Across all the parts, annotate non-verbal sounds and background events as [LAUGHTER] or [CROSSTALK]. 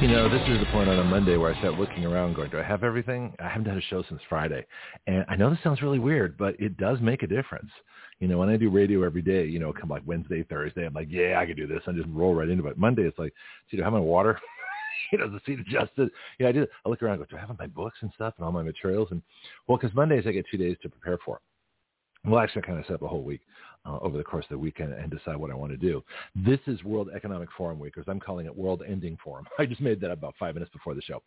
You know, this is the point on a Monday where I start looking around going, do I have everything? I haven't done a show since Friday. And I know this sounds really weird, but it does make a difference. You know, when I do radio every day, you know, come like Wednesday, Thursday, I'm like, yeah, I can do this. and just roll right into it. Monday, it's like, do you have my water? [LAUGHS] you know, the seat adjusted. Yeah, I do. I look around and go, do I have my books and stuff and all my materials? And well, because Mondays I get two days to prepare for. Well, actually, I kind of set up a whole week uh, over the course of the weekend and decide what I want to do. This is World Economic Forum Week, or I'm calling it, World Ending Forum. [LAUGHS] I just made that about five minutes before the show.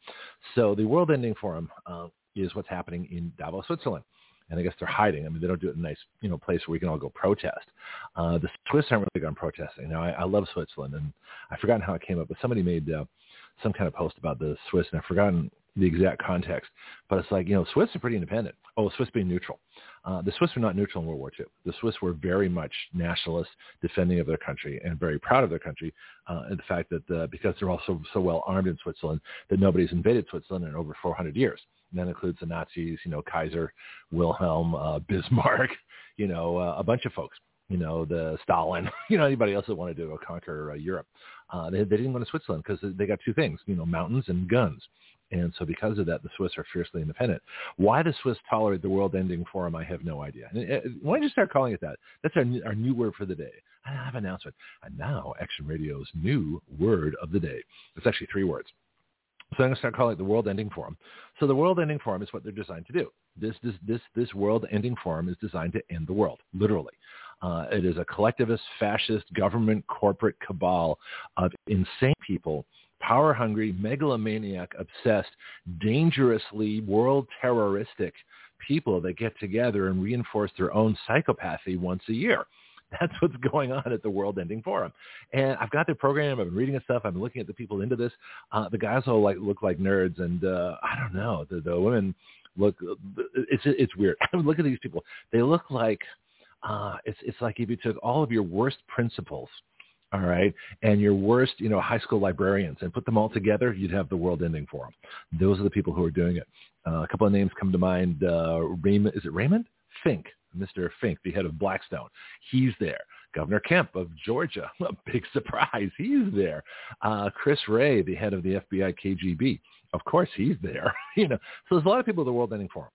So the World Ending Forum uh, is what's happening in Davos, Switzerland and I guess they're hiding. I mean, they don't do it in a nice, you know, place where we can all go protest. Uh, the Swiss aren't really going protesting. Now, I, I love Switzerland, and I've forgotten how it came up, but somebody made uh, some kind of post about the Swiss, and I've forgotten the exact context. But it's like, you know, Swiss are pretty independent. Oh, Swiss being neutral. Uh, the Swiss were not neutral in World War II. The Swiss were very much nationalist, defending of their country, and very proud of their country. Uh, and the fact that uh, because they're also so well armed in Switzerland, that nobody's invaded Switzerland in over 400 years. And that includes the Nazis, you know, Kaiser, Wilhelm, uh, Bismarck, [LAUGHS] you know, uh, a bunch of folks, you know, the Stalin, [LAUGHS] you know, anybody else that wanted to conquer uh, Europe. Uh, they, they didn't go to Switzerland because they got two things, you know, mountains and guns. And so because of that, the Swiss are fiercely independent. Why the Swiss tolerate the World Ending Forum, I have no idea. Uh, why don't you start calling it that? That's our, our new word for the day. I have an announcement. And now Action Radio's new word of the day. It's actually three words. So I'm going to start calling it the World Ending Forum. So the World Ending Forum is what they're designed to do. This, this, this, this World Ending Forum is designed to end the world, literally. Uh, it is a collectivist, fascist, government, corporate cabal of insane people, power-hungry, megalomaniac, obsessed, dangerously world terroristic people that get together and reinforce their own psychopathy once a year. [LAUGHS] That's what's going on at the World Ending Forum. And I've got their program. I've been reading it stuff. I'm looking at the people into this. Uh, the guys all like look like nerds, and uh, I don't know. The, the women look. It's it's weird. [LAUGHS] look at these people. They look like uh, it's it's like if you took all of your worst principals all right, and your worst, you know, high school librarians, and put them all together, you'd have the World Ending Forum. Those are the people who are doing it. Uh, a couple of names come to mind. Uh, Raymond, is it Raymond Fink? Mr. Fink, the head of Blackstone. He's there. Governor Kemp of Georgia, [LAUGHS] a big surprise. He's there. Uh, Chris Wray, the head of the FBI KGB. Of course, he's there. [LAUGHS] you know, so there's a lot of people at the World Ending Forum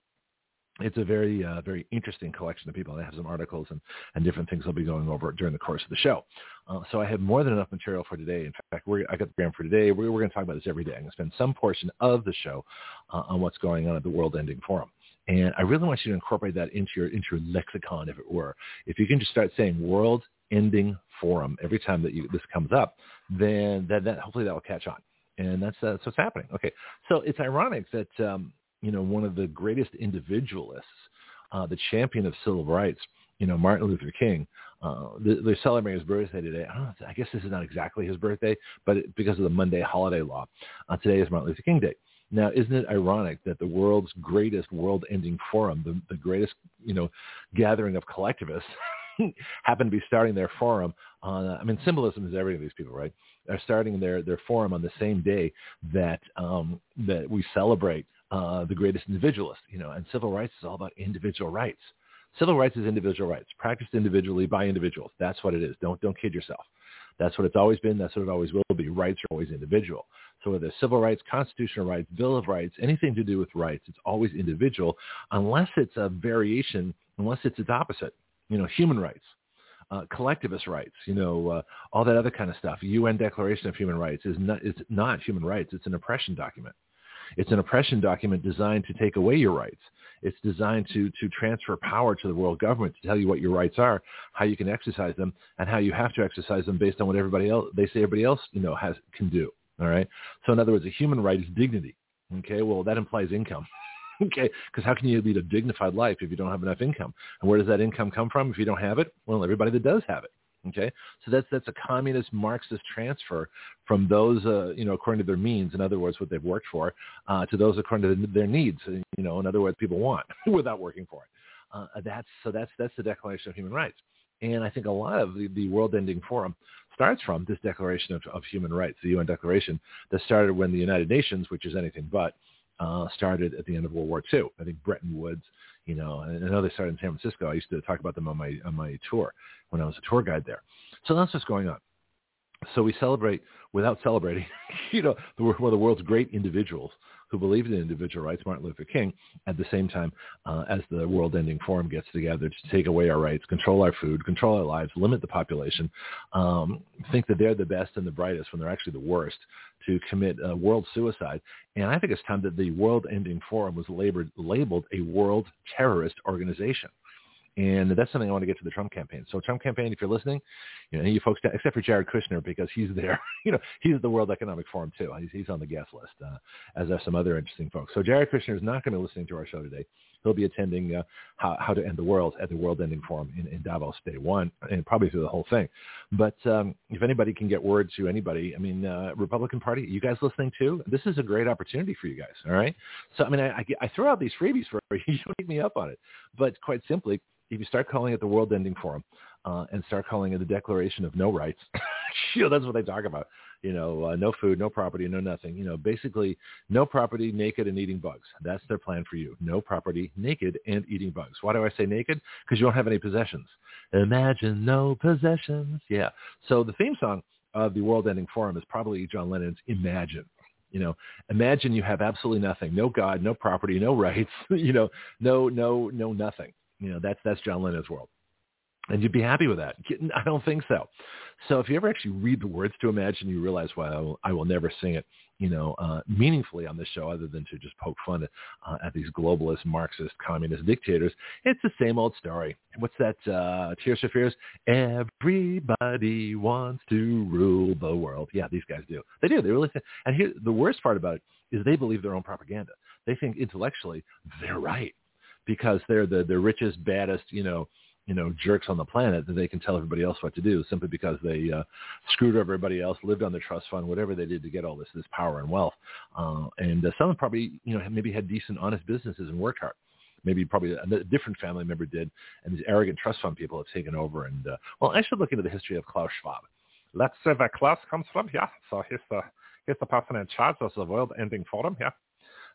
it's a very, uh, very interesting collection of people. I have some articles and, and different things I'll be going over during the course of the show. Uh, so I have more than enough material for today. In fact, I got the program for today. We're, we're going to talk about this every day. I'm going to spend some portion of the show uh, on what's going on at the World Ending Forum. And I really want you to incorporate that into your, into your lexicon, if it were. If you can just start saying world ending forum every time that you, this comes up, then that, that hopefully that will catch on. And that's, uh, that's what's happening. Okay. So it's ironic that, um, you know, one of the greatest individualists, uh, the champion of civil rights, you know, Martin Luther King, uh, they're celebrating his birthday today. I, know, I guess this is not exactly his birthday, but it, because of the Monday holiday law, uh, today is Martin Luther King Day. Now, isn't it ironic that the world's greatest world-ending forum, the, the greatest, you know, gathering of collectivists, [LAUGHS] happen to be starting their forum on, I mean, symbolism is everything to these people, right? They're starting their, their forum on the same day that, um, that we celebrate uh, the greatest individualist, you know, and civil rights is all about individual rights. Civil rights is individual rights, practiced individually by individuals. That's what it is. Don't, don't kid yourself. That's what it's always been. That's what it always will be. Rights are always individual. So whether civil rights, constitutional rights, Bill of Rights, anything to do with rights, it's always individual unless it's a variation, unless it's its opposite. You know, human rights, uh, collectivist rights, you know, uh, all that other kind of stuff. UN Declaration of Human Rights is not, it's not human rights. It's an oppression document. It's an oppression document designed to take away your rights. It's designed to, to transfer power to the world government to tell you what your rights are, how you can exercise them, and how you have to exercise them based on what everybody else, they say everybody else, you know, has, can do. All right. So in other words, a human right is dignity. Okay. Well, that implies income. [LAUGHS] okay. Because how can you lead a dignified life if you don't have enough income? And where does that income come from if you don't have it? Well, everybody that does have it. Okay, so that's that's a communist Marxist transfer from those, uh, you know, according to their means. In other words, what they've worked for, uh, to those according to their needs. You know, in other words, people want [LAUGHS] without working for it. Uh, that's so that's that's the Declaration of Human Rights. And I think a lot of the, the World Ending Forum starts from this Declaration of, of Human Rights, the UN Declaration that started when the United Nations, which is anything but, uh, started at the end of World War II. I think Bretton Woods, you know, and I know they started in San Francisco. I used to talk about them on my on my tour when I was a tour guide there. So that's what's going on. So we celebrate without celebrating, [LAUGHS] you know, one of the world's great individuals who believed in individual rights, Martin Luther King, at the same time uh, as the World Ending Forum gets together to take away our rights, control our food, control our lives, limit the population, um, think that they're the best and the brightest when they're actually the worst, to commit uh, world suicide. And I think it's time that the World Ending Forum was labored, labeled a world terrorist organization. And that's something I want to get to the Trump campaign. So Trump campaign, if you're listening, you know, any of you folks, except for Jared Kushner, because he's there, [LAUGHS] you know, he's at the World Economic Forum too. He's, he's on the guest list, uh, as are some other interesting folks. So Jared Kushner is not going to be listening to our show today. He'll be attending uh, how, how to End the World at the World Ending Forum in, in Davos day one, and probably through the whole thing. But um, if anybody can get word to anybody, I mean, uh, Republican Party, you guys listening too? This is a great opportunity for you guys. All right. So I mean, I, I, I throw out these freebies for [LAUGHS] you. You don't take me up on it, but quite simply if you start calling it the World Ending Forum uh, and start calling it the Declaration of No Rights, [LAUGHS] you know, that's what they talk about. You know, uh, no food, no property, no nothing. You know, basically no property, naked, and eating bugs. That's their plan for you. No property, naked, and eating bugs. Why do I say naked? Because you don't have any possessions. Imagine no possessions. Yeah. So the theme song of the World Ending Forum is probably John Lennon's Imagine. You know, imagine you have absolutely nothing, no God, no property, no rights, [LAUGHS] you know, no, no, no, nothing. You know, that's that's John Lennon's world. And you'd be happy with that. I don't think so. So if you ever actually read the words to Imagine, you realize why I will, I will never sing it, you know, uh, meaningfully on this show other than to just poke fun at, uh, at these globalist, Marxist, communist dictators. It's the same old story. What's that, uh, Tears for Fears? Everybody wants to rule the world. Yeah, these guys do. They do. They really think. And here, the worst part about it is they believe their own propaganda. They think intellectually they're right because they're the, the richest, baddest, you know, you know, jerks on the planet that they can tell everybody else what to do simply because they uh, screwed everybody else, lived on the trust fund, whatever they did to get all this this power and wealth. Uh, and uh, some probably, you know, maybe had decent, honest businesses and worked hard. Maybe probably a different family member did, and these arrogant trust fund people have taken over. And uh, well, I should look into the history of Klaus Schwab. Let's see where Klaus comes from. Yeah, so he's the he's the person in charge of the World Ending Forum. Yeah.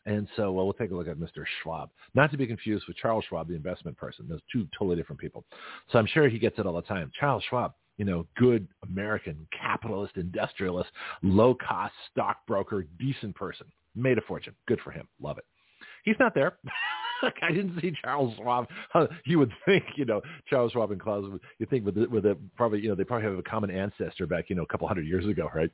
And so well, we'll take a look at Mr. Schwab, not to be confused with Charles Schwab, the investment person. Those two totally different people. So I'm sure he gets it all the time. Charles Schwab, you know, good American capitalist, industrialist, low-cost stockbroker, decent person, made a fortune. Good for him. Love it. He's not there. [LAUGHS] [LAUGHS] I didn't see Charles Schwab. You would think, you know, Charles Schwab and Klaus. You think with the, with a probably, you know, they probably have a common ancestor back, you know, a couple hundred years ago, right?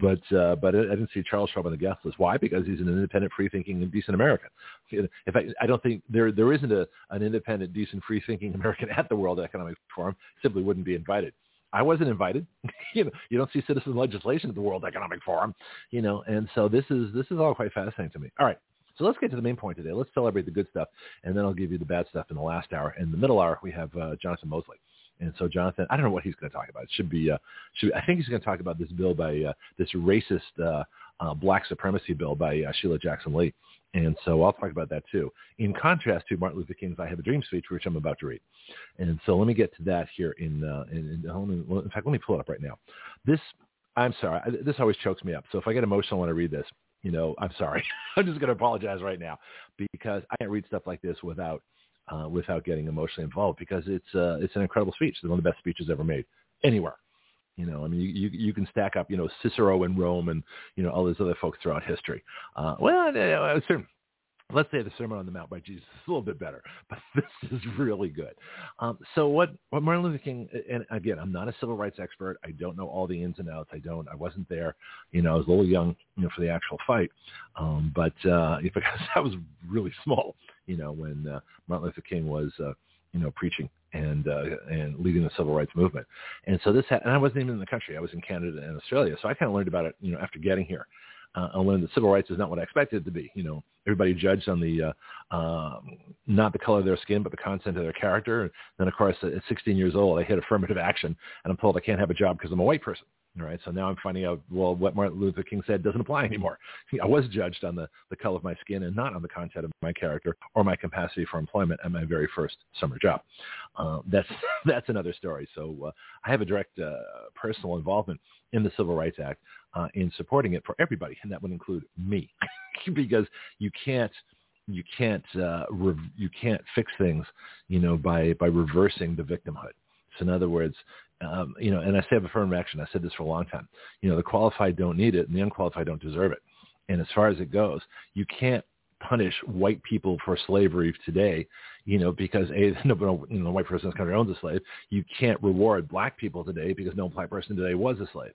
But uh, but I didn't see Charles Schwab on the guest list. Why? Because he's an independent, free-thinking, and decent American. In fact, I don't think there there isn't a an independent, decent, free-thinking American at the World Economic Forum. Simply wouldn't be invited. I wasn't invited. [LAUGHS] you know, you don't see citizen legislation at the World Economic Forum, you know, and so this is this is all quite fascinating to me. All right. So let's get to the main point today. Let's celebrate the good stuff, and then I'll give you the bad stuff in the last hour. In the middle hour, we have uh, Jonathon Moseley. And so Jonathan, I don't know what he's going to talk about. It should be, uh, should be, I think he's going to talk about this bill by uh, this racist uh, uh, black supremacy bill by uh, Sheila Jackson Lee. And so I'll talk about that too. In contrast to Martin Luther King's "I Have a Dream" speech, which I'm about to read. And so let me get to that here. In uh, in, in, in fact, let me pull it up right now. This I'm sorry. This always chokes me up. So if I get emotional when I read this, you know, I'm sorry. [LAUGHS] I'm just going to apologize right now because I can't read stuff like this without uh, without getting emotionally involved because it's uh, it's an incredible speech. It's one of the best speeches ever made anywhere. You know, I mean, you, you, can stack up, you know, Cicero in Rome and, you know, all those other folks throughout history. Uh, well, uh, certain, let's say the Sermon on the Mount by Jesus is a little bit better, [LAUGHS] but this is really good. Um, so what, what Martin Luther King, and again, I'm not a civil rights expert. I don't know all the ins and outs. I don't, I wasn't there. You know, I was a little young, you know, for the actual fight. Um, but uh, [LAUGHS] because I was really small, you know, when uh, Martin Luther King was, uh, you know, preaching and uh, and leading the civil rights movement. And so this, ha- and I wasn't even in the country. I was in Canada and Australia. So I kind of learned about it, you know, after getting here. Uh, I learned that civil rights is not what I expected it to be. You know, everybody judged on the uh, uh, not the color of their skin, but the content of their character. And then, of course, at 16 years old, I hit affirmative action, and I'm told I can't have a job because I'm a white person. Right, so now I'm finding out, well, what Martin Luther King said doesn't apply anymore. [LAUGHS] I was judged on the, the color of my skin and not on the content of my character or my capacity for employment at my very first summer job. Uh, that's [LAUGHS] that's another story. So uh, I have a direct uh, personal involvement in the Civil Rights Act uh, in supporting it for everybody, and that would include me, [LAUGHS] because you can't you can't uh, you can't fix things, you know, by by reversing the victimhood. So in other words, um, you know, and I say affirmative action. I said this for a long time. You know, the qualified don't need it, and the unqualified don't deserve it. And as far as it goes, you can't punish white people for slavery today, you know, because a [LAUGHS] no, you know, white person in this country owns a slave. You can't reward black people today because no black person today was a slave.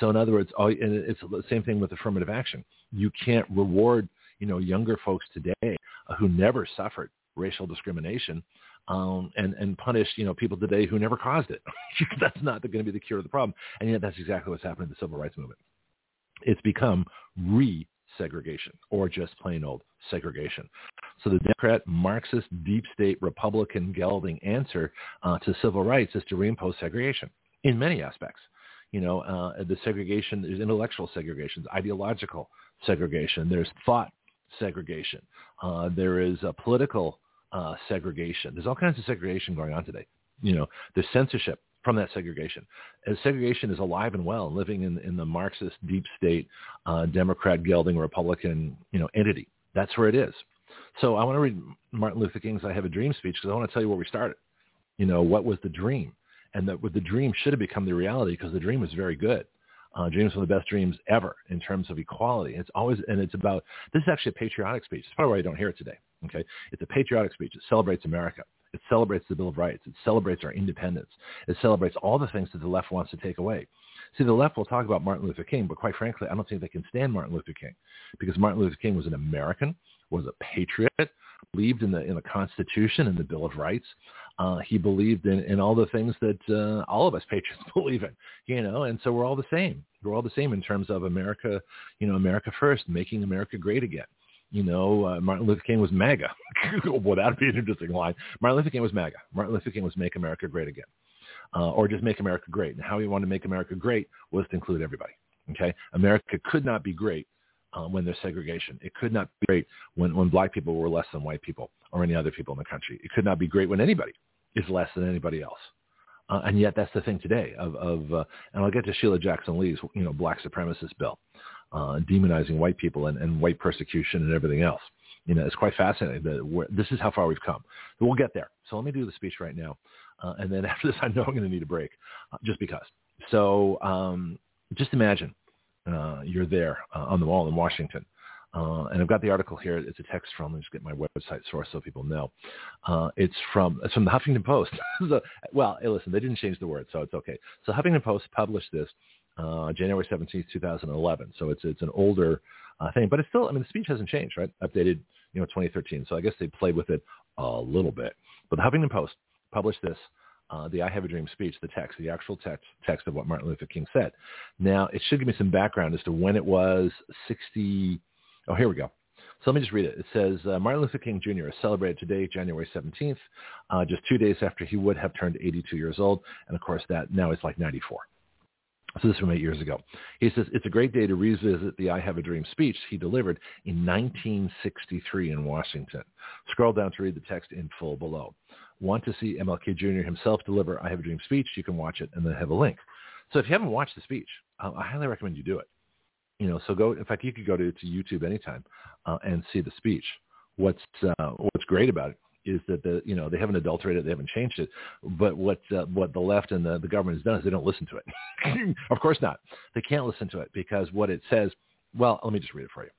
So in other words, all, and it's the same thing with affirmative action. You can't reward, you know, younger folks today who never suffered racial discrimination um, and and punish you know people today who never caused it. [LAUGHS] that's not going to be the cure of the problem. And yet that's exactly what's happened in the civil rights movement. It's become re-segregation or just plain old segregation. So the Democrat, Marxist, deep state, Republican gelding answer uh, to civil rights is to reimpose segregation in many aspects. You know, uh, the segregation, there's intellectual segregation, ideological segregation, there's thought segregation, uh, there is a political uh, segregation. There's all kinds of segregation going on today. You know, there's censorship from that segregation. As segregation is alive and well, living in, in the Marxist deep state, uh, Democrat gelding Republican, you know, entity. That's where it is. So I want to read Martin Luther King's "I Have a Dream" speech because I want to tell you where we started. You know, what was the dream, and that the dream should have become the reality because the dream was very good. Uh, dreams are the best dreams ever in terms of equality. It's always, and it's about, this is actually a patriotic speech. It's probably why you don't hear it today. Okay. It's a patriotic speech. It celebrates America. It celebrates the Bill of Rights. It celebrates our independence. It celebrates all the things that the left wants to take away. See, the left will talk about Martin Luther King, but quite frankly, I don't think they can stand Martin Luther King because Martin Luther King was an American, was a patriot, believed in the in the Constitution and the Bill of Rights. Uh, he believed in, in all the things that uh, all of us [LAUGHS] patriots believe in, you know, and so we're all the same. We're all the same in terms of America, you know, America first, making America great again. You know, uh, Martin Luther King was MAGA. well, that'd be an interesting line. Martin Luther King was MAGA. Martin Luther King was Make America Great Again, uh, or just Make America Great. And how he wanted to make America great was to include everybody. Okay, America could not be great um, when there's segregation. It could not be great when, when black people were less than white people or any other people in the country. It could not be great when anybody is less than anybody else. Uh, and yet that's the thing today of, of uh, and I'll get to Sheila Jackson Lee's, you know, black supremacist bill, uh, demonizing white people and, and white persecution and everything else. You know, it's quite fascinating that this is how far we've come. But we'll get there. So let me do the speech right now. Uh, and then [LAUGHS] after this, I know I'm going to need a break uh, just because. So um, just imagine uh, you're there uh, on the wall in Washington. Uh, and I've got the article here. It's a text from. Let's get my website source so people know. Uh, it's from it's from the Huffington Post. [LAUGHS] so, well, hey, listen, they didn't change the word, so it's okay. So Huffington Post published this uh, January 17th, 2011. So it's it's an older uh, thing, but it's still. I mean, the speech hasn't changed, right? Updated, you know, 2013. So I guess they played with it a little bit. But the Huffington Post published this uh, the I Have a Dream speech, the text, the actual text, text of what Martin Luther King said. Now, it should give me some background as to when it was 60. Oh, here we go. So let me just read it. It says, uh, Martin Luther King Jr. is celebrated today, January 17th, uh, just two days after he would have turned 82 years old. And of course, that now is like 94. So this is from eight years ago. He says, it's a great day to revisit the I Have a Dream speech he delivered in 1963 in Washington. Scroll down to read the text in full below want to see MLK Jr. himself deliver I Have a Dream speech, you can watch it and then have a link. So if you haven't watched the speech, uh, I highly recommend you do it. You know, so go. In fact, you could go to, to YouTube anytime uh, and see the speech. What's uh, what's great about it is that the you know they haven't adulterated, they haven't changed it. But what uh, what the left and the, the government has done is they don't listen to it. [LAUGHS] of course not. They can't listen to it because what it says. Well, let me just read it for you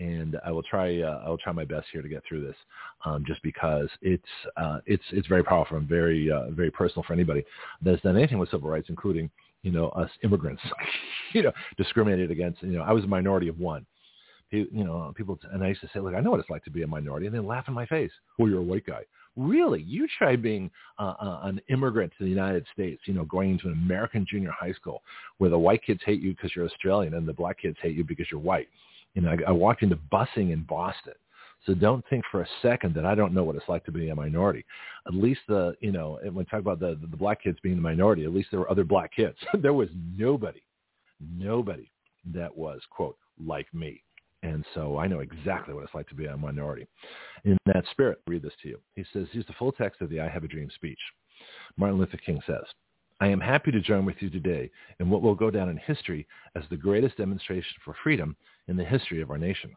and I will try. Uh, I will try my best here to get through this, um, just because it's uh, it's it's very powerful and very uh, very personal for anybody that's done anything with civil rights, including you know us immigrants, [LAUGHS] you know, discriminated against. You know, I was a minority of one. You know, people and I used to say, look, I know what it's like to be a minority, and they laugh in my face. Well, you're a white guy. Really? You try being uh, uh, an immigrant to the United States, you know, going into an American junior high school where the white kids hate you because you're Australian and the black kids hate you because you're white You know, I, I walked into busing in Boston. So don't think for a second that I don't know what it's like to be a minority. At least the, you know, when we talk about the, the black kids being the minority, at least there were other black kids. [LAUGHS] there was nobody, nobody that was, quote, like me. And so I know exactly what it's like to be a minority. In that spirit, I'll read this to you. He says, here's the full text of the I Have a Dream speech. Martin Luther King says, I am happy to join with you today in what will go down in history as the greatest demonstration for freedom in the history of our nation.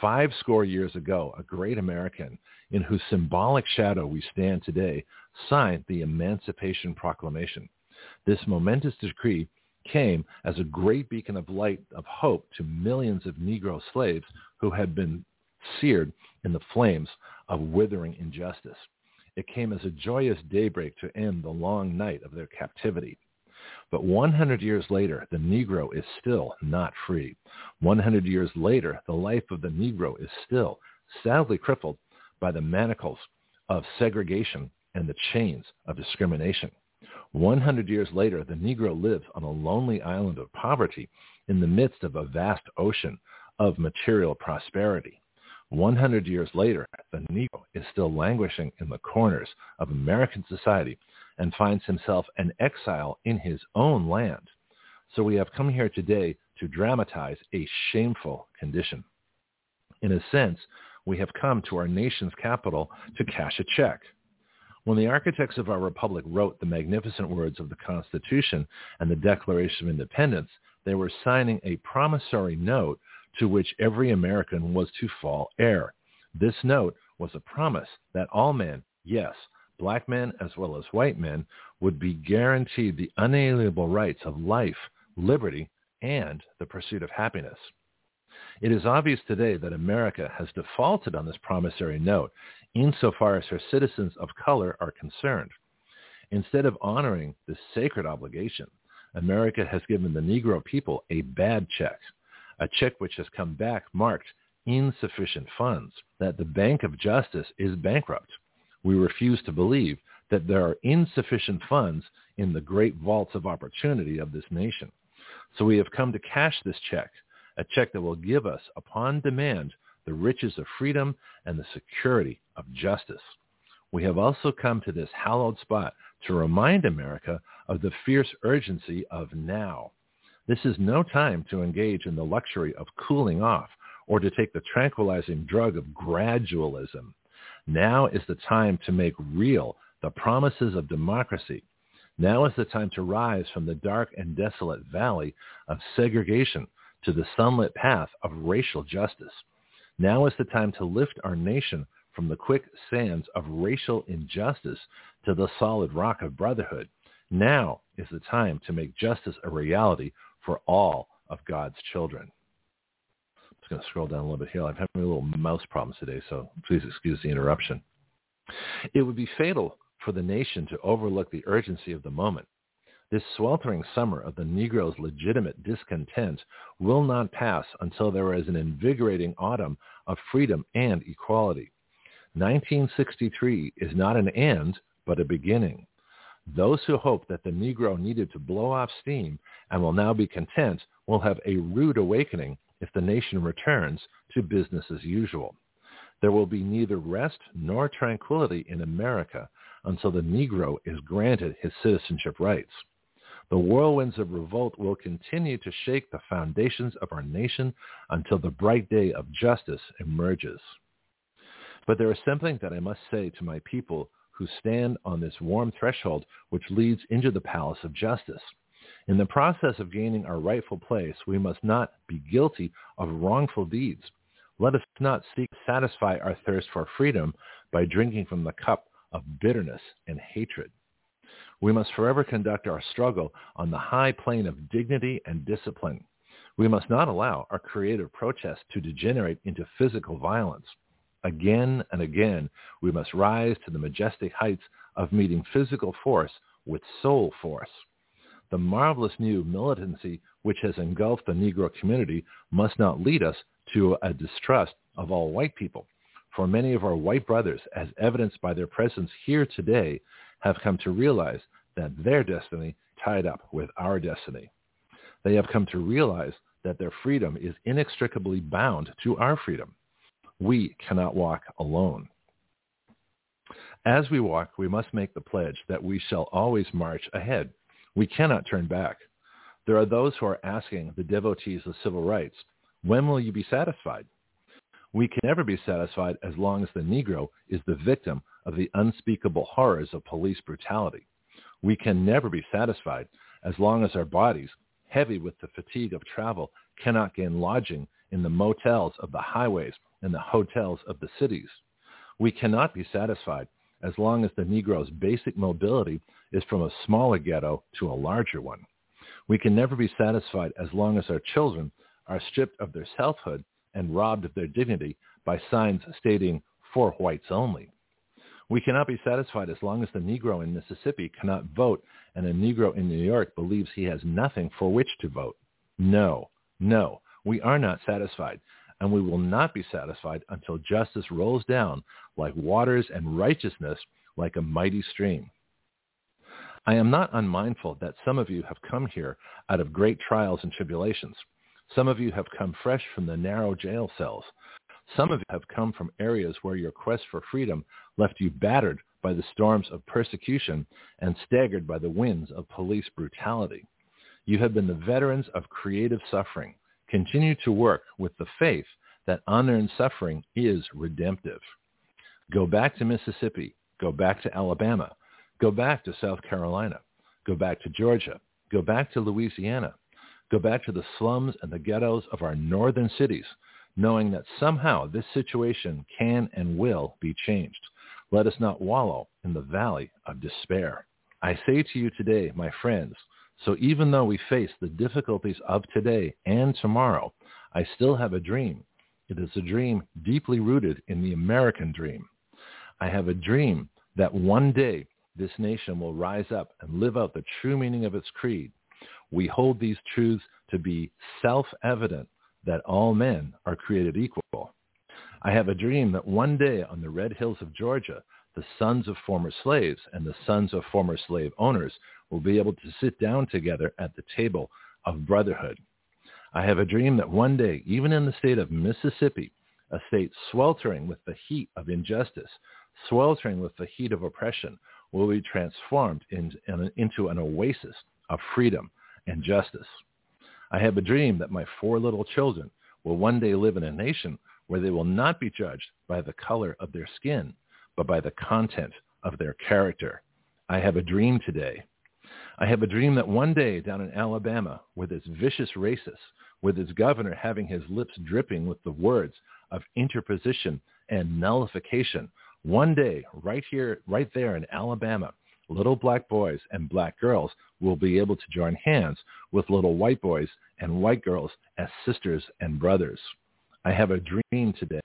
Five score years ago, a great American in whose symbolic shadow we stand today signed the Emancipation Proclamation. This momentous decree came as a great beacon of light of hope to millions of Negro slaves who had been seared in the flames of withering injustice. It came as a joyous daybreak to end the long night of their captivity. But 100 years later, the Negro is still not free. 100 years later, the life of the Negro is still sadly crippled by the manacles of segregation and the chains of discrimination. 100 years later, the Negro lives on a lonely island of poverty in the midst of a vast ocean of material prosperity. 100 years later, the Negro is still languishing in the corners of American society and finds himself an exile in his own land. So we have come here today to dramatize a shameful condition. In a sense, we have come to our nation's capital to cash a check. When the architects of our republic wrote the magnificent words of the Constitution and the Declaration of Independence, they were signing a promissory note to which every American was to fall heir. This note was a promise that all men, yes, black men as well as white men, would be guaranteed the unalienable rights of life, liberty, and the pursuit of happiness. It is obvious today that America has defaulted on this promissory note insofar as her citizens of color are concerned. Instead of honoring this sacred obligation, America has given the Negro people a bad check, a check which has come back marked insufficient funds, that the Bank of Justice is bankrupt. We refuse to believe that there are insufficient funds in the great vaults of opportunity of this nation. So we have come to cash this check, a check that will give us, upon demand, the riches of freedom and the security of justice. We have also come to this hallowed spot to remind America of the fierce urgency of now. This is no time to engage in the luxury of cooling off or to take the tranquilizing drug of gradualism. Now is the time to make real the promises of democracy. Now is the time to rise from the dark and desolate valley of segregation to the sunlit path of racial justice. Now is the time to lift our nation from the quick sands of racial injustice to the solid rock of brotherhood. Now is the time to make justice a reality for all of God's children. I'm just going to scroll down a little bit here. I'm having a little mouse problems today, so please excuse the interruption. It would be fatal for the nation to overlook the urgency of the moment. This sweltering summer of the Negro's legitimate discontent will not pass until there is an invigorating autumn of freedom and equality. 1963 is not an end, but a beginning. Those who hope that the Negro needed to blow off steam and will now be content will have a rude awakening if the nation returns to business as usual. There will be neither rest nor tranquility in America until the Negro is granted his citizenship rights. The whirlwinds of revolt will continue to shake the foundations of our nation until the bright day of justice emerges. But there is something that I must say to my people who stand on this warm threshold which leads into the palace of justice. In the process of gaining our rightful place, we must not be guilty of wrongful deeds. Let us not seek to satisfy our thirst for freedom by drinking from the cup of bitterness and hatred. We must forever conduct our struggle on the high plane of dignity and discipline. We must not allow our creative protest to degenerate into physical violence. Again and again, we must rise to the majestic heights of meeting physical force with soul force. The marvelous new militancy which has engulfed the Negro community must not lead us to a distrust of all white people. For many of our white brothers, as evidenced by their presence here today, have come to realize that their destiny tied up with our destiny. They have come to realize that their freedom is inextricably bound to our freedom. We cannot walk alone. As we walk, we must make the pledge that we shall always march ahead. We cannot turn back. There are those who are asking the devotees of civil rights, when will you be satisfied? We can never be satisfied as long as the Negro is the victim of the unspeakable horrors of police brutality. We can never be satisfied as long as our bodies, heavy with the fatigue of travel, cannot gain lodging in the motels of the highways and the hotels of the cities. We cannot be satisfied as long as the Negro's basic mobility is from a smaller ghetto to a larger one. We can never be satisfied as long as our children are stripped of their selfhood and robbed of their dignity by signs stating for whites only. We cannot be satisfied as long as the Negro in Mississippi cannot vote and a Negro in New York believes he has nothing for which to vote. No, no, we are not satisfied, and we will not be satisfied until justice rolls down like waters and righteousness like a mighty stream. I am not unmindful that some of you have come here out of great trials and tribulations. Some of you have come fresh from the narrow jail cells. Some of you have come from areas where your quest for freedom left you battered by the storms of persecution and staggered by the winds of police brutality. You have been the veterans of creative suffering. Continue to work with the faith that unearned suffering is redemptive. Go back to Mississippi. Go back to Alabama. Go back to South Carolina. Go back to Georgia. Go back to Louisiana. Go back to the slums and the ghettos of our northern cities, knowing that somehow this situation can and will be changed. Let us not wallow in the valley of despair. I say to you today, my friends, so even though we face the difficulties of today and tomorrow, I still have a dream. It is a dream deeply rooted in the American dream. I have a dream that one day this nation will rise up and live out the true meaning of its creed, we hold these truths to be self-evident that all men are created equal. I have a dream that one day on the red hills of Georgia, the sons of former slaves and the sons of former slave owners will be able to sit down together at the table of brotherhood. I have a dream that one day, even in the state of Mississippi, a state sweltering with the heat of injustice, sweltering with the heat of oppression, will be transformed in, in, into an oasis of freedom and justice. I have a dream that my four little children will one day live in a nation where they will not be judged by the color of their skin, but by the content of their character. I have a dream today. I have a dream that one day down in Alabama, with its vicious racists, with its governor having his lips dripping with the words of interposition and nullification, one day, right here, right there in Alabama, little black boys and black girls will be able to join hands with little white boys and white girls as sisters and brothers. I have a dream today.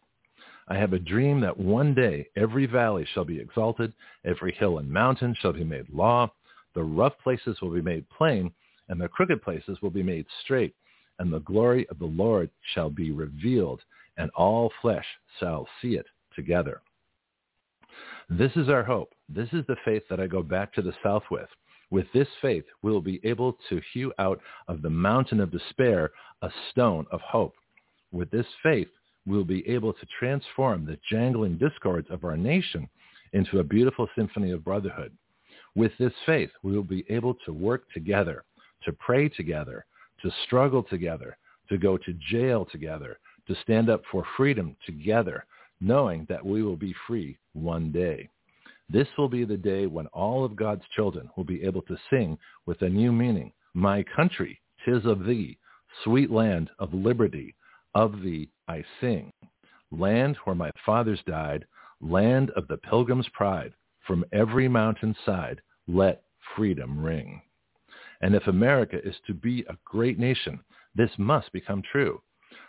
I have a dream that one day every valley shall be exalted, every hill and mountain shall be made law, the rough places will be made plain, and the crooked places will be made straight, and the glory of the Lord shall be revealed, and all flesh shall see it together. This is our hope. This is the faith that I go back to the South with. With this faith, we will be able to hew out of the mountain of despair a stone of hope. With this faith, we will be able to transform the jangling discords of our nation into a beautiful symphony of brotherhood. With this faith, we will be able to work together, to pray together, to struggle together, to go to jail together, to stand up for freedom together, knowing that we will be free one day. This will be the day when all of God's children will be able to sing with a new meaning. My country, tis of thee, sweet land of liberty, of thee I sing. Land where my fathers died, land of the pilgrim's pride, from every mountain side, let freedom ring. And if America is to be a great nation, this must become true.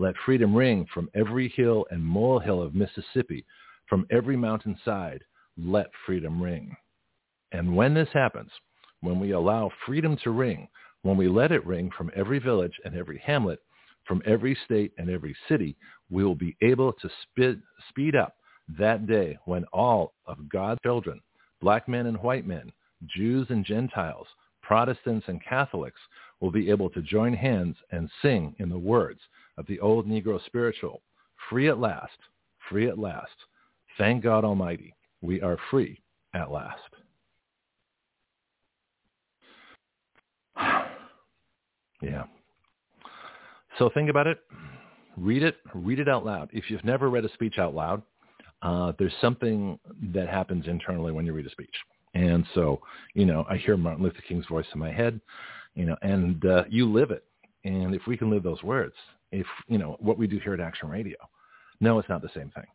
Let freedom ring from every hill and molehill of Mississippi, from every mountainside. Let freedom ring. And when this happens, when we allow freedom to ring, when we let it ring from every village and every hamlet, from every state and every city, we will be able to speed, speed up that day when all of God's children, black men and white men, Jews and Gentiles, Protestants and Catholics, will be able to join hands and sing in the words of the old Negro spiritual, free at last, free at last. Thank God Almighty, we are free at last. [SIGHS] yeah. So think about it. Read it. Read it out loud. If you've never read a speech out loud, uh, there's something that happens internally when you read a speech. And so, you know, I hear Martin Luther King's voice in my head, you know, and uh, you live it. And if we can live those words, if, you know, what we do here at Action Radio, no, it's not the same thing.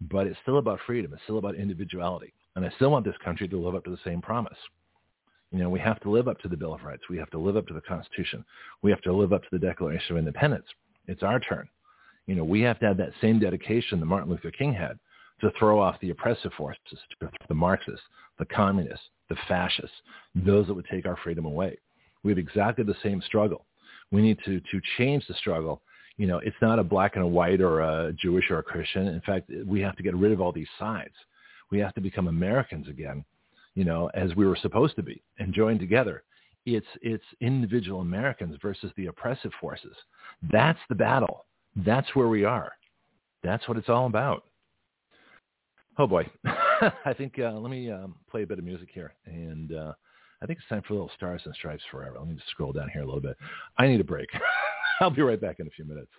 But it's still about freedom. It's still about individuality. And I still want this country to live up to the same promise. You know, we have to live up to the Bill of Rights. We have to live up to the Constitution. We have to live up to the Declaration of Independence. It's our turn. You know, we have to have that same dedication that Martin Luther King had to throw off the oppressive forces, the Marxists, the communists, the fascists, those that would take our freedom away. We have exactly the same struggle. We need to, to change the struggle. You know, it's not a black and a white or a Jewish or a Christian. In fact, we have to get rid of all these sides. We have to become Americans again, you know, as we were supposed to be and join together. It's, it's individual Americans versus the oppressive forces. That's the battle. That's where we are. That's what it's all about. Oh boy, [LAUGHS] I think uh, let me um, play a bit of music here, and uh, I think it's time for a little Stars and Stripes Forever. Let me just scroll down here a little bit. I need a break. [LAUGHS] I'll be right back in a few minutes.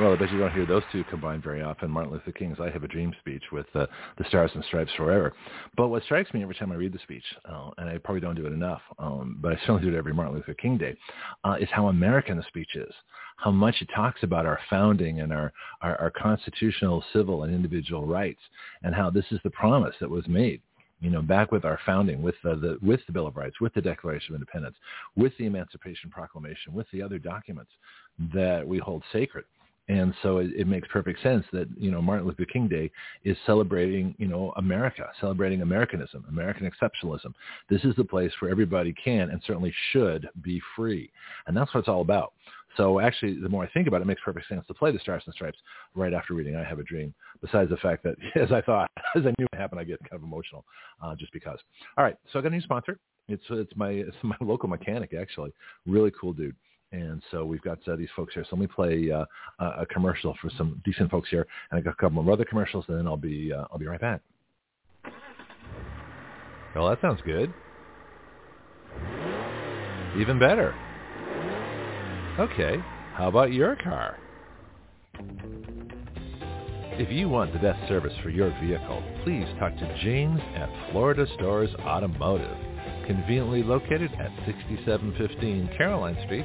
Well, I bet you don't hear those two combined very often. Martin Luther King's "I Have a Dream" speech with uh, the Stars and Stripes forever. But what strikes me every time I read the speech, uh, and I probably don't do it enough, um, but I certainly do it every Martin Luther King Day, uh, is how American the speech is. How much it talks about our founding and our, our, our constitutional, civil, and individual rights, and how this is the promise that was made you know, back with our founding, with the, the, with the Bill of Rights, with the Declaration of Independence, with the Emancipation Proclamation, with the other documents that we hold sacred. And so it, it, makes perfect sense that, you know, Martin Luther King Day is celebrating, you know, America, celebrating Americanism, American exceptionalism. This is the place where everybody can and certainly should be free. And that's what it's all about. So actually, the more I think about it, it makes perfect sense to play the Stars and Stripes right after reading I Have a Dream, besides the fact that, [LAUGHS] as I thought, [LAUGHS] as I knew it happened, I get kind of emotional uh, just because. All right, so I got a new sponsor. It's, it's, my, [LAUGHS] it's my local mechanic, actually. Really cool dude. And so we've got uh, these folks here. So let me play uh, a commercial for some decent folks here, and I got a couple more other commercials, and then I'll be uh, I'll be right back. Well, that sounds good. Even better. Okay, how about your car? If you want the best service for your vehicle, please talk to James at Florida Stores Automotive, conveniently located at 6715 Caroline Street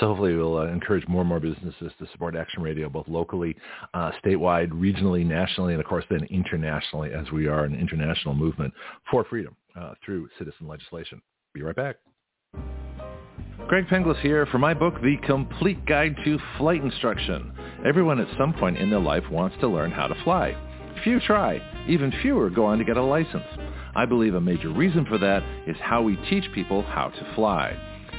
So hopefully we'll uh, encourage more and more businesses to support Action Radio, both locally, uh, statewide, regionally, nationally, and of course then internationally as we are an international movement for freedom uh, through citizen legislation. Be right back. Greg Penglis here for my book, The Complete Guide to Flight Instruction. Everyone at some point in their life wants to learn how to fly. Few try. Even fewer go on to get a license. I believe a major reason for that is how we teach people how to fly.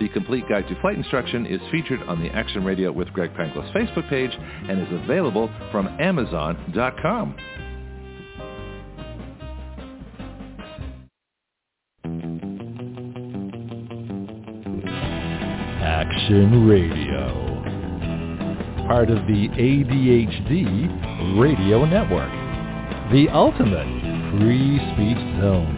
The complete guide to flight instruction is featured on the Action Radio with Greg Penglis Facebook page and is available from Amazon.com. Action Radio. Part of the ADHD Radio Network. The ultimate free speech zone.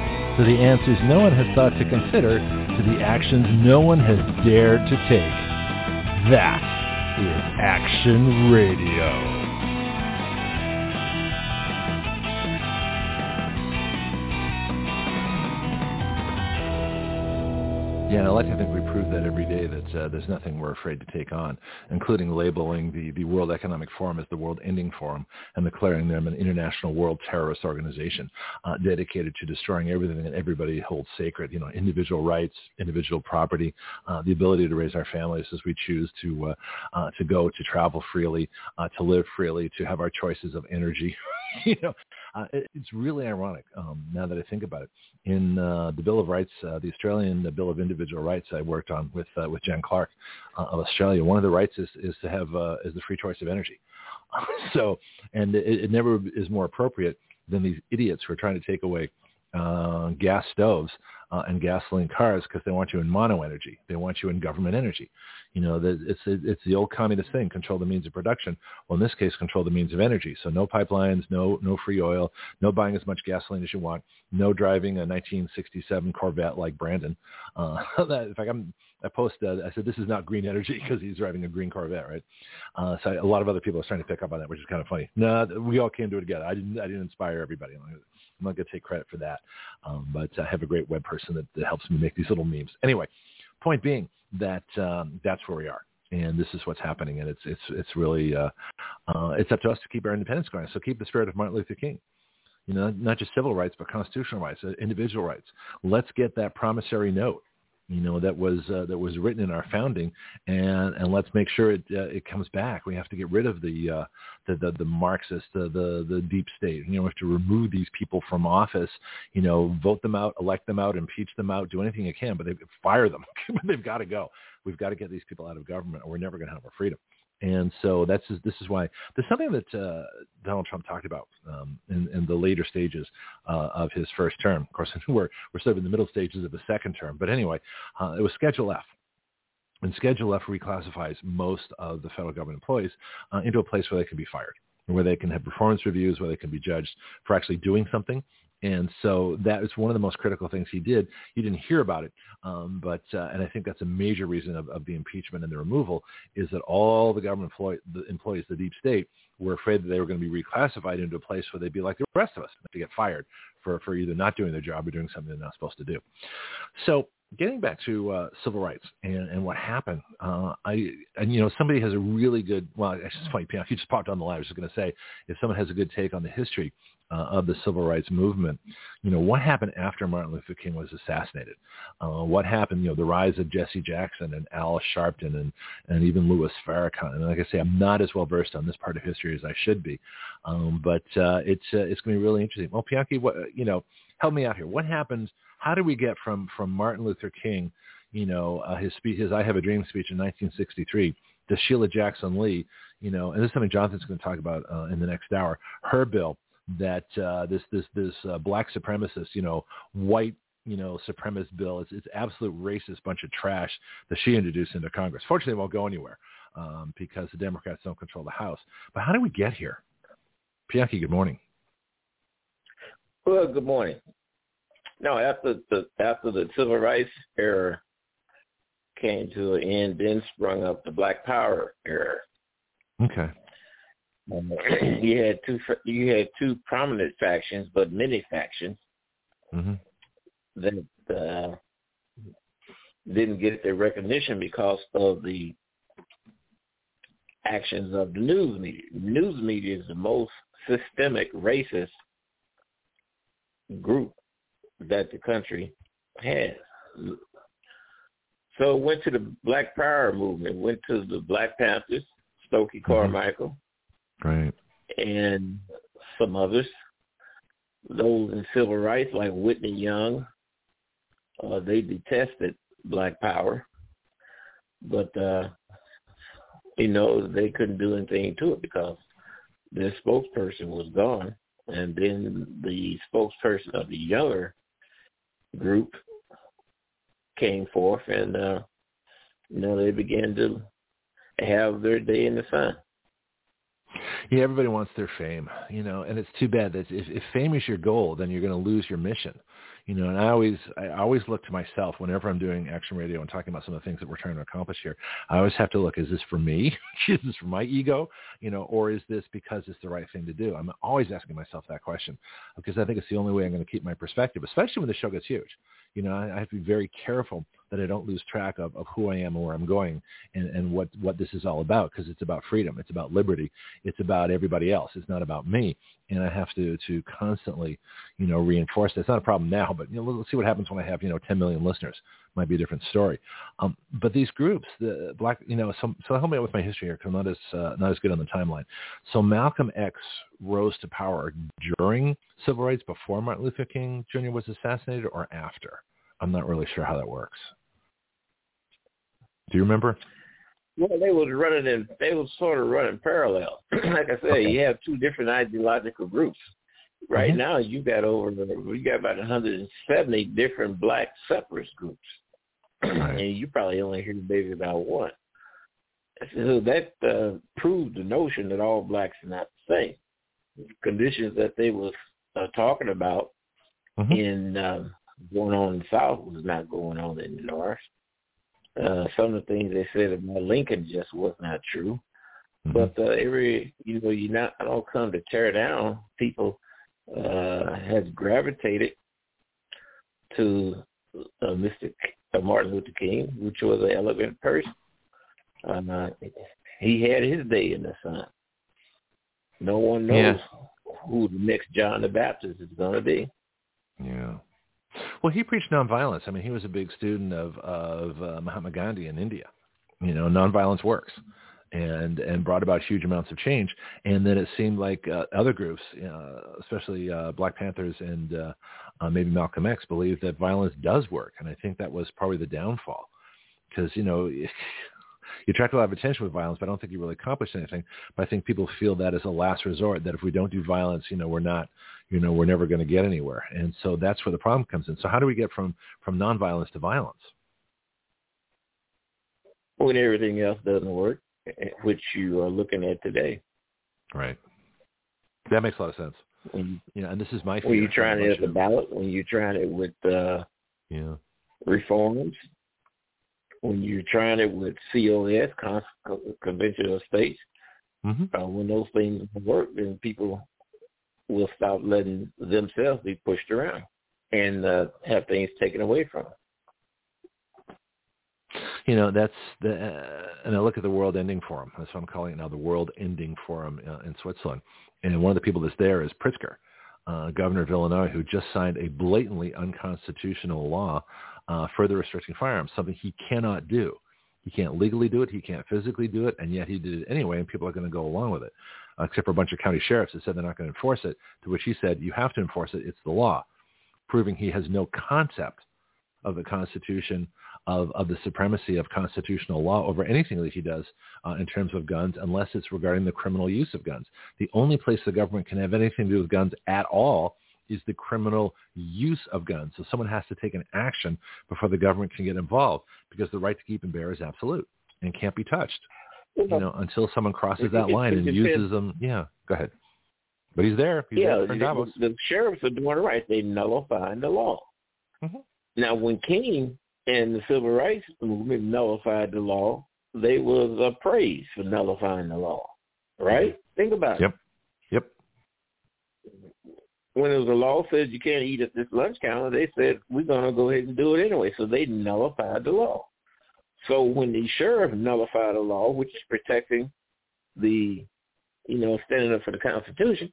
to the answers no one has thought to consider, to the actions no one has dared to take. That is Action Radio. Yeah, I like to think we prove that every day that uh, there's nothing we're afraid to take on, including labeling the, the World Economic Forum as the World Ending Forum and declaring them an international world terrorist organization uh, dedicated to destroying everything that everybody holds sacred, you know, individual rights, individual property, uh, the ability to raise our families as we choose to, uh, uh, to go, to travel freely, uh, to live freely, to have our choices of energy, [LAUGHS] you know, Uh, it, it's really ironic um, now that I think about it. In uh, the Bill of Rights, uh, the Australian Bill of Individual Rights, I worked on with uh, with Jen Clark uh, of Australia. One of the rights is is to have uh, is the free choice of energy. [LAUGHS] so, and it, it never is more appropriate than these idiots who are trying to take away uh, gas stoves uh, and gasoline cars because they want you in mono energy. They want you in government energy. You know, it's it's the old communist thing: control the means of production. Well, in this case, control the means of energy. So no pipelines, no no free oil, no buying as much gasoline as you want, no driving a 1967 Corvette like Brandon. Uh, [LAUGHS] that, in fact, I'm I posted, I said, this is not green energy [LAUGHS] because he's driving a green Corvette, right? Uh, so a lot of other people are starting to pick up on that, which is kind of funny. No, we all came to it together. I didn't, I didn't inspire everybody. I'm not going to take credit for that. Um, but I have a great web person that, that helps me make these little memes. Anyway, point being that um, that's where we are and this is what's happening. And it's it's it's really uh, uh, it's up to us to keep our independence going. So keep the spirit of Martin Luther King. You know, not just civil rights, but constitutional rights, uh, individual rights. Let's get that promissory note you know that was uh, that was written in our founding and and let's make sure it uh, it comes back. We have to get rid of the uh, the, the the marxist the, the the deep state. You know we have to remove these people from office you know vote them out elect them out impeach them out do anything you can but they fire them. [LAUGHS] They've got to go. We've got to get these people out of government or we're never going to have our freedom and so that's this is why there's something that uh, Donald Trump talked about um, in, in, the later stages uh, of his first term. Of course, [LAUGHS] we're we're sort of in the middle stages of the second term. But anyway, uh, it was Schedule F. And Schedule F reclassifies most of the federal government employees uh, into a place where they can be fired, where they can have performance reviews, where they can be judged for actually doing something and so that was one of the most critical things he did. You didn't hear about it, um, but uh, and I think that's a major reason of, of the impeachment and the removal is that all the government employ, the employees, the deep state, were afraid that they were going to be reclassified into a place where they'd be like the rest of us, to get fired for for either not doing their job or doing something they're not supposed to do. So getting back to uh, civil rights and, and what happened, uh, I and you know somebody has a really good. Well, it's just funny. You just popped on the line. I was just going to say, if someone has a good take on the history uh, of the civil rights movement. You know, what happened after Martin Luther King was assassinated? Uh, what happened, you know, the rise of Jesse Jackson and Al Sharpton and, and even Louis Farrakhan. And like I say, I'm not as well versed on this part of history as I should be. Um, but uh, it's, uh, it's going to be really interesting. Well, Bianchi, what, you know, help me out here. What happens? How do we get from, from Martin Luther King, you know, uh, his speech, his I Have a Dream speech in 1963 to Sheila Jackson Lee, you know, and this is something Jonathan's going to talk about uh, in the next hour, her bill that uh, this this this uh, black supremacist, you know, white you know, supremacist bill. It's it's absolute racist bunch of trash that she introduced into Congress. Fortunately, it won't go anywhere um, because the Democrats don't control the House. But how do we get here? Bianchi, good morning. Well, good morning. No, after the after the civil rights era came to an end, then sprung up the Black Power era. Okay. [CLEARS THROAT] you had two you had two prominent factions, but many factions mm-hmm. that uh, didn't get their recognition because of the actions of the news media. News media is the most systemic racist group that the country has. So it went to the Black Power movement, went to the Black Panthers, Stokely mm-hmm. Carmichael, Right. And some others, those in civil rights like Whitney Young, uh, they detested black power, but uh, you know they couldn't do anything to it because their spokesperson was gone, and then the spokesperson of the younger group came forth, and uh, you know they began to have their day in the sun. Yeah, everybody wants their fame, you know, and it's too bad that if, if fame is your goal, then you're going to lose your mission. You know, and I always, I always look to myself whenever I'm doing action radio and talking about some of the things that we're trying to accomplish here. I always have to look: is this for me? [LAUGHS] is this for my ego? You know, or is this because it's the right thing to do? I'm always asking myself that question because I think it's the only way I'm going to keep my perspective, especially when the show gets huge. You know, I, I have to be very careful that I don't lose track of, of who I am and where I'm going and, and what, what this is all about because it's about freedom. It's about liberty. It's about everybody else. It's not about me. And I have to, to constantly, you know, reinforce that. It's not a problem now, but, you know, let's see what happens when I have, you know, 10 million listeners. Might be a different story. Um, but these groups, the black, you know, so, so help me out with my history here because I'm not as, uh, not as good on the timeline. So Malcolm X rose to power during civil rights before Martin Luther King Jr. was assassinated or after? I'm not really sure how that works. Do you remember? Well, they was running in, they was sort of running parallel. [CLEARS THROAT] like I said, okay. you have two different ideological groups. Right mm-hmm. now, you got over, you got about 170 different black separatist groups, [CLEARS THROAT] right. and you probably only hear maybe about one. So that uh, proved the notion that all blacks are not the same. The conditions that they was uh, talking about mm-hmm. in um, going on in the South was not going on in the North. Uh, some of the things they said about Lincoln just was not true. Mm-hmm. But uh, every, you know, you not I don't come to tear down. People uh, has gravitated to uh, Mr. Uh, Martin Luther King, which was an elegant person. Uh, he had his day in the sun. No one knows yeah. who the next John the Baptist is going to be. Yeah. Well, he preached nonviolence. I mean, he was a big student of of uh, Mahatma Gandhi in India. You know, nonviolence works, and and brought about huge amounts of change. And then it seemed like uh, other groups, uh, especially uh, Black Panthers and uh, uh, maybe Malcolm X, believed that violence does work. And I think that was probably the downfall, because you know. [LAUGHS] you attract a lot of attention with violence, but I don't think you really accomplish anything. But I think people feel that as a last resort, that if we don't do violence, you know, we're not you know, we're never going to get anywhere. And so that's where the problem comes in. So how do we get from, from nonviolence to violence? When everything else doesn't work, which you are looking at today. Right. That makes a lot of sense. When, you know, and this is my fear. When you're trying it at the ballot, when you're trying it with uh, yeah. reforms, when you're trying it with COS, Convention of States, mm-hmm. uh, when those things work, then people will stop letting themselves be pushed around and uh, have things taken away from them. You know, that's the, uh, and I look at the World Ending Forum. That's what I'm calling it now, the World Ending Forum uh, in Switzerland. And one of the people that's there is Pritzker, uh, governor of Illinois, who just signed a blatantly unconstitutional law uh, further restricting firearms, something he cannot do. He can't legally do it. He can't physically do it. And yet he did it anyway, and people are going to go along with it uh, except for a bunch of county sheriffs that said they're not going to enforce it, to which he said, you have to enforce it. It's the law, proving he has no concept of the Constitution, of, of the supremacy of constitutional law over anything that he does uh, in terms of guns, unless it's regarding the criminal use of guns. The only place the government can have anything to do with guns at all is the criminal use of guns. So someone has to take an action before the government can get involved because the right to keep and bear is absolute and can't be touched you know, until someone crosses that line and uses them. Yeah, go ahead. But he's there. He's yeah, there the, the sheriffs are doing it right. They nullifying the law. Mm-hmm. Now, when King and the civil rights movement nullified the law, they was appraised for nullifying the law. Right? Mm-hmm. Think about yep. it. Yep. Yep. When it was a law says you can't eat at this lunch counter, they said we're going to go ahead and do it anyway. So they nullified the law. So when the sheriff nullified a law, which is protecting the, you know, standing up for the Constitution,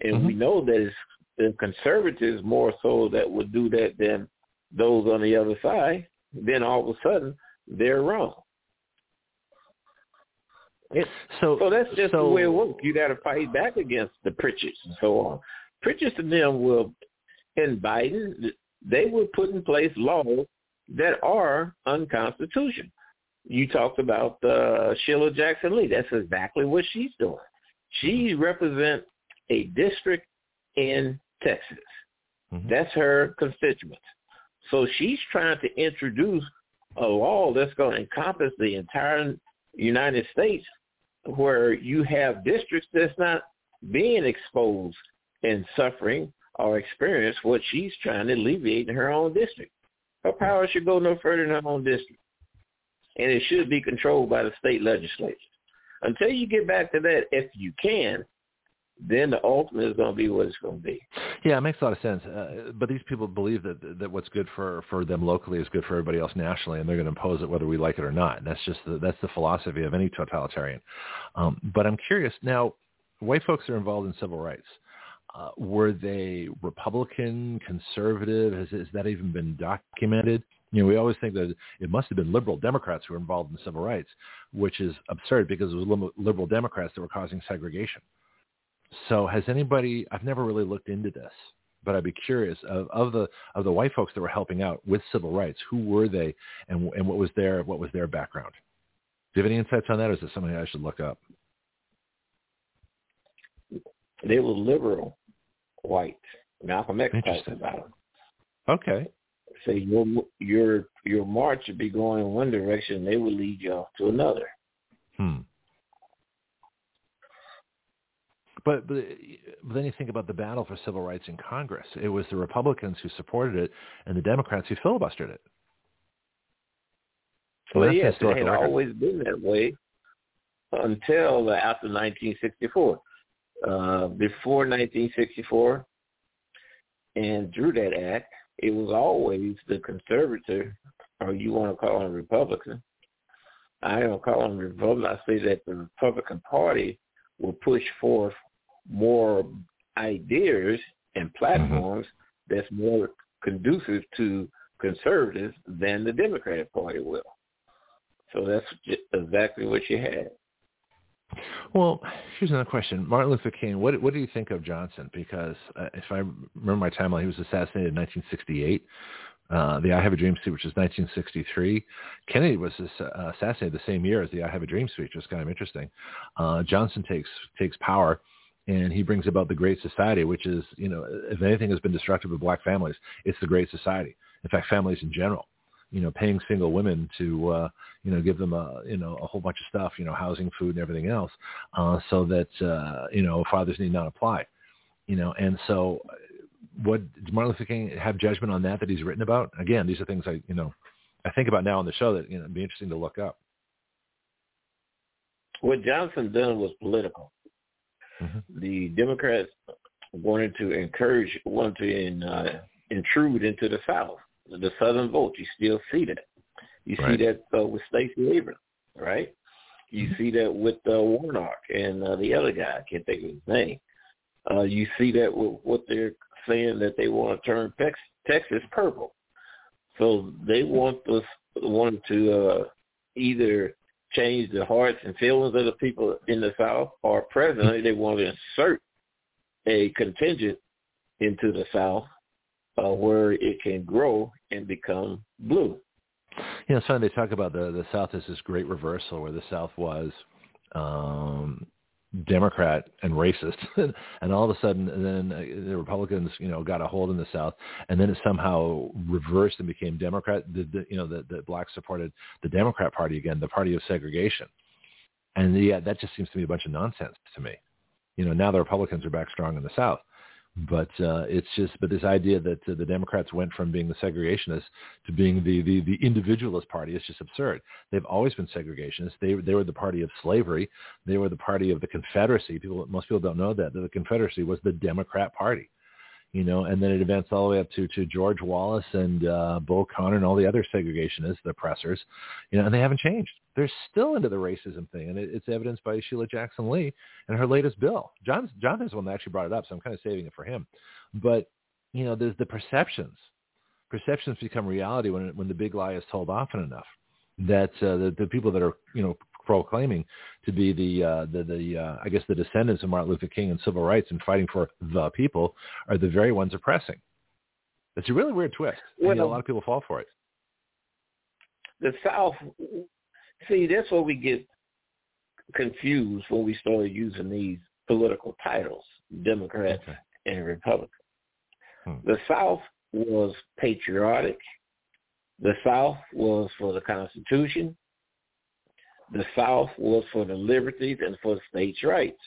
and mm-hmm. we know that it's the conservatives more so that would do that than those on the other side, then all of a sudden they're wrong. so, so that's just so, the way it works. You got to fight back against the Pritchards and so on. Pritchards and them will, and Biden, they will put in place laws that are unconstitutional. You talked about uh, Sheila Jackson Lee. That's exactly what she's doing. She represents a district in Texas. Mm-hmm. That's her constituent. So she's trying to introduce a law that's going to encompass the entire United States where you have districts that's not being exposed and suffering or experience what she's trying to alleviate in her own district. Her power should go no further than her own district. And it should be controlled by the state legislature. Until you get back to that, if you can, then the ultimate is going to be what it's going to be. Yeah, it makes a lot of sense. Uh, but these people believe that that what's good for for them locally is good for everybody else nationally, and they're going to impose it whether we like it or not. And that's just the, that's the philosophy of any totalitarian. Um, but I'm curious now. White folks are involved in civil rights. Uh, were they Republican, conservative? Has, has that even been documented? You know, we always think that it must have been liberal Democrats who were involved in civil rights, which is absurd because it was liberal Democrats that were causing segregation. So has anybody? I've never really looked into this, but I'd be curious of, of the of the white folks that were helping out with civil rights. Who were they, and and what was their what was their background? Do you have any insights on that, or is it something I should look up? They were liberal white. Malcolm X talks about them. Okay. So your your your march would be going in one direction, they would lead you to another. Hmm. But, but, but then you think about the battle for civil rights in Congress. It was the Republicans who supported it and the Democrats who filibustered it. So well, yes, it had record. always been that way until after 1964. Uh, before 1964 and through that act, it was always the conservative, or you want to call him Republican. I don't call him Republican. I say that the Republican Party will push forth more ideas and mm-hmm. platforms mm-hmm. that's more conducive to conservatives than the Democratic Party will. So that's exactly what you had. Well, here's another question. Martin Luther King, what what do you think of Johnson? Because uh, if I remember my timeline, he was assassinated in 1968. Uh, the I Have a Dream speech, which is 1963. Kennedy was uh, assassinated the same year as the I Have a Dream speech, which is kind of interesting. Uh, Johnson takes takes power, and he brings about the Great Society, which is, you know, if anything has been destructive of black families, it's the Great Society. In fact, families in general you know, paying single women to, uh, you know, give them a, you know, a whole bunch of stuff, you know, housing, food, and everything else, uh, so that, uh, you know, fathers need not apply, you know, and so what did Martin Luther King have judgment on that that he's written about? Again, these are things I, you know, I think about now on the show that, you know, it'd be interesting to look up. What Johnson done was political. Mm-hmm. The Democrats wanted to encourage, wanted to in, uh, intrude into the South the Southern vote. You still see that. You right. see that uh, with Stacey Abrams, right? You mm-hmm. see that with uh, Warnock and uh, the other guy. I can't think of his name. Uh, you see that with what they're saying that they want to turn Texas, Texas purple. So they want us want to uh, either change the hearts and feelings of the people in the South, or presently they want to insert a contingent into the South uh, where it can grow and become blue. You know, so they talk about the the South as this great reversal, where the South was um, Democrat and racist, [LAUGHS] and all of a sudden, then uh, the Republicans, you know, got a hold in the South, and then it somehow reversed and became Democrat. The, the, you know, the, the blacks supported the Democrat Party again, the party of segregation, and yeah, that just seems to be a bunch of nonsense to me. You know, now the Republicans are back strong in the South. But uh, it's just, but this idea that uh, the Democrats went from being the segregationists to being the, the, the individualist party is just absurd. They've always been segregationists. They, they were the party of slavery. They were the party of the Confederacy. People, most people don't know that, that the Confederacy was the Democrat Party you know, and then it advanced all the way up to to George Wallace and uh, Bull Connor and all the other segregationists, the oppressors, you know, and they haven't changed. They're still into the racism thing, and it, it's evidenced by Sheila Jackson Lee and her latest bill. John Jonathan's one that actually brought it up, so I'm kind of saving it for him. But you know, there's the perceptions. Perceptions become reality when when the big lie is told often enough. That uh, the, the people that are you know proclaiming to be the uh, the, the uh, I guess the descendants of Martin Luther King and civil rights and fighting for the people are the very ones oppressing. It's a really weird twist. Well, and a lot of people fall for it. The South, see, that's where we get confused when we start using these political titles, Democrat okay. and Republican. Hmm. The South was patriotic. The South was for the Constitution the South was for the liberties and for states' rights.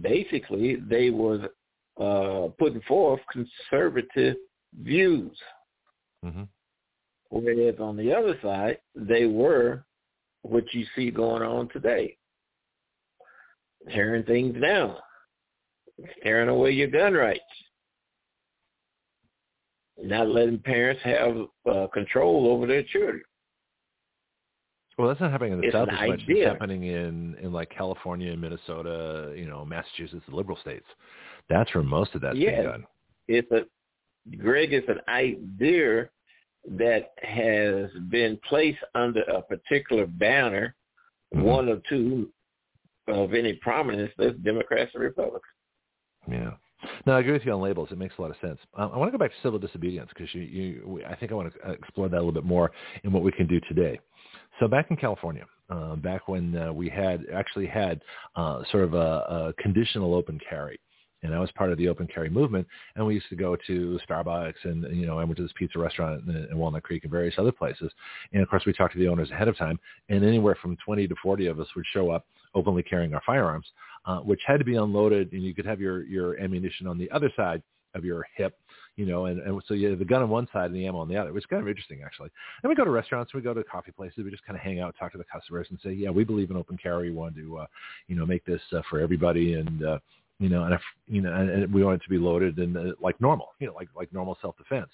Basically, they were uh, putting forth conservative views. Mm-hmm. Whereas on the other side, they were what you see going on today. tearing things down, tearing away your gun rights, not letting parents have uh, control over their children. Well, that's not happening in the It's South as much. idea. It's happening in in like California, Minnesota, you know, Massachusetts, the liberal states. That's where most of that's Yes. being done. It's a Greg it's an idea that has been placed under a particular banner, Mhm. one or two of any prominence. That's Democrats or Republicans. Yeah. No, I agree with you on labels. It makes a lot of sense. Um, I want to go back to civil disobedience because you, you, I think I want to explore that a little bit more in what we can do today. So back in California, uh, back when uh, we had actually had uh, sort of a, a conditional open carry, and I was part of the open carry movement, and we used to go to Starbucks, and you know, I went to this pizza restaurant in, in Walnut Creek and various other places, and of course we talked to the owners ahead of time, and anywhere from 20 to 40 of us would show up openly carrying our firearms, uh, which had to be unloaded, and you could have your your ammunition on the other side of your hip, you know, and, and so you have the gun on one side and the ammo on the other. It was kind of interesting actually. And we go to restaurants, we go to coffee places, we just kind of hang out, talk to the customers, and say, yeah, we believe in open carry. We want to, uh, you know, make this uh, for everybody, and uh, you know, and if, you know, and, we want it to be loaded and uh, like normal, you know, like like normal self defense.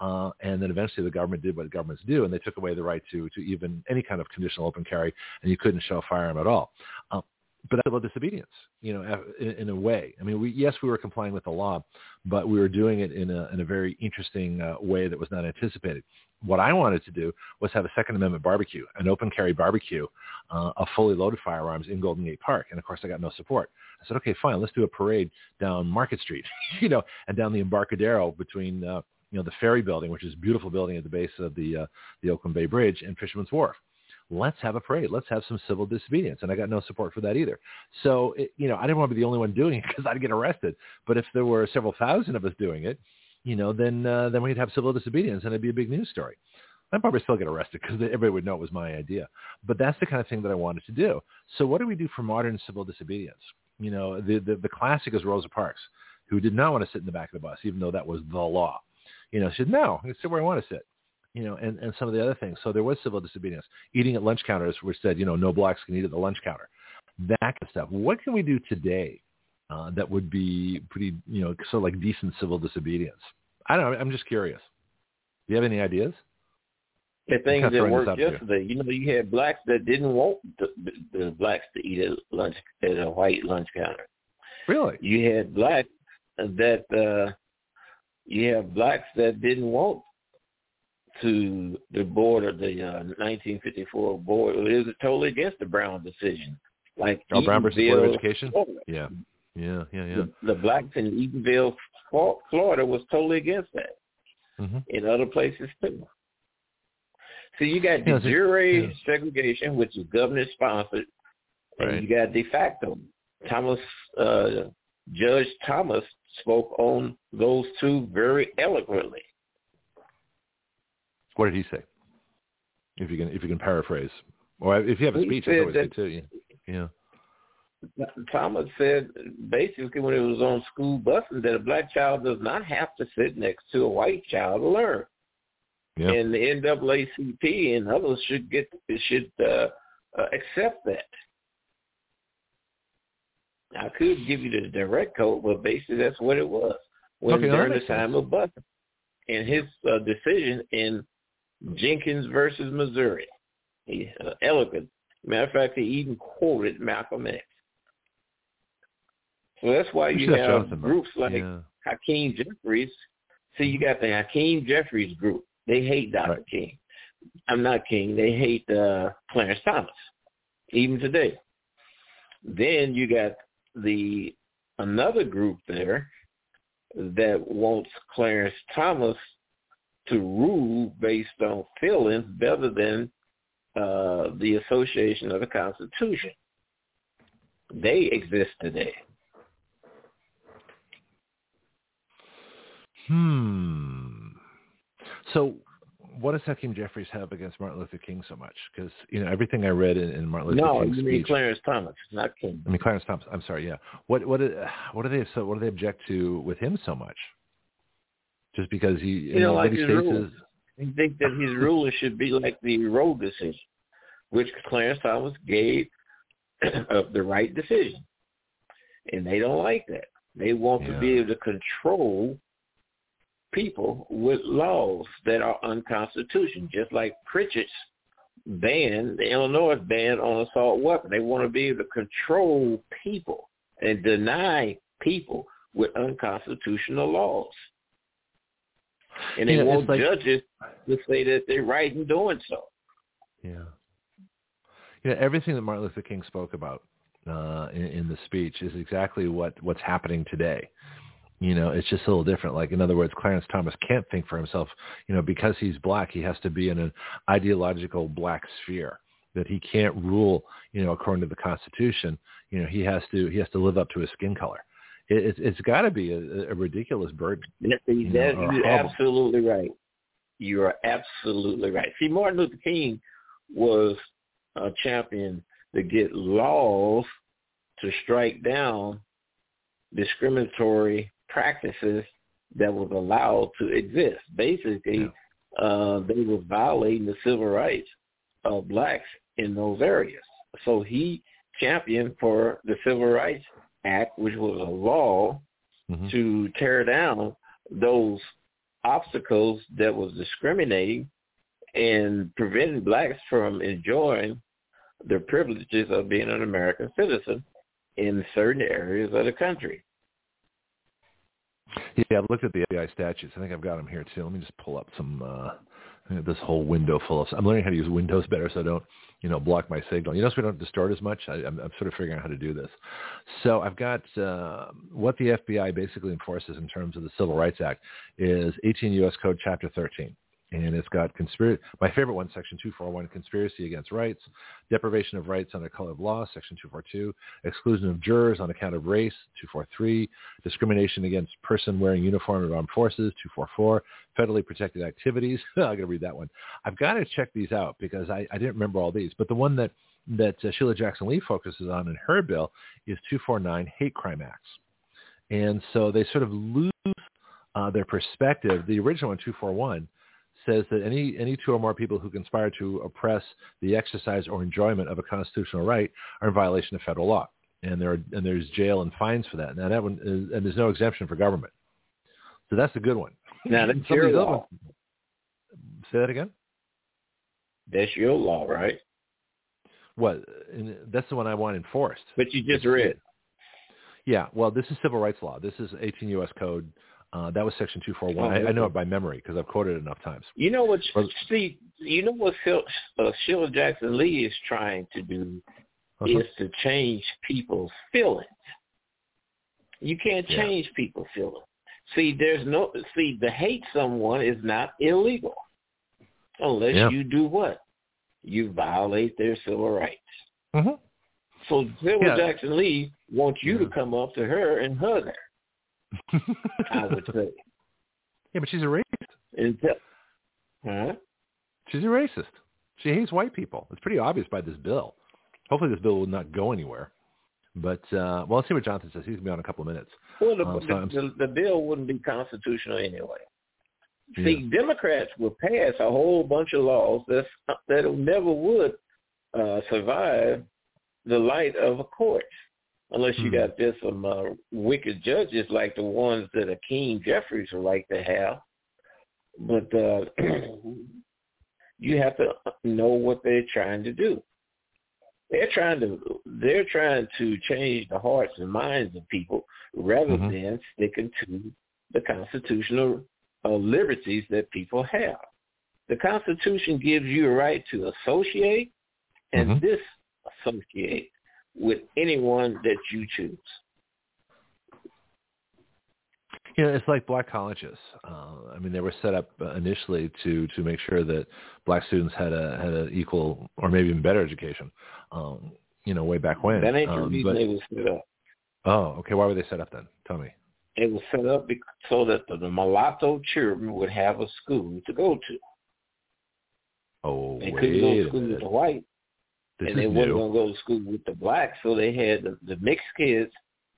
Uh, and then eventually the government did what governments do, and they took away the right to to even any kind of conditional open carry, and you couldn't show a firearm at all. Uh, but that's about disobedience, you know, in, in a way. I mean, we, yes, we were complying with the law, but we were doing it in a, in a very interesting uh, way that was not anticipated. What I wanted to do was have a Second Amendment barbecue, an open carry barbecue uh, of fully loaded firearms in Golden Gate Park. And of course, I got no support. I said, okay, fine, let's do a parade down Market Street, [LAUGHS] you know, and down the Embarcadero between, uh, you know, the ferry building, which is a beautiful building at the base of the, uh, the Oakland Bay Bridge, and Fisherman's Wharf let's have a parade. Let's have some civil disobedience. And I got no support for that either. So, it, you know, I didn't want to be the only one doing it [LAUGHS] because I'd get arrested. But if there were several thousand of us doing it, you know, then uh, then we'd have civil disobedience and it'd be a big news story. I'd probably still get arrested because everybody would know it was my idea. But that's the kind of thing that I wanted to do. So what do we do for modern civil disobedience? You know, the, the, the classic is Rosa Parks, who did not want to sit in the back of the bus, even though that was the law. You know, she said, no, I sit where I want to sit you know, and, and some of the other things. So there was civil disobedience. Eating at lunch counters, which said, you know, no blacks can eat at the lunch counter. That kind of stuff. What can we do today uh, that would be pretty, you know, sort of like decent civil disobedience? I don't know. I'm just curious. Do you have any ideas? The things that worked yesterday, you know, you had blacks that didn't want the, the, the blacks to eat at lunch at a white lunch counter. Really? You had blacks that uh you have blacks that didn't want to the board of the uh, 1954 board. It was totally against the Brown decision. Like Oh, Brown versus Board of Education? Florida. Yeah. Yeah, yeah, yeah. The, the blacks in Eatonville, Florida, was totally against that. hmm In other places too. So you got de jure yeah. segregation, which is government sponsored, and Right. you got de facto. Thomas uh, Judge Thomas spoke on those two very eloquently. What did he say? If you can, if you can paraphrase, or if you have a He speech, that's always that- good too. Yeah. yeah. Thomas said basically when it was on school buses that a black child does not have to sit next to a white child to learn. Yeah. And the NAACP and others should get should uh, uh, accept that. I could give you the direct quote, but basically that's what it was when Okay, during the makes sense. time of busing. And his uh, decision in Jenkins versus Missouri, he uh, eloquent. Matter of fact, he even quoted Malcolm X. So that's why you have have Jonathan, though. groups like yeah. Hakeem Jeffries. See, you got the Hakeem Jeffries group. They hate Dr. Right. King. I'm not King. They hate uh, Clarence Thomas, even today. Then you got the another group there that wants Clarence Thomas to rule based on feelings better than uh, the Association of the Constitution. They exist today. Hmm. So, what does Hakeem Jeffries have against Martin Luther King so much? Because you know everything I read in, in Martin Luther No, King's you mean speech. Clarence Thomas, not King. I mean Clarence Thomas. I'm sorry. Yeah. What what do- what do they so what do they object to with him so much? Just because he You know, like his is I think that his ruling should be like the Roe decision, which Clarence Thomas gave [CLEARS THROAT] uh, the right decision. and they don't like that. They want Yeah. to be able to control people with laws that are unconstitutional, just like Pritchett's ban, the Illinois ban on assault weapon. They want to be able to control people and deny people with unconstitutional laws. And they You know, want like- judges to say that they're right in doing so. Yeah. You know, everything that Martin Luther King spoke about uh, in, in the speech is exactly what, what's happening today. You know, it's just a little different. Like, in other words, Clarence Thomas can't think for himself. You know, because he's black, he has to be in an ideological black sphere that he can't rule. You know, according to the Constitution, you know, he has to he has to live up to his skin color. It, it's it's got to be a, a ridiculous burden. That, You know, that- or you're absolutely right. You are absolutely right. See, Martin Luther King was a champion to get laws to strike down discriminatory practices that was allowed to exist. Basically, uh, they were violating the civil rights of blacks in those areas. So he championed for the Civil Rights Act, which was a law Mhm. to tear down those obstacles that was discriminating and preventing blacks from enjoying the privileges of being an American citizen in certain areas of the country. Yeah, I've looked at the FBI statutes. I think I've got them here too. Let me just pull up some uh, this whole window full of. I'm learning how to use Windows better, so I don't, you know, block my signal. You so we don't distort as much. I, I'm, I'm sort of figuring out how to do this. So I've got uh, what the FBI basically enforces in terms of the Civil Rights Act is 18 U.S. Code Chapter 13. And it's got conspiracy. My favorite one, Section 241, conspiracy against rights, deprivation of rights under color of law, Section 242, exclusion of jurors on account of race, 243, discrimination against person wearing uniform of armed forces, 244, federally protected activities. [LAUGHS] I got to read that one. I've got to check these out because I, I didn't remember all these. But the one that that uh, Sheila Jackson Lee focuses on in her bill is 249 hate crime acts, and so they sort of lose uh, their perspective. The original one, 241 says that any any two or more people who conspire to oppress the exercise or enjoyment of a constitutional right are in violation of federal law, and there are, and there's jail and fines for that. Now that one is, and there's no exemption for government, so that's a good one. [LAUGHS] Now that's [LAUGHS] your law. Say that again. That's your law, right? What? And that's the one I want enforced. But you just read. Yeah. Well, this is civil rights law. This is 18 U.S. Code. Uh, that was Section 241. Oh, I, I know it by memory because I've quoted it enough times. You know what? Well- See, you know what Phil, uh, Sheila Jackson Lee is trying to do Uh-huh. is to change people's feelings. You can't Yeah. change people's feelings. See, there's no see to hate someone is not illegal unless Yeah. you do what? You violate their civil rights. Mhm. So Sheila Yeah. Jackson Lee wants you to come up to her and hug her. I would [LAUGHS] say. yeah, but she's a racist. And tell, huh? She's a racist. She hates white people. It's pretty obvious by this bill. Hopefully, this bill will not go anywhere. But uh, well, let's see what Jonathan says. He's gonna be on in a couple of minutes. Well, the, Uh, so the, the, bill wouldn't be constitutional anyway. Yeah. See, Democrats will pass a whole bunch of laws that that never would uh, survive the light of a court, unless you Hmm. got just some uh, wicked judges like the ones that a King Jeffries would like to have. But uh, [CLEARS THROAT] you have to know what they're trying to do. They're trying to they're trying to change the hearts and minds of people rather Mhm. than sticking to the constitutional uh, liberties that people have. The Constitution gives you a right to associate and Mhm. disassociate with anyone that you choose. You know, it's like black colleges. Uh, I mean, they were set up initially to to make sure that black students had a had an equal or maybe even better education. Um, you know, way back when. That ain't the Um, reason but- they was set up. oh, okay. Why were they set up then? Tell me. It was set up so that the, the mulatto children would have a school to go to. Oh, They couldn't go to school with the white, This and they wasn't new. going to go to school with the blacks, so they had the, the mixed kids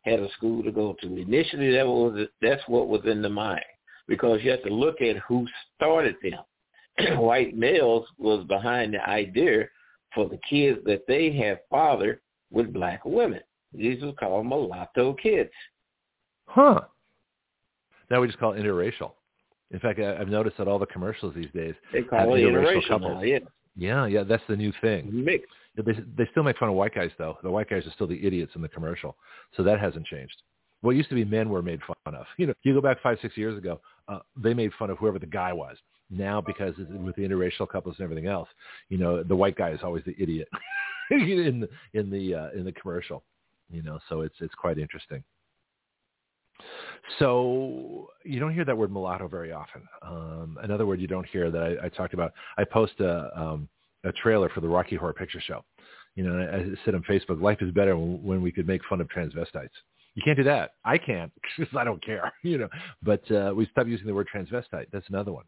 had a school to go to. Initially, that was that's what was in the mind because you have to look at who started them. [CLEARS THROAT] White males was behind the idea for the kids that they had fathered with black women. These were called mulatto kids. Huh. Now we just call it interracial. In fact, I, I've noticed that all the commercials these days They have call it interracial interracial couples. now, yeah. Yeah, yeah, that's the new thing. Mixed. They they still make fun of white guys though. The white guys are still the idiots in the commercial, so that hasn't changed. What used to be men were made fun of. You know, you go back five six years ago, uh, they made fun of whoever the guy was. Now, because with the interracial couples and everything else, you know, the white guy is always the idiot [LAUGHS] in the in the uh, in the commercial. You know, so it's it's quite interesting. So you don't hear that word mulatto very often. Um, another word you don't hear that I, I talked about. I post a um, a trailer for the Rocky Horror Picture Show. You know, I said on Facebook, life is better when, we could make fun of transvestites. You can't do that. I can't [LAUGHS] because I don't care. [LAUGHS] You know, but uh, we stopped using the word transvestite. That's another one.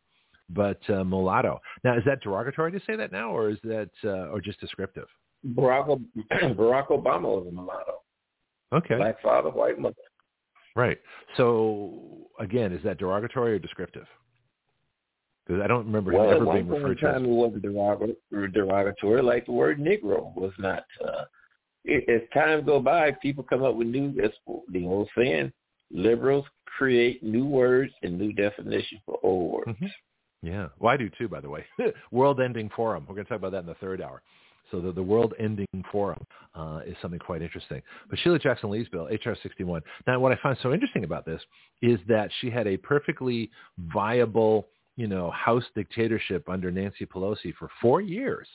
But uh, mulatto. Now, is that derogatory to say that now, or is that uh, or just descriptive? Barack, [CLEARS THROAT] Barack Obama was a mulatto. Okay. Black father, white mother. Right. So again, is that derogatory or descriptive? Because I don't remember him Well, at ever one being referred to. time, As, it wasn't derog- derogatory. Like the word Negro was not. Uh, as time go by, people come up with new. That's the old saying: liberals create new words and new definitions for old words. Mhm. Yeah. Well, I do too, by the way. [LAUGHS] World Ending Forum. We're going to talk about that in the third hour. So the, the World Ending Forum uh, is something quite interesting. But Sheila Jackson Lee's bill, HR 61. Now, what I find so interesting about this is that she had a perfectly viable, you know, House dictatorship under Nancy Pelosi for four years.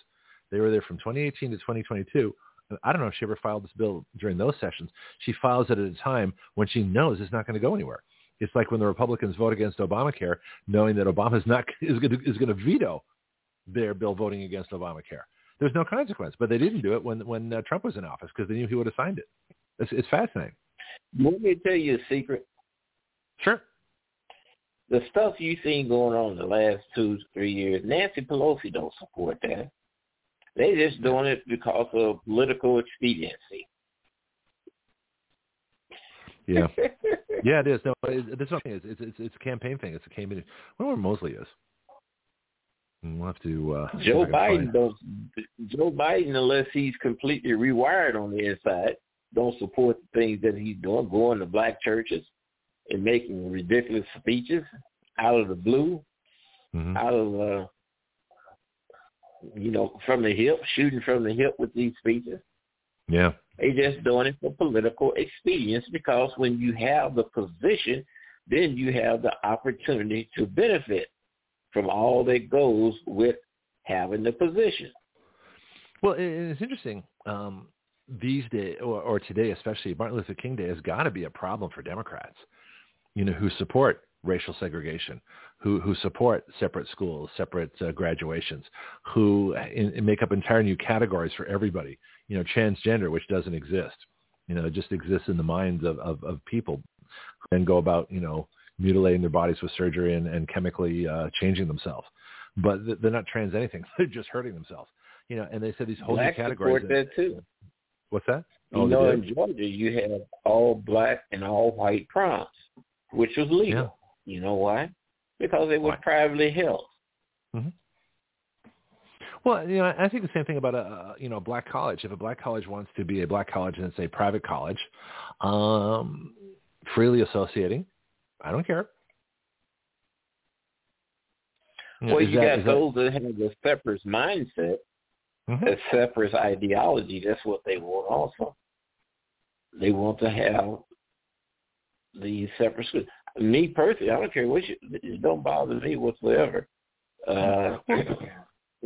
They were there from 2018 to 2022. I don't know if she ever filed this bill during those sessions. She files it at a time when she knows it's not going to go anywhere. It's like when the Republicans vote against Obamacare, knowing that Obama's not [LAUGHS] is going to, is going to veto their bill voting against Obamacare. There's no consequence, but they didn't do it when when uh, Trump was in office because they knew he would have signed it. It's, it's fascinating. Let me tell you a secret. Sure. The stuff you've seen going on the last two, three years, Nancy Pelosi don't support that. They're just doing it because of political expediency. Yeah. [LAUGHS] yeah, it is. No, it, this is what it is. It's, it's it's a campaign thing. It's a campaign. I wonder where Moseley is. We'll have to. Uh, Joe Biden don't. Joe Biden, unless he's completely rewired on the inside, don't support the things that he's doing, going to black churches and making ridiculous speeches out of the blue, Mhm. out of uh, you know from the hip, shooting from the hip with these speeches. Yeah. They just doing it for political expedience because when you have the position, then you have the opportunity to benefit from all that goes with having the position. Well, it's interesting. Um, these days, or, or today, especially Martin Luther King Day, has got to be a problem for Democrats. You know, who support racial segregation, who who support separate schools, separate uh, graduations, who in, make up entire new categories for everybody. You know, transgender, which doesn't exist. You know, it just exists in the minds of, of, of people, and go about you know mutilating their bodies with surgery and, and chemically uh, changing themselves. But th- they're not trans anything; [LAUGHS] they're just hurting themselves. You know, and they said these whole Blacks new categories. support that too. What's that? You Oh, know, in Georgia, you have all black and all white proms, which was legal. You know why? Because it was Why? privately held. Well, you know, I think the same thing about a a, you know a black college. If a black college wants to be a black college and it's a private college, um, freely associating, I don't care. You know, well, is you that- got is that- those that have the separate mindset, Mhm. a separate ideology. That's what they want also. They want to have the separate schools. Me personally, I don't care what you, it don't bother me whatsoever. Uh, [CLEARS THROAT]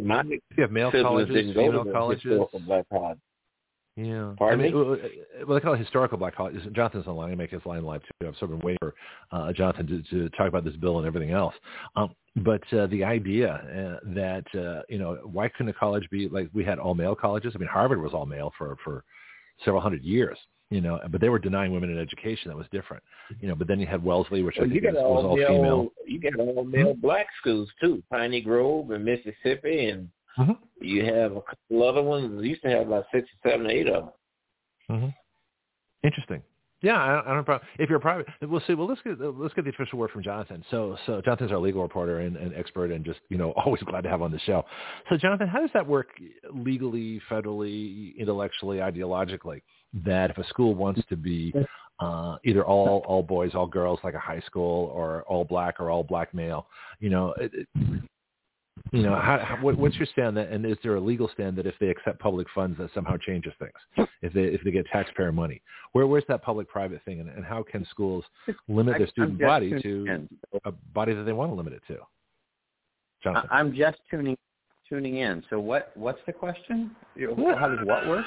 my You have male colleges, didn't go female colleges. black college. Yeah. Pardon I mean, me? well, well, they call it historical black college. Jonathon's online. I make his line live too. I've sort of been waiting for uh, Jonathon to, to talk about this bill and everything else. Um, but uh, the idea uh, that uh, you know why couldn't a college be like we had all male colleges? I mean, Harvard was all male for for several hundred years. You know, but they were denying women an education that was different. You know, but then you had Wellesley, which I Well, you think got is, was all all male, female. you got all male black schools too, Piney Grove in Mississippi, and Mhm. you have a couple other ones. You used to have about six or seven, eight of them. hmm Interesting. Yeah, I don't, I don't problem. If you're a private, we'll see. Well, let's get let's get the official word from Jonathon. So, so Jonathon's our legal reporter and, and expert, and just you know [LAUGHS] always glad to have on the show. So, Jonathon, how does that work legally, federally, intellectually, ideologically? That if a school wants to be uh, either all all boys, all girls, like a high school, or all black or all black male, you know, it, it, you know, how, how, what, what's your stand? That, and is there a legal stand that if they accept public funds, that somehow changes things? If they if they get taxpayer money, where where's that public-private thing, and, and how can schools limit their student body to a body that they want to limit it to? Jonathon. I'm just tuning tuning in. So what what's the question? How does what work?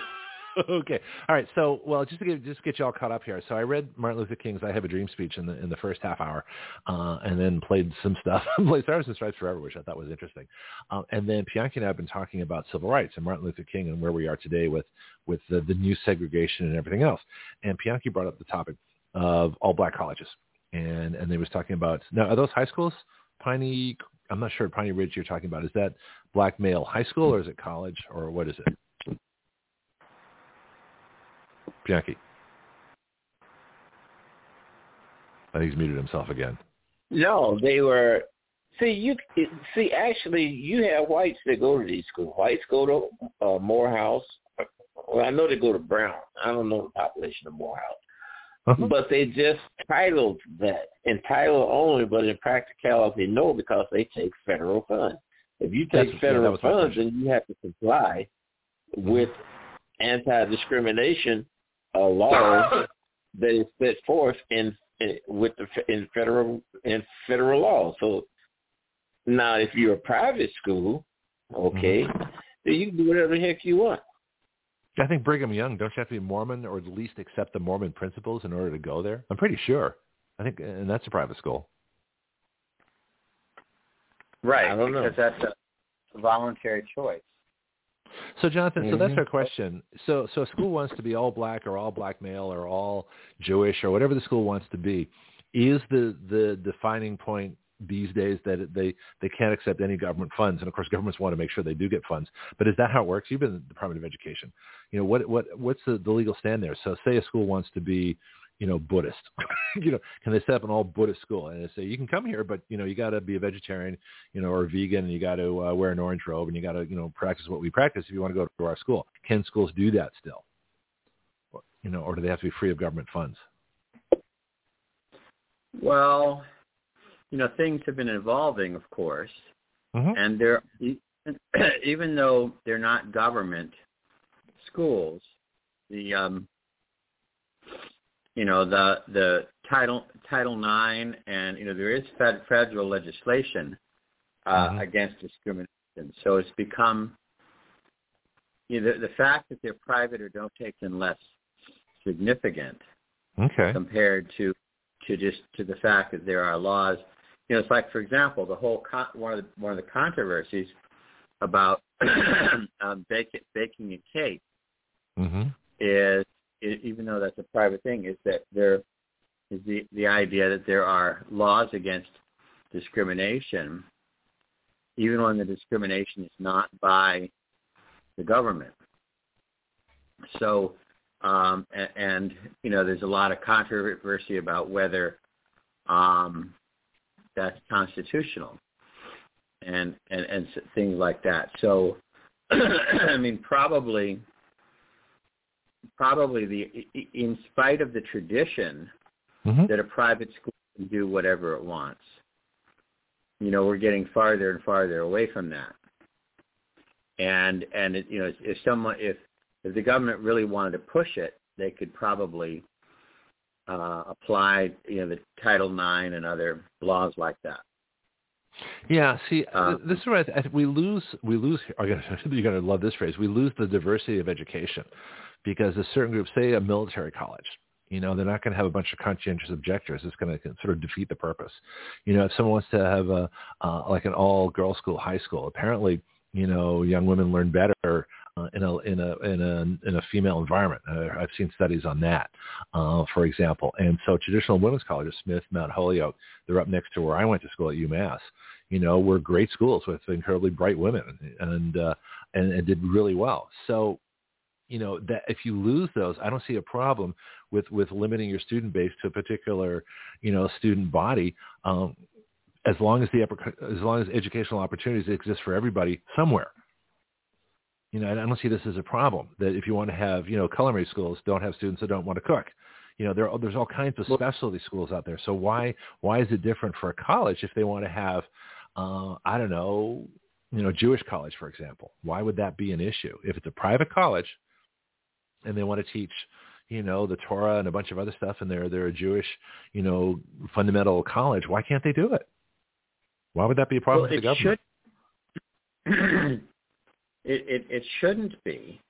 [LAUGHS] okay. All right. So, well, just to get just get you all caught up here. So, I read Martin Luther King's "I Have a Dream" speech in the in the first half hour, uh, and then played some stuff. [LAUGHS] played Stars and Stripes Forever, which I thought was interesting. Um, and then Bianchi and I have been talking about civil rights and Martin Luther King and where we are today with with the, the new segregation and everything else. And Bianchi brought up the topic of all black colleges, and and they was talking about now are those high schools? Piney, I'm not sure. Piney Ridge, you're talking about is that black male high school or is it college or what is it? Jackie. I think he's muted himself again. No, they were. See, you see. Actually, you have whites that go to these schools. Whites go to uh, Morehouse. Well, I know they go to Brown. I don't know the population of Morehouse, uh-huh. but they just titled that entitled only, but in practicality, no, because they take federal funds. If you take That's, federal funds, then you have to comply with anti-discrimination uh, law [LAUGHS] that is set forth in, in with the in federal in federal law. So now, if you're a private school, okay, mm-hmm. then you can do whatever the heck you want. I think Brigham Young, don't you have to be Mormon or at least accept the Mormon principles in order to go there? I'm pretty sure. I think, and that's a private school. Right, I don't because know. that's a voluntary choice. So Jonathon, mm-hmm. so that's mm-hmm. our question. So so a school wants to be all black or all black male or all Jewish or whatever the school wants to be. Is the the defining point these days that they they can't accept any government funds, and of course governments want to make sure they do get funds. But is that how it works? You've been in the Department of Education. You know what what what's the, the legal stand there? So say a school wants to be you know, Buddhist. [LAUGHS] you know, can they set up an all Buddhist school and they say you can come here, but you know, you got to be a vegetarian, you know, or vegan, and you got to uh, wear an orange robe, and you got to you know practice what we practice if you want to go to our school. Can schools do that still? Or, you know, or do they have to be free of government funds? Well, you know, things have been evolving, of course, mm-hmm. and they're [CLEARS THROAT] even though they're not government schools, the um, you know the the title title nine and you know there is fed, federal legislation uh, mm-hmm. against discrimination so it's become you know the, the fact that they're private or don't take them less significant okay compared to to just to the fact that there are laws you know it's like for example the whole con- one of the one of the controversies about [CLEARS THROAT] um, baking baking a cake mm-hmm. is even though that's a private thing, is that there is the the idea that there are laws against discrimination, even when the discrimination is not by the government. So, um, and, and you know, there's a lot of controversy about whether um, that's constitutional, and and and things like that. So, [CLEARS THROAT] I mean, probably probably the in spite of the tradition mm-hmm. that a private school can do whatever it wants. You know, we're getting farther and farther away from that. And and it, you know, if someone if if the government really wanted to push it, they could probably uh, apply you know the Title IX and other laws like that. Yeah, see, um, this is where we lose. We lose. You're going to love this phrase. We lose the diversity of education because a certain group, say a military college, you know, they're not going to have a bunch of conscientious objectors. It's going to sort of defeat the purpose. You know, if someone wants to have a uh, like an all-girls school, high school, apparently, you know, young women learn better uh, in a in a in a in a female environment. Uh, I've seen studies on that, uh, for example. And so, traditional women's colleges, Smith, Mount Holyoke, they're up next to where I went to school at UMass. You know, were great schools with incredibly bright women, and uh, and, and did really well. So you know that if you lose those, I don't see a problem with with limiting your student base to a particular you know student body. Um, as long as the upper as long as educational opportunities exist for everybody somewhere. You know, I don't see this as a problem. That if you want to have, you know, culinary schools, don't have students that don't want to cook. You know, there there's all kinds of specialty schools out there. So why why is it different for a college if they want to have, uh, I don't know, you know, Jewish college, for example? Why would that be an issue if it's a private college and they want to teach, you know, the Torah and a bunch of other stuff, and they're they're a Jewish, you know, fundamental college? Why can't they do it? Why would that be a problem well, for the government? Should, [CLEARS THROAT] it, it it shouldn't be,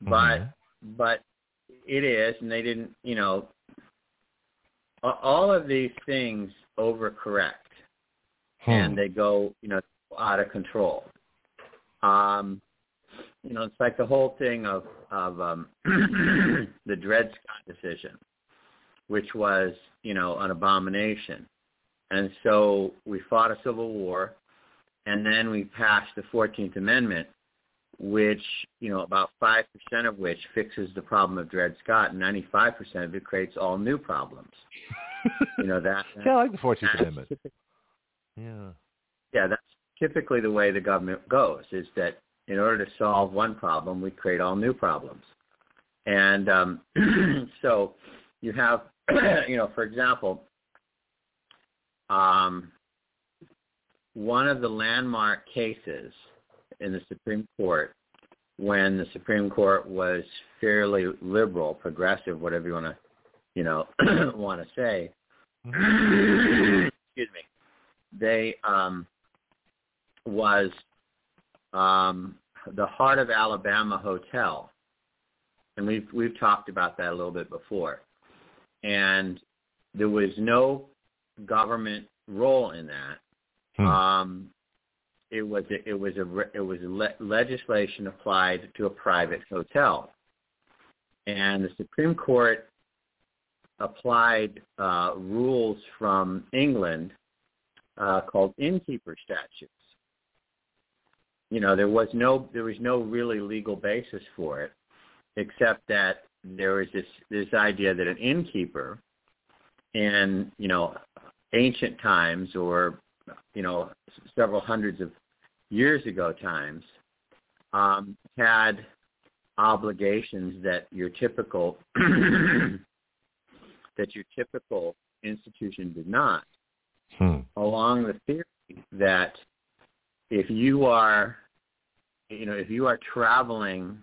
but mm-hmm. but it is, and they didn't. You know, all of these things overcorrect, Hmm. and they go you know out of control. Um, you know, it's like the whole thing of of um, [CLEARS THROAT] the Dred Scott decision, which was you know an abomination, and so we fought a civil war, and then we passed the Fourteenth Amendment, which you know about five percent of which fixes the problem of Dred Scott, and ninety five percent of it creates all new problems. you know that. [LAUGHS] yeah, I like the Fourteenth Amendment. Yeah. yeah, that's typically the way the government goes. Is that in order to solve one problem, we create all new problems, and um, [CLEARS THROAT] so you have, [CLEARS THROAT] you know, for example, um, one of the landmark cases in the Supreme Court when the Supreme Court was fairly liberal, progressive, whatever you want to, you know, [CLEARS THROAT] want to say. excuse me. They um, was um, the Heart of Alabama Hotel, and we've we've talked about that a little bit before. And there was no government role in that. Hmm. Um, it was a, it was a it was a le- legislation applied to a private hotel, and the Supreme Court applied uh, rules from England uh, called innkeeper statutes. You know, there was no there was no really legal basis for it, except that there was this this idea that an innkeeper, in you know ancient times or you know several hundreds of years ago times, um, had obligations that your typical [CLEARS THROAT] that your typical institution did not Hmm. along the theory that if you are you know if you are traveling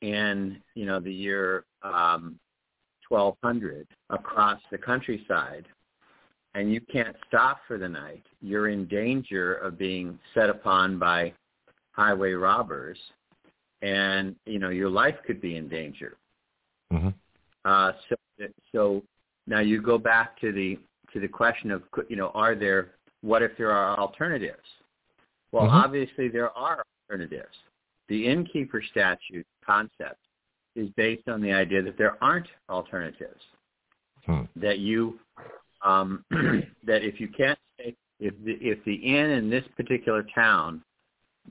in you know the year um 1200 across the countryside and you can't stop for the night you're in danger of being set upon by highway robbers and you know your life could be in danger hmm uh, so, so now you go back to the to the question of you know are there what if there are alternatives? Well, Mhm. obviously there are alternatives. The innkeeper statute concept is based on the idea that there aren't alternatives. Hmm. That you um, [CLEARS THROAT] that if you can't stay, if the if the inn in this particular town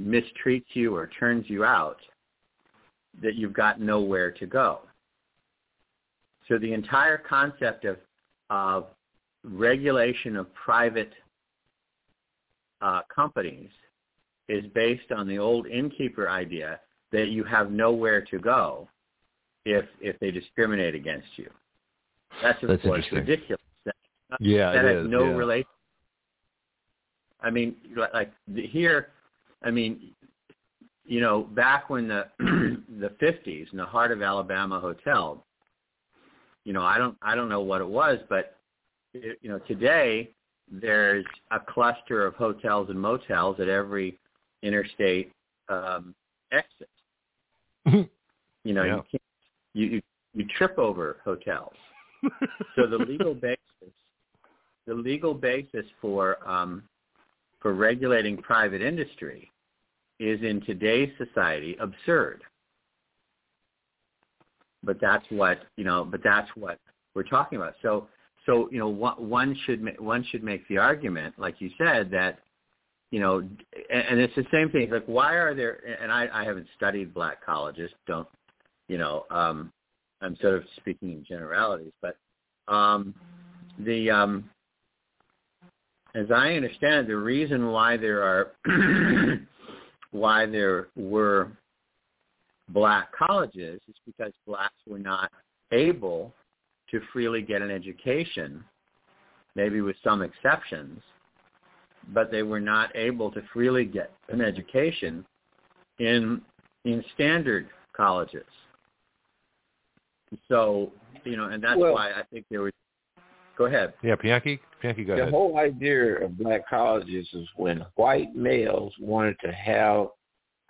mistreats you or turns you out, that you've got nowhere to go. So the entire concept of, of regulation of private uh, companies is based on the old innkeeper idea that you have nowhere to go if if they discriminate against you. That's of That's course ridiculous. That, Yeah, that it has is, no yeah. relation. I mean, like- here, I mean, you know, back when the [CLEARS THROAT] the fifties in the heart of Alabama Hotel, you know, I don't I don't know what it was, but it, you know, today there's a cluster of hotels and motels at every interstate um, exit. You know, Yeah. you can't you, you you trip over hotels. [LAUGHS] so the legal basis the legal basis for um, for regulating private industry is in today's society absurd. But that's what you know. But that's what we're talking about. So so you know one, one should ma- one should make the argument, like you said, that you know, and, and it's the same thing. Like why are there? And I, I haven't studied black colleges. Don't you know? Um, I'm sort of speaking in generalities, but um, the um, as I understand, it, the reason why there are [CLEARS THROAT] why there were black colleges is because blacks were not able to freely get an education, maybe with some exceptions, but they were not able to freely get an education in in standard colleges. So, you know, and that's Well- why I think there was go ahead. Yeah, Pianki, Pianki, go the ahead. whole idea of black colleges is when white males wanted to have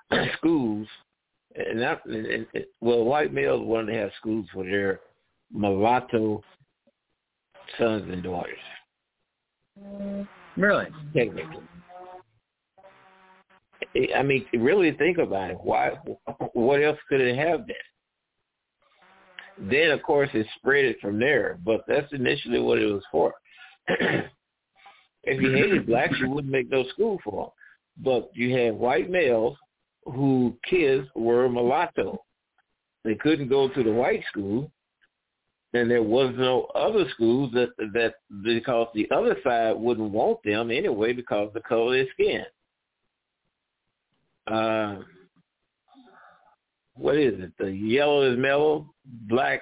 [COUGHS] schools, and not and, and, well, white males wanted to have schools for their mulatto sons and daughters. Really? Technically, I- I mean, really think about it. Why? What else could it have been? Then, of course, it spread it from there. But that's initially what it was for. [CLEARS THROAT] if you hated blacks, you wouldn't make no school for them. But you had white males who kids were mulatto. They couldn't go to the white school, and there was no other schools that that because the other side wouldn't want them anyway because of the color of their skin. Uh, what is it? The yellow is mellow, black,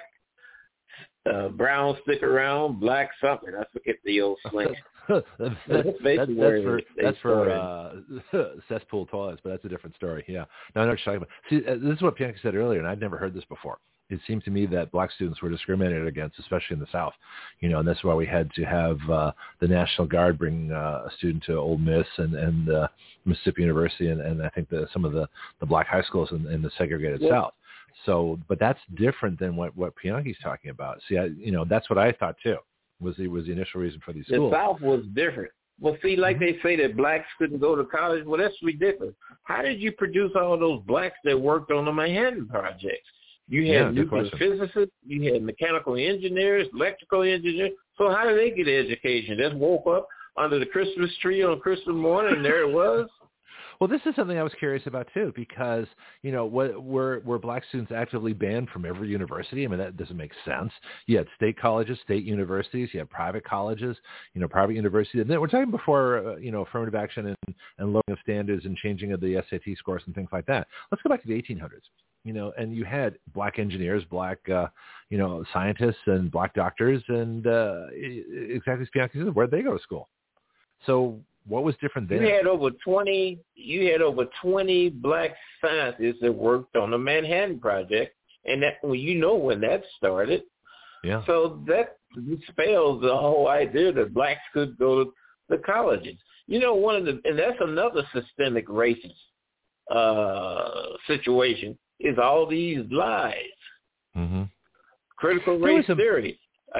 uh, brown stick around, black something. I forget the old [LAUGHS] slang. that's, [LAUGHS] That's that's, basically that's for that's for uh, [LAUGHS] cesspool toilets, but that's a different story. Yeah, no, I know what you're talking about. See, uh, this is what Pianki said earlier, and I'd never heard this before. It seemed to me that black students were discriminated against, especially in the South. You know, and that's why we had to have uh, the National Guard bring uh, a student to Ole Miss and and uh, Mississippi University, and, and I think the, some of the the black high schools in, in the segregated Yeah. South. So, but that's different than what what Pianki's talking about. See, I, you know, that's what I thought too. Was the was the initial reason for these The schools? The South was different. Well, see, like they say that blacks couldn't go to college. Well, that's ridiculous. How did you produce all those blacks that worked on the Manhattan projects? You had good nuclear physicists, you had mechanical engineers, electrical engineers. So how did they get education? Just woke up under the Christmas tree on Christmas morning, and there it was. Well, this is something I was curious about too, because you know, what, were were black students actively banned from every university? I mean, that doesn't make sense. You had state colleges, state universities, you had private colleges, you know, private universities. And then we're talking before, uh, you know, affirmative action and, and lowering of standards and changing of the SAT scores and things like that. Let's go back to the 1800s. You know, and you had black engineers, black, uh, you know, scientists, and black doctors, and uh, exactly as Bianchi said, where'd they go to school? So, what was different then? You had over twenty. You had over twenty black scientists that worked on the Manhattan Project, and that well, you know when that started. yeah. So that dispels the whole idea that blacks could go to the colleges. You know, one of the and that's another systemic racist uh, situation is all these lies, hmm critical race a- theory.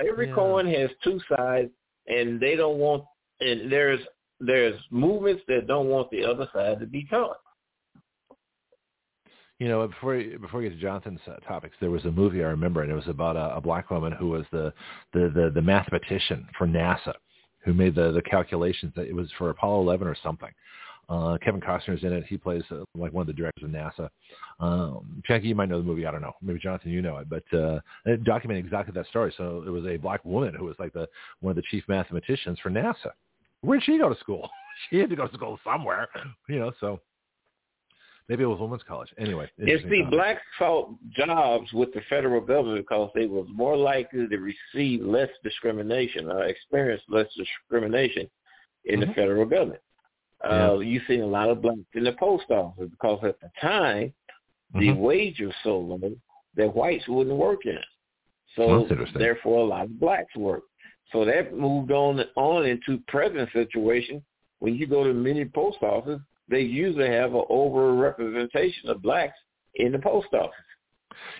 Every Yeah. coin has two sides, and they don't want. And there's there's movements that don't want the other side to be taught. You know, before before we get to Jonathon's uh, topics, there was a movie I remember, and it was about a, a black woman who was the, the the the mathematician for NASA, who made the the calculations. That it was for Apollo 11 or something. Uh, Kevin Costner's in it. He plays uh, like one of the directors of NASA. Um, Jackie, you might know the movie. I don't know. Maybe Jonathon, you know it. But uh, it documented exactly that story. So it was a black woman who was like the one of the chief mathematicians for NASA. Where'd she go to school? [LAUGHS] she had to go to school somewhere, you know. So maybe it was women's college. Anyway, You the topic. blacks sought jobs with the federal government because they were more likely to receive less discrimination or experience less discrimination in the Mhm. federal government. Uh, you see a lot of blacks in the post office because at the time the Mhm. wage was so low that whites wouldn't work in it. So therefore, a lot of blacks work. So that moved on on into present situation. When you go to many post offices, they usually have an overrepresentation of blacks in the post office.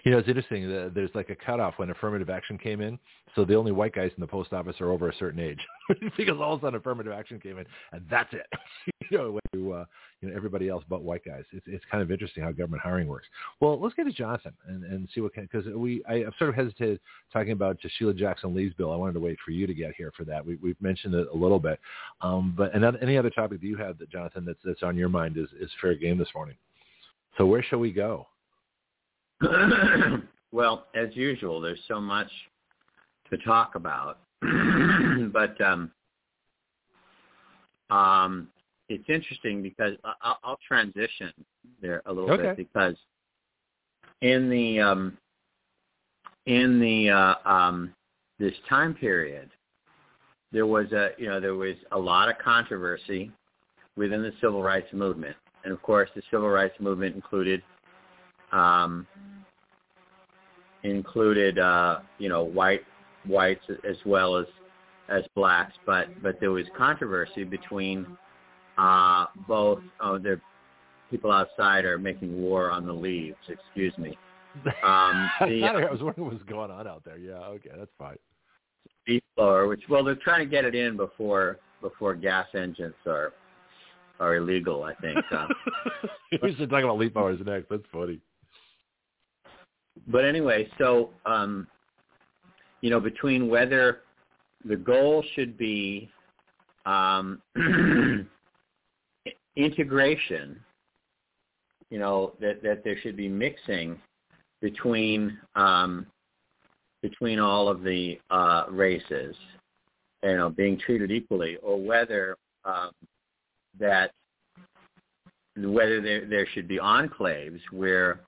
You know, it's interesting. that There's like a cutoff when affirmative action came in. So the only white guys in the post office are over a certain age [LAUGHS] because all of a sudden affirmative action came in, and that's it. [LAUGHS] you know, when you, uh, you know, everybody else but white guys. It's it's kind of interesting how government hiring works. Well, let's get to Johnson and, and see what can because we I, I've sort of hesitated talking about Sheila Jackson Lee's bill. I wanted to wait for you to get here for that. We, we've mentioned it a little bit, um, but another, any other topic that you have that Jonathon that's that's on your mind is is fair game this morning. So where shall we go? [COUGHS] well, as usual, there's so much to talk about, [COUGHS] but um, um, it's interesting because I- I'll, I'll transition there a little Okay. bit because in the um, in the uh, um, this time period, there was a you know there was a lot of controversy within the civil rights movement, and of course the civil rights movement included um, included uh, you know white whites as well as as blacks, but but there was controversy between uh, both. Oh, there people outside are making war on the leaves. Excuse me. Um, [LAUGHS] the, I was wondering what was going on out there. Yeah, okay, that's fine. Leaf blower, which well, they're trying to get it in before before gas engines are are illegal. I think. Uh, [LAUGHS] we should talk about leaf blowers next. That's funny. But anyway, so um, you know, between whether the goal should be um, [CLEARS THROAT] integration, you know, that, that there should be mixing between um, between all of the uh, races, you know, being treated equally, or whether um, that whether there, there should be enclaves where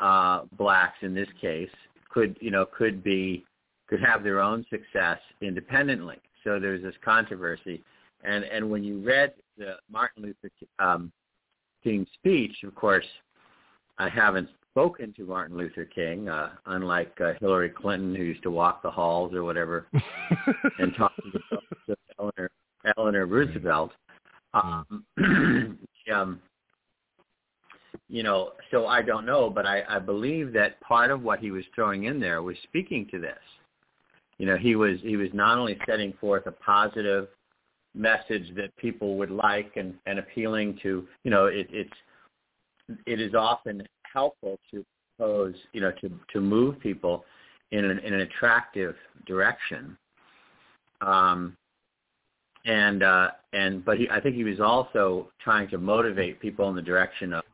uh, blacks, in this case, could you know could be could have their own success independently. So there's this controversy, and and when you read the Martin Luther um, King speech, of course, I haven't spoken to Martin Luther King, uh, unlike uh, Hillary Clinton, who used to walk the halls or whatever [LAUGHS] and talk to, Eleanor, Eleanor Roosevelt. Um, [CLEARS THROAT] um, you know, so I don't know, but I, I believe that part of what he was throwing in there was speaking to this. You know, he was he was not only setting forth a positive message that people would like and, and appealing to, you know, it, it's it is often helpful to pose, you know, to to move people in an in an attractive direction. Um, and uh, and but he, I think he was also trying to motivate people in the direction of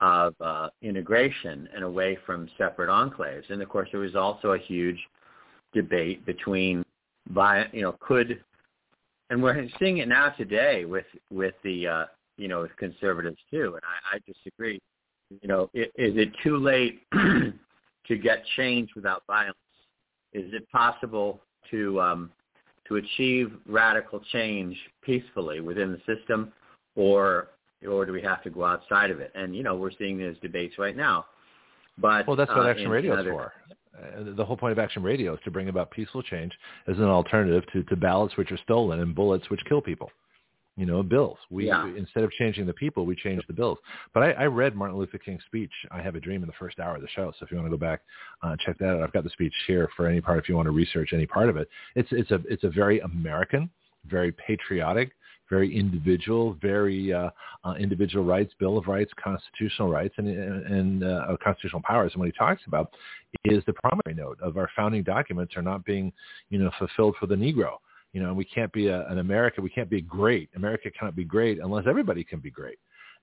of uh, integration and away from separate enclaves. And of course, there was also a huge debate between, you know, could, and we're seeing it now today with with the, uh, you know, with conservatives too. And I, I disagree. You know, is, is it too late [CLEARS THROAT] to get change without violence? Is it possible to um, to achieve radical change peacefully within the system, or or do we have to go outside of it? And you know, we're seeing those debates right now. But well, that's what uh, Action Radio is for. Uh, the whole point of Action Radio is to bring about peaceful change as an alternative to, to ballots which are stolen and bullets which kill people. You know, bills. We yeah. instead of changing the people, we change the bills. But I, I read Martin Luther King's speech. I have a dream in the first hour of the show. So if you want to go back, uh, check that out. I've got the speech here for any part if you want to research any part of it. It's it's a it's a very American, very patriotic, very individual, very uh, uh, individual rights, Bill of Rights, constitutional rights, and, and uh, constitutional powers. And what he talks about is the primary note of our founding documents are not being, you know, fulfilled for the Negro. You know, we can't be a, an America. We can't be great. America cannot be great unless everybody can be great.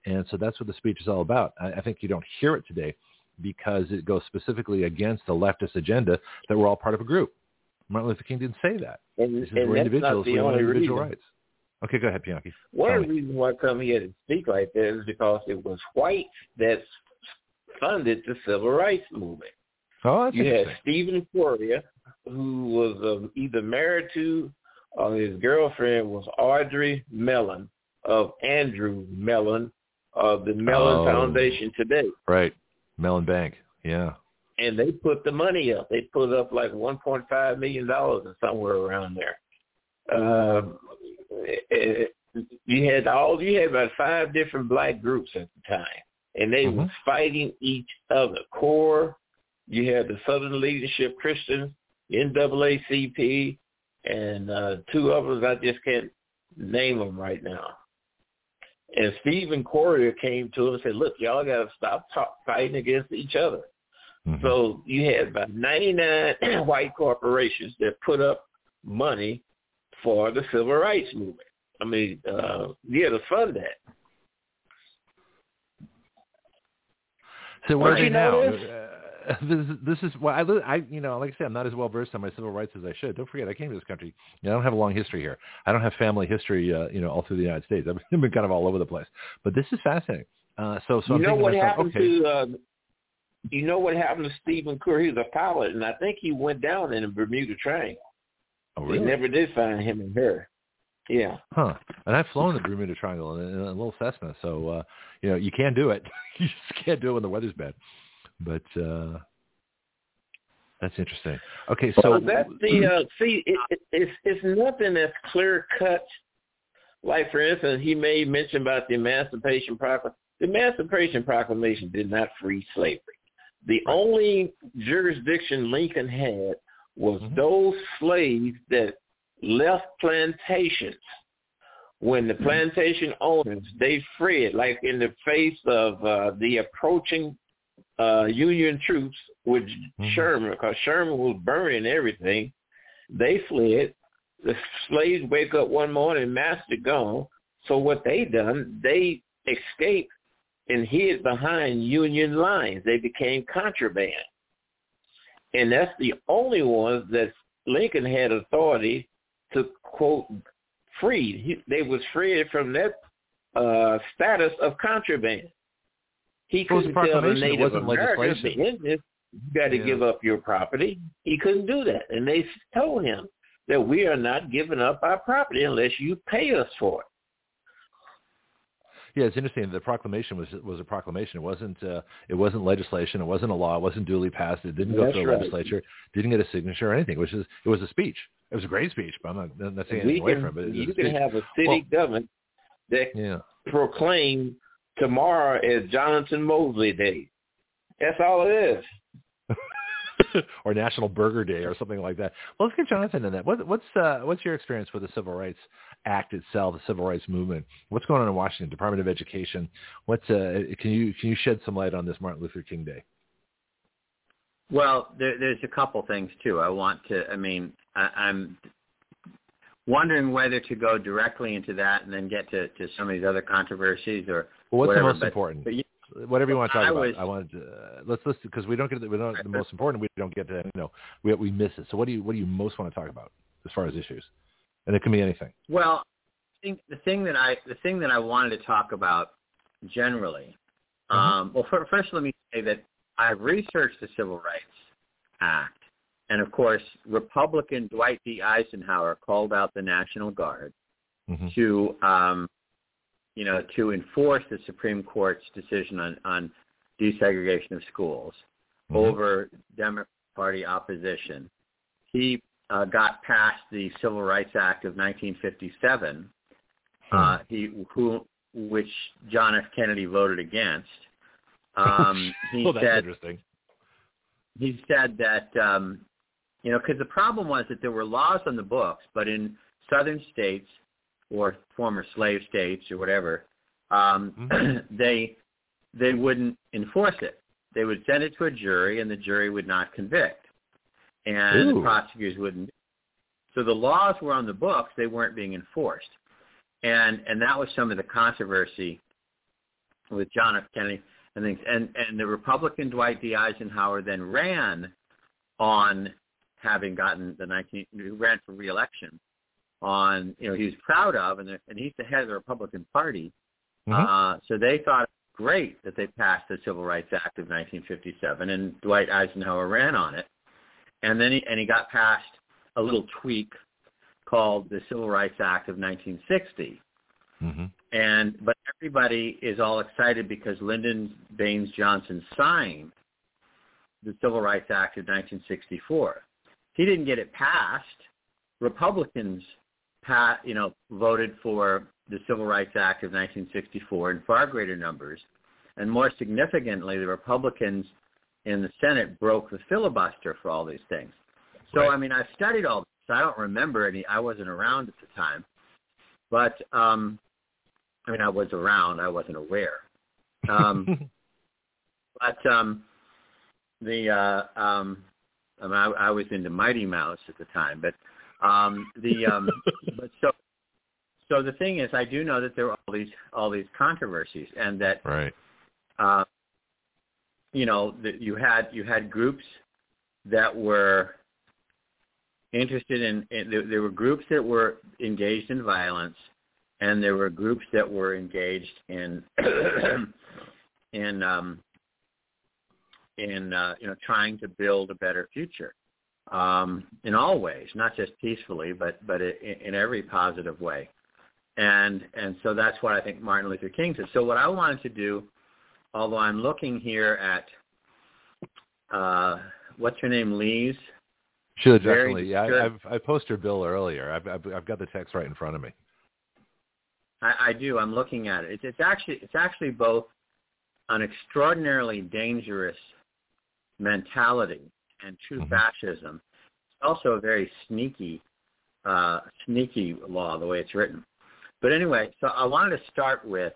And so that's what the speech is all about. I, I think you don't hear it today because it goes specifically against the leftist agenda that we're all part of a group. Martin Luther King didn't say that. And, he said we're individuals. We want individual reason. rights. Okay, go ahead, Bianchi. One of the reasons why I come here to speak like that is because it was whites that funded the civil rights movement. Oh, that's you had Stephen Currier, who was um, either married to or his girlfriend was Audrey Mellon of Andrew Mellon of the Mellon oh, Foundation today. Right, Mellon Bank. Yeah. And they put the money up. They put up like $1.5 million or somewhere around there. Uh, you had all you had about five different black groups at the time, and they mm-hmm. were fighting each other. CORE, you had the Southern Leadership Christians, NAACP, and uh, two others I just can't name them right now. And Stephen Currier came to him and said, "Look, y'all got to stop talk, fighting against each other." Mm-hmm. So you had about 99 [CLEARS THROAT] white corporations that put up money for the civil rights movement. I mean, uh, yeah, to fund that. So where are they now? This? Uh, [LAUGHS] this, this is well, I, I, you know, like I said, I'm not as well versed on my civil rights as I should. Don't forget, I came to this country. You know, I don't have a long history here. I don't have family history, uh, you know, all through the United States. [LAUGHS] I've been kind of all over the place. But this is fascinating. Uh, so, so you I'm know what myself, happened okay. to uh, you know what happened to Stephen Curry? He was a pilot, and I think he went down in a Bermuda Triangle. Oh, really? They never did find him and her. Yeah. Huh. And I've flown the Bermuda Triangle in, a little Cessna, so uh, you know you can't do it. [LAUGHS] you just can't do it when the weather's bad. But uh, that's interesting. Okay, so well, that's the uh, see. It, it, it's it's nothing that's clear cut. Like for instance, he made mention about the Emancipation Proclamation. The Emancipation Proclamation did not free slavery. The only jurisdiction Lincoln had was mm-hmm. those slaves that left plantations. When the mm-hmm. plantation owners they fled, like in the face of uh, the approaching uh, Union troops with mm-hmm. Sherman, because Sherman was burning everything, they fled. The slaves wake up one morning, master gone. So what they done, they escaped and hid behind Union lines. They became contraband. And that's the only ones that Lincoln had authority to, quote, free. He, they was freed from that uh, status of contraband. He couldn't tell the Native Americans, the Indians, you got to yeah. give up your property. He couldn't do that. And they told him that we are not giving up our property unless you pay us for it. Yeah, it's interesting. The proclamation was was a proclamation. It wasn't uh, it wasn't legislation. It wasn't a law. It wasn't duly passed. It didn't go That's through the right. legislature. Didn't get a signature or anything. Which is it was a speech. It was a great speech. But I'm not, I'm not saying we anything away from it. it you can have a city well, government that yeah. proclaim tomorrow is Jonathon Moseley Day. That's all it is. [LAUGHS] or National Burger Day or something like that. Well, let's get Jonathon in that. What, what's uh, what's your experience with the Civil Rights Act itself, the Civil Rights Movement? What's going on in Washington Department of Education? What's uh, can you can you shed some light on this Martin Luther King Day? Well, there, there's a couple things too. I want to. I mean, I, I'm wondering whether to go directly into that and then get to, to some of these other controversies or well, what's whatever. the most but, important? But, whatever you want to talk I about. was- I wanted to, uh, let's listen because we don't get the, we don't, the most important. We don't get to you know we we miss it. So what do you what do you most want to talk about as far as issues? And it can be anything. Well, I think the thing that I the thing that I wanted to talk about generally. Mm-hmm. Um, well, for, first let me say that I've researched the Civil Rights Act, and of course, Republican Dwight D. Eisenhower called out the National Guard hmm to um, you know to enforce the Supreme Court's decision on on desegregation of schools Mhm. over Democratic Party opposition. He uh, got past the Civil Rights Act of 1957, uh, he who which John F. Kennedy voted against. Um, [LAUGHS] he well, that's said interesting. he said that um, you know because the problem was that there were laws on the books, but in southern states or former slave states or whatever, um, Mm-hmm. [CLEARS THROAT] they they wouldn't enforce it. They would send it to a jury, and the jury would not convict, and the prosecutors wouldn't. So the laws were on the books; they weren't being enforced, and and that was some of the controversy with John F. Kennedy and things. And and the Republican Dwight D. Eisenhower then ran on having gotten the 19 he ran for reelection on you know he was proud of and and he's the head of the Republican Party. Mhm. Uh, so they thought it was great that they passed the Civil Rights Act of 1957 and Dwight Eisenhower ran on it. And then he and he got passed a little tweak called the Civil Rights Act of 1960 hmm and but everybody is all excited because Lyndon Baines Johnson signed the Civil Rights Act of 1964. He didn't get it passed. Republicans, pa you know, voted for the Civil Rights Act of 1964 in far greater numbers, and more significantly, the Republicans in the Senate broke the filibuster for all these things. So Right. I mean, I've studied all this. I don't remember any. I wasn't around at the time, but um, I mean, I was around. I wasn't aware. Um, [LAUGHS] but um, the uh, um, I, mean, I, I was into Mighty Mouse at the time. But um, the um, [LAUGHS] but so so the thing is, I do know that there were all these all these controversies, and that right. uh, you know that you had you had groups that were interested in, in there, there were groups that were engaged in violence and there were groups that were engaged in [COUGHS] in um in uh, you know trying to build a better future um, in all ways, not just peacefully, but but in, in every positive way. And and so that's what I think Martin Luther King said. So what I wanted to do, although I'm looking here at uh, what's her name, Lee's. Sheila definitely. Yeah, I, I've I posted her bill earlier. I've, I've I've got the text right in front of me. I, I do. I'm looking at it. It's, it's actually it's actually both an extraordinarily dangerous mentality and true mm-hmm. fascism. It's also a very sneaky, uh, sneaky law the way it's written. But anyway, so I wanted to start with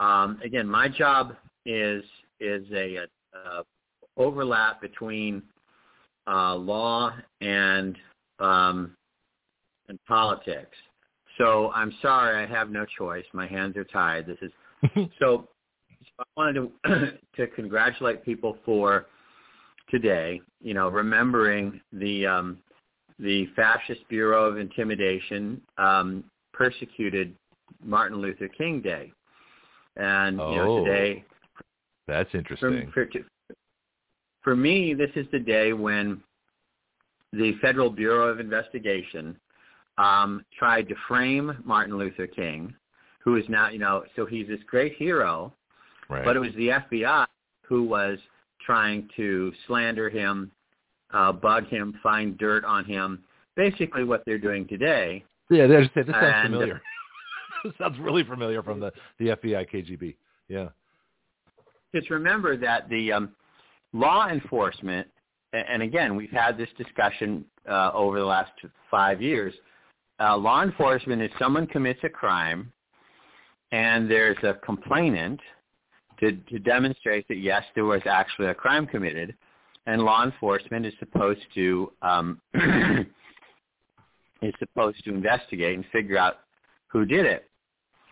um, again. My job is is a, a, a overlap between uh, law and um, and politics. So I'm sorry, I have no choice. My hands are tied. This is so. [LAUGHS] so I wanted to [CLEARS THROAT] to congratulate people for today. You know, remembering the um, the fascist bureau of intimidation um, persecuted Martin Luther King Day, and oh, you know oh, today. That's interesting. For, for, for me, this is the day when the Federal Bureau of Investigation um, tried to frame Martin Luther King, who is now, you know, so he's this great hero, right. but it was the FBI who was trying to slander him, uh, bug him, find dirt on him, basically what they're doing today. Yeah, this sounds and, familiar. [LAUGHS] sounds really familiar from the, the FBI KGB. Yeah. Just remember that the um, law enforcement, and again, we've had this discussion uh, over the last five years, uh, law enforcement is someone commits a crime and there's a complainant to, to demonstrate that yes, there was actually a crime committed, and law enforcement is supposed to um, [CLEARS THROAT] is supposed to investigate and figure out who did it.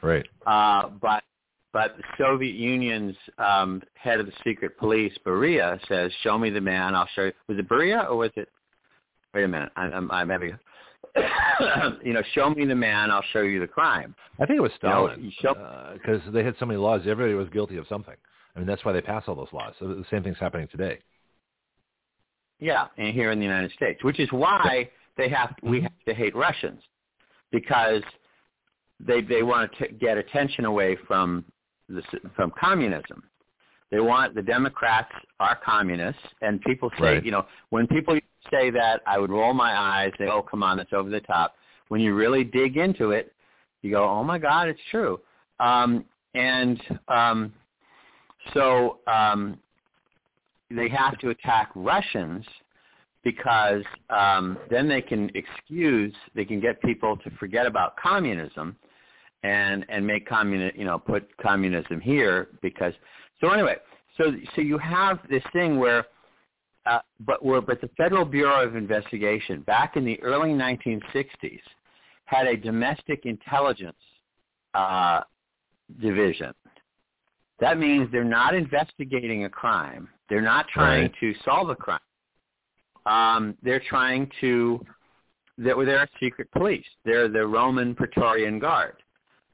Right. Uh, but but the Soviet Union's um, head of the secret police, Beria, says, "Show me the man. I'll show you." Was it Beria or was it? Wait a minute. I, I'm, I'm having. [COUGHS] you know, show me the man. I'll show you the crime. I think it was Stalin because you know, uh, they had so many laws. Everybody was guilty of something. I mean, that's why they passed all those laws. So the same thing's happening today. Yeah, and here in the United States, which is why they have we have to hate Russians because they they want to get attention away from the, from communism. They want the Democrats are communists, and people say, right. you know, when people say that, I would roll my eyes, say, "Oh, come on, that's over the top." When you really dig into it, you go, "Oh my God, it's true." Um, and um, so um, they have to attack Russians because um, then they can excuse, they can get people to forget about communism and and make communism, you know, put communism here because. So anyway, so so you have this thing where, uh, but where but the Federal Bureau of Investigation back in the early 1960s had a domestic intelligence uh, division. That means they're not investigating a crime. They're not trying right. to solve a crime. Um, they're trying to. They're, they're secret police. They're the Roman Praetorian Guard.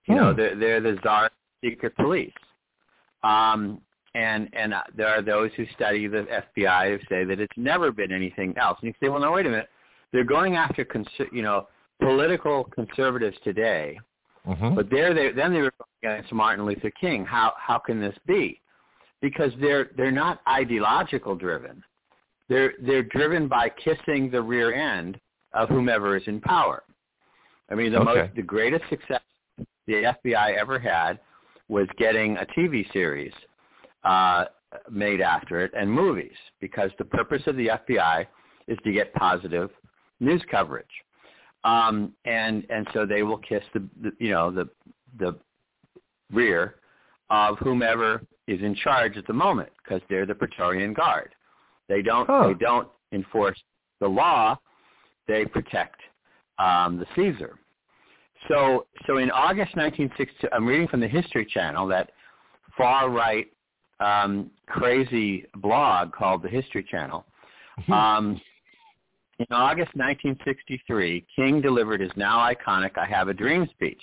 You know, hmm. they're, they're the czar secret police. Um, and and uh, there are those who study the FBI who say that it's never been anything else. And you say, well, no, wait a minute. They're going after, cons- you know, political conservatives today, mm-hmm. but they're, they then they were going against Martin Luther King. How how can this be? Because they're they're not ideological driven. They're they're driven by kissing the rear end of whomever is in power. I mean, the okay. most the greatest success the FBI ever had was getting a TV series uh, made after it and movies because the purpose of the FBI is to get positive news coverage. Um, and and so they will kiss the, the you know the the rear of whomever is in charge at the moment because they're the Praetorian Guard. They don't huh. they don't enforce the law; they protect um, the Caesar. So, so in August 1960, I'm reading from the History Channel, that far-right um, crazy blog called the History Channel. Um, in August 1963, King delivered his now iconic "I Have a Dream" speech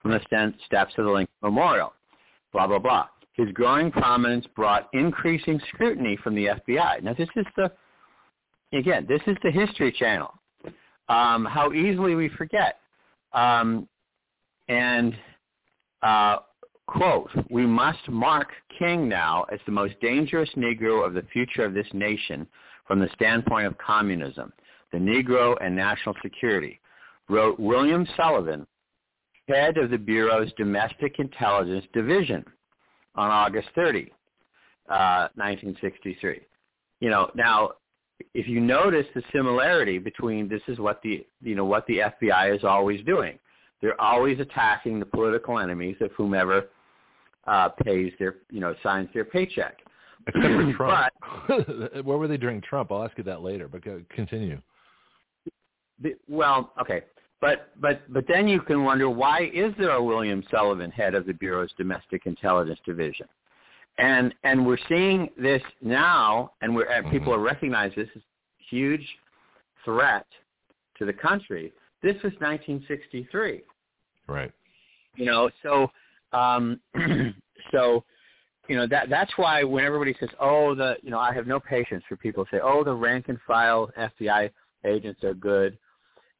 from the steps of the Lincoln Memorial. Blah blah blah. His growing prominence brought increasing scrutiny from the FBI. Now, this is the, again, this is the History Channel. Um, how easily we forget. Um, and, uh, quote, we must mark King now as the most dangerous Negro of the future of this nation from the standpoint of communism, the Negro and national security, wrote William Sullivan, head of the Bureau's Domestic Intelligence Division on August 30, uh, 1963. You know, now if you notice the similarity between this is what the you know what the FBI is always doing. They're always attacking the political enemies of whomever uh, pays their you know signs their paycheck. Except for [CLEARS THROAT] Trump. But, [LAUGHS] Where were they during Trump? I'll ask you that later. But continue. The, well, okay. But but but then you can wonder why is there a William Sullivan head of the Bureau's Domestic Intelligence Division? And and we're seeing this now, and we're mm-hmm. people are recognizing this is a huge threat to the country. This was 1963. Right. You know, so um, [CLEARS THROAT] so you know that that's why when everybody says, "Oh, the you know," I have no patience for people who say, "Oh, the rank and file FBI agents are good,"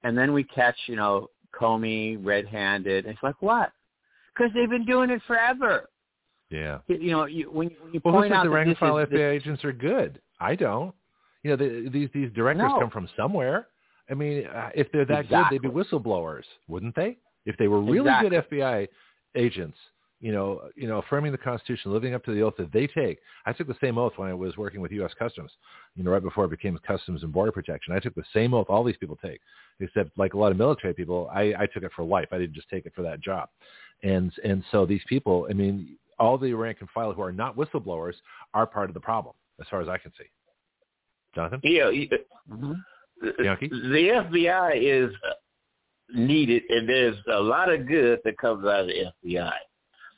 and then we catch you know Comey red-handed. And it's like what? Because they've been doing it forever. Yeah. You know, you, when, when you well, point who out the rank and file is, FBI this, agents are good? I don't. You know, the, these these directors no. come from somewhere. I mean, uh, if they're that exactly. good, they'd be whistleblowers, wouldn't they? If they were really exactly. good FBI agents, you know, you know, affirming the Constitution, living up to the oath that they take. I took the same oath when I was working with U.S. Customs. You know, right before I became Customs and Border Protection, I took the same oath all these people take, except like a lot of military people, I, I took it for life. I didn't just take it for that job. And and so these people, I mean, all the rank and file who are not whistleblowers are part of the problem, as far as I can see. Jonathon? Yeah. Mm-hmm. Yankee? The FBI is needed, and there's a lot of good that comes out of the FBI.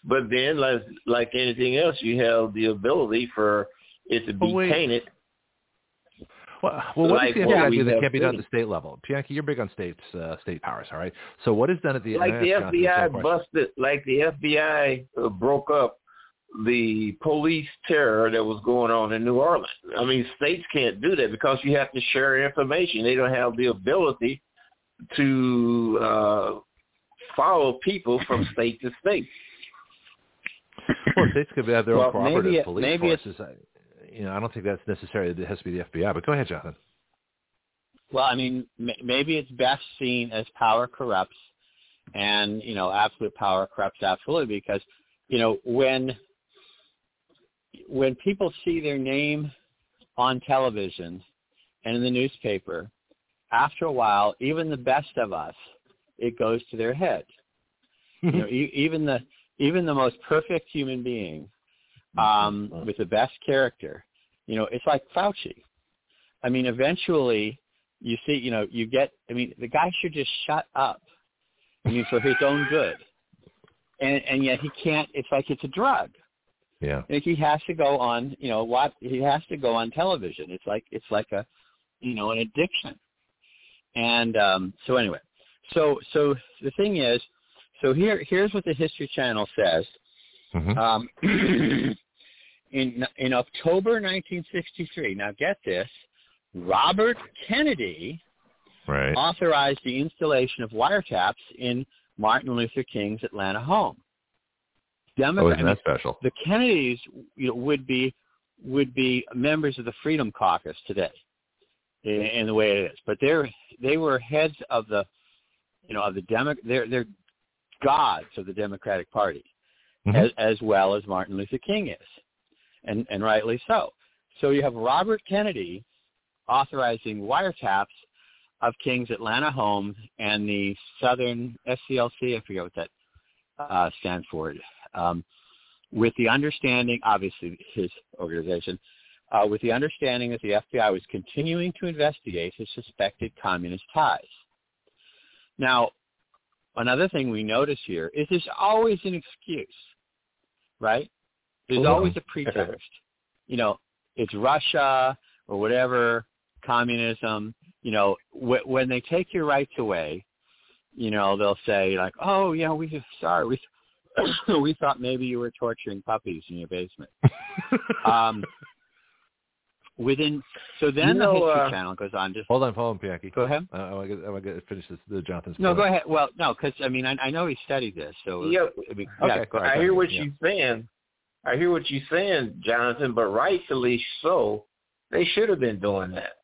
But then, like, like anything else, you have the ability for it to be Well, wait. tainted. Well, well what Like the FBI do that can't be done at the state level? Pianki, you're big on states, uh, state powers, all right? So what is done at the Like the I asked Jonathon the FBI busted, like the FBI uh, broke up the police terror that was going on in New Orleans. I mean, states can't do that because you have to share information. They don't have the ability to uh, follow people from [LAUGHS] state to state. Well, states could have their own Well, cooperative maybe police maybe forces. I, you know, I don't think that's necessary. It has to be the FBI. But go ahead, Jonathon. Well, I mean, m- maybe it's best seen as power corrupts, and you know, absolute power corrupts absolutely because you know when when people see their name on television and in the newspaper, after a while, even the best of us, it goes to their head. you know, [LAUGHS] e- even the even the most perfect human being um, with the best character, you know, it's like Fauci. I mean, eventually, you see, you know, you get. I mean, the guy should just shut up. I mean, for his own good. And and yet he can't. It's like it's a drug. Yeah. Like he has to go on. You know what? He has to go on television. It's like it's like a, you know, an addiction. And um, so anyway, so so the thing is, so here here's what the History Channel says. Mhm. Um, [CLEARS THROAT] in in October 1963. Now get this, Robert Kennedy Right. authorized the installation of wiretaps in Martin Luther King's Atlanta home. Oh, isn't that special? the Kennedys you know, would be would be members of the Freedom Caucus today, in, in the way it is. But they're they were heads of the, you know, of the Demo. They're they're gods of the Democratic Party, Mhm. as as well as Martin Luther King is, and and rightly so. So you have Robert Kennedy authorizing wiretaps of King's Atlanta home and the Southern SCLC. I forget what that uh, stands for. Um, with the understanding, obviously his organization, uh, with the understanding that the FBI was continuing to investigate his suspected communist ties. Now, another thing we notice here is there's always an excuse, right? There's Mhm. always a pretext. [LAUGHS] You know, it's Russia or whatever, communism. You know, wh- when they take your rights away, you know, they'll say like, "Oh, yeah, we sorry, we [COUGHS] we thought maybe you were torturing puppies in your basement. [LAUGHS] um, within so then You the know, History uh, Channel goes on. Just Hold on, hold on, Bianchi. go ahead. Uh, I want to get, I want to finish this. The Jonathon's. No, point. go ahead. Well, no, because I mean I, I know he studied this, so Yeah, it'd be- Okay, yeah, go all ahead. I hear what Yeah. you're saying. I hear what you're saying, Jonathon, but rightfully so. They should have been doing that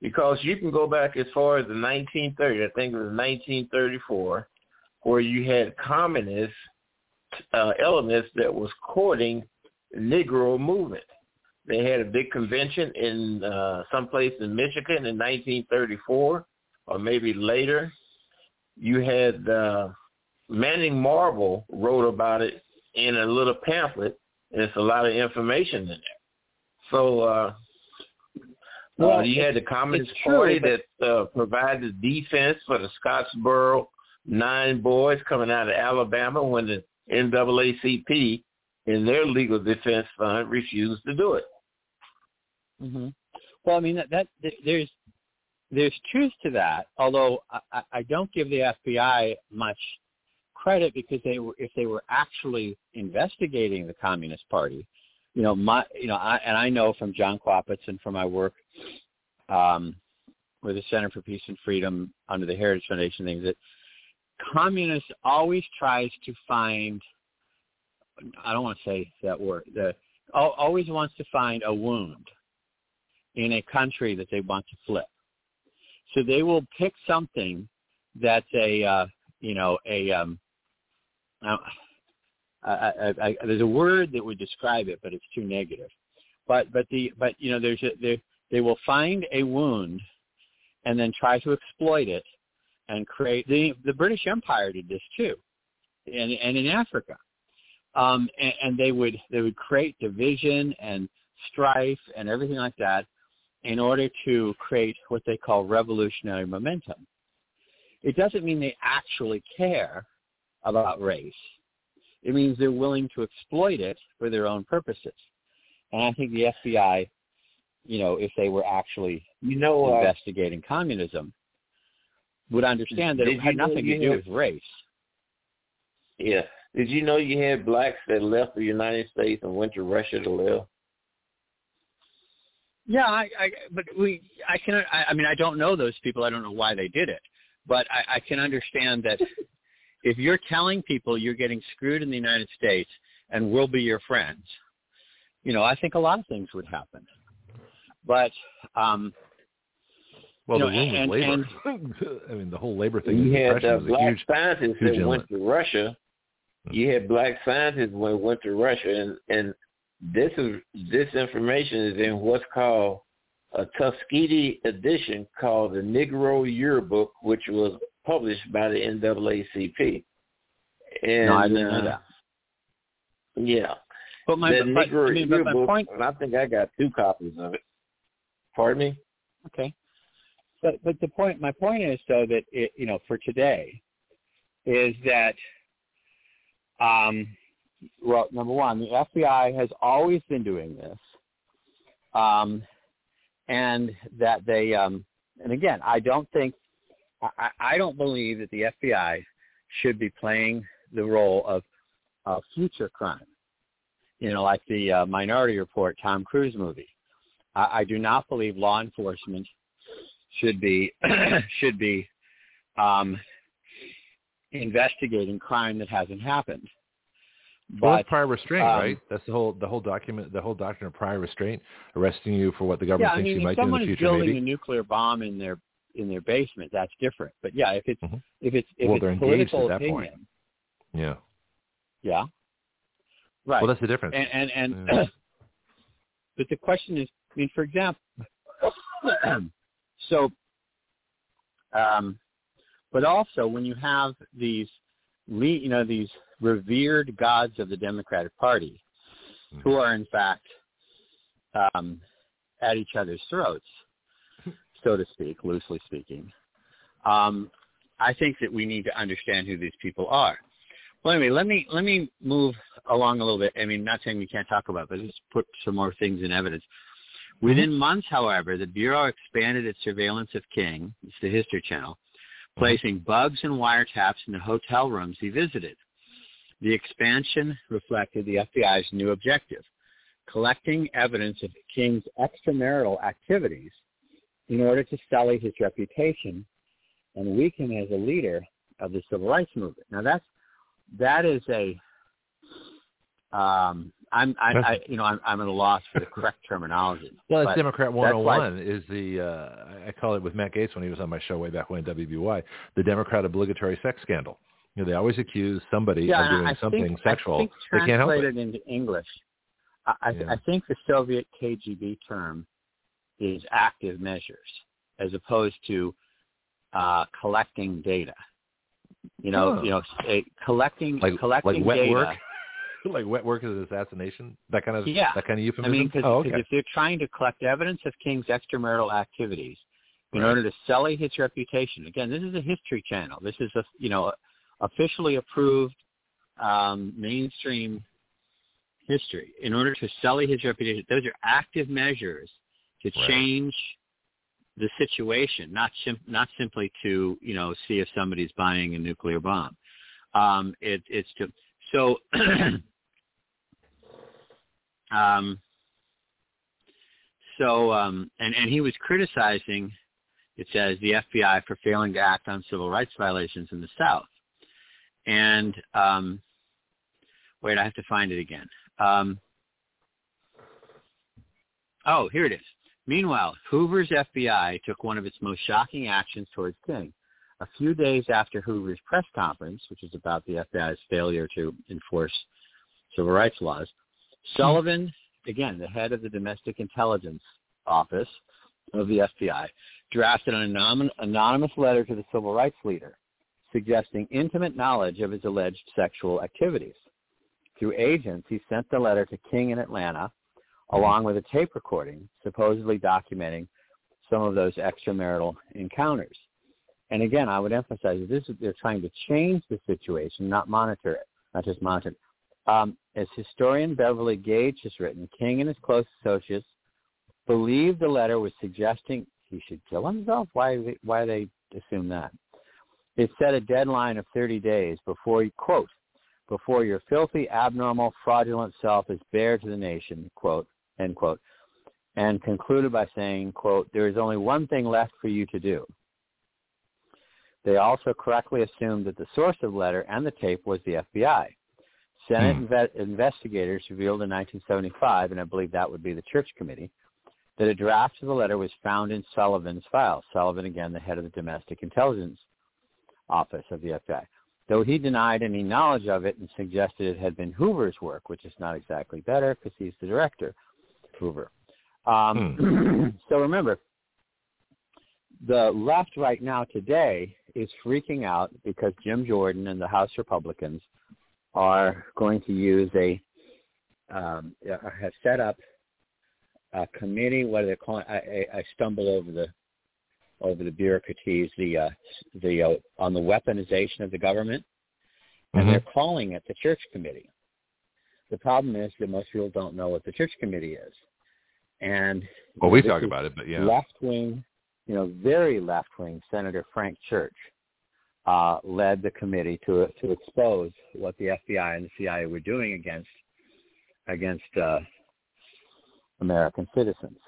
because you can go back as far as the 1930, I think it was 1934, where you had communist uh, elements that was courting Negro movement. They had a big convention in uh, someplace in Michigan in 1934, or maybe later. You had uh, Manning Marable wrote about it in a little pamphlet, it's a lot of information in there. So uh, Well, uh, you had the Communist true, Party but- that uh, provided defense for the Scottsboro nine boys coming out of Alabama when the NAACP, in their legal defense fund, refused to do it. hmm Well, I mean that, that th- there's there's truth to that. Although I- I don't give the FBI much credit because they were if they were actually investigating the Communist Party, you know my you know I, and I know from John Quapitz and from my work um, with the Center for Peace and Freedom under the Heritage Foundation things that communists always tries to find I don't want to say that word the always wants to find a wound in a country that they want to flip. So they will pick something that's a uh, you know a um, uh, I, I, I, there's a word that would describe it, but it's too negative. But but the but you know there's a they they will find a wound and then try to exploit it and create the the British Empire did this too, and and in Africa, um, and, and they would they would create division and strife and everything like that in order to create what they call revolutionary momentum. It doesn't mean they actually care about race. It means they're willing to exploit it for their own purposes. And I think the FBI, you know, if they were actually You know, uh, investigating communism, would understand that it had nothing to do had- with race. yeah. Did you know you had blacks that left the United States and went to Russia to live? Yeah, I, I but we, I can, I, I mean, I don't know those people. I don't know why they did it, but I, I can understand that if you're telling people you're getting screwed in the United States and we'll be your friends, you know, I think a lot of things would happen. But um, Well, You the know, and- was labor. [LAUGHS] I mean, the whole labor thing. You in the had uh, Depression was a black huge. scientists huge that went to Russia. You had black scientists when went to Russia, and and this is this information is in what's called a Tuskegee edition called the Negro Yearbook, which was published by the NAACP. And no, I didn't know uh. Yeah, But my, the but, Negro I mean, but my Yearbook, point, and I think I got two copies of it. Pardon me. Okay. But but the point my point is though that it you know for today is that um well number one the FBI has always been doing this um and that they um and again I don't think I, I don't believe that the FBI should be playing the role of uh, future crime you know like the uh, Minority Report Tom Cruise movie I, I do not believe law enforcement should be [CLEARS THROAT] should be um, investigating crime that hasn't happened. Well, But that's prior restraint, um, right? That's the whole the whole document, the whole doctrine of prior restraint, arresting you for what the government yeah, I thinks mean, you might do in the future, building maybe. a nuclear bomb in their in their basement, that's different. But yeah, if it's Mhm. if it's if Well, it's political at that point. opinion, Yeah. yeah, right. Well, that's the difference. and and, and Yeah. [CLEARS THROAT] but the question is, I mean, for example, [CLEARS THROAT] so, um, but also when you have these, you know, these revered gods of the Democratic Party, who are in fact um, at each other's throats, so to speak, loosely speaking. Um, I think that we need to understand who these people are. Well, anyway, let me let me move along a little bit. I mean, not saying we can't talk about, it, but just put some more things in evidence. Within months, however, the Bureau expanded its surveillance of King, it's the History Channel, placing bugs and wiretaps in the hotel rooms he visited. The expansion reflected the FBI's new objective, collecting evidence of king's extramarital activities in order to sully his reputation and weaken as a leader of the civil rights movement. Now that's that is a um, I'm I, I you know I'm I'm at a loss for the correct terminology. [LAUGHS] Well, it's Democrat 101 is the uh, I call it with Matt Gaetz when he was on my show way back when at WBY the Democrat obligatory sex scandal. You know, they always accuse somebody yeah, of doing I something think, sexual. I think they can't help it. translated into English, I, I, Yeah. I think the Soviet KGB term is active measures as opposed to uh, collecting data. You know, Oh. you know, a, collecting Like collecting like wet data. work, [LAUGHS] like wet work is assassination. That kind of Yeah. that kind of euphemism. I euphemism. mean, because oh, okay. if they're trying to collect evidence of King's extramarital activities in Right. order to sully his reputation, again, this is a history channel. This is a you know officially approved um, mainstream history. In order to sully his reputation, those are active measures to Right. change the situation, not sim- not simply to you know see if somebody's buying a nuclear bomb. Um, it, it's to so. [CLEARS THROAT] um, so um, and and he was criticizing, it says the FBI for failing to act on civil rights violations in the South. And um, wait, I have to find it again. Um, oh, here it is. Meanwhile, Hoover's FBI took one of its most shocking actions towards King. A few days after Hoover's press conference, which is about the FBI's failure to enforce civil rights laws, Sullivan, again, the head of the Domestic Intelligence Office of the FBI, drafted an anonymous letter to the civil rights leader suggesting intimate knowledge of his alleged sexual activities. Through agents, he sent the letter to King in Atlanta, along with a tape recording supposedly documenting some of those extramarital encounters. And again, I would emphasize that this is, they're trying to change the situation, not monitor it, not just monitor it. Um, as historian Beverly Gage has written, King and his close associates believed the letter was suggesting he should kill himself. Why? Why they assume that? It set a deadline of 30 days before quote before your filthy, abnormal, fraudulent self is bare to the nation, quote, end quote, and concluded by saying, quote, there is only one thing left for you to do. They also correctly assumed that the source of the letter and the tape was the FBI. Senate hmm. inve- investigators revealed in 1975, and I believe that would be the Church Committee, that a draft of the letter was found in Sullivan's file. Sullivan, again, the head of the Domestic Intelligence Office of the FBI. Though he denied any knowledge of it and suggested it had been Hoover's work, which is not exactly better because he's the director, Hoover. Um, [CLEARS THROAT] so remember, the left right now today is freaking out because Jim Jordan and the House Republicans are going to use a um, have set up a committee. What are they calling? I, I, I stumble over the over the bureaucraties, the uh, the uh, on the weaponization of the government, and Mhm. they're calling it the Church Committee. The problem is that most people don't know what the Church Committee is, and Well, we talk about it, but yeah. left wing, you know, very left wing Senator Frank Church uh, led the committee to to expose what the FBI and the CIA were doing against against uh, American citizens.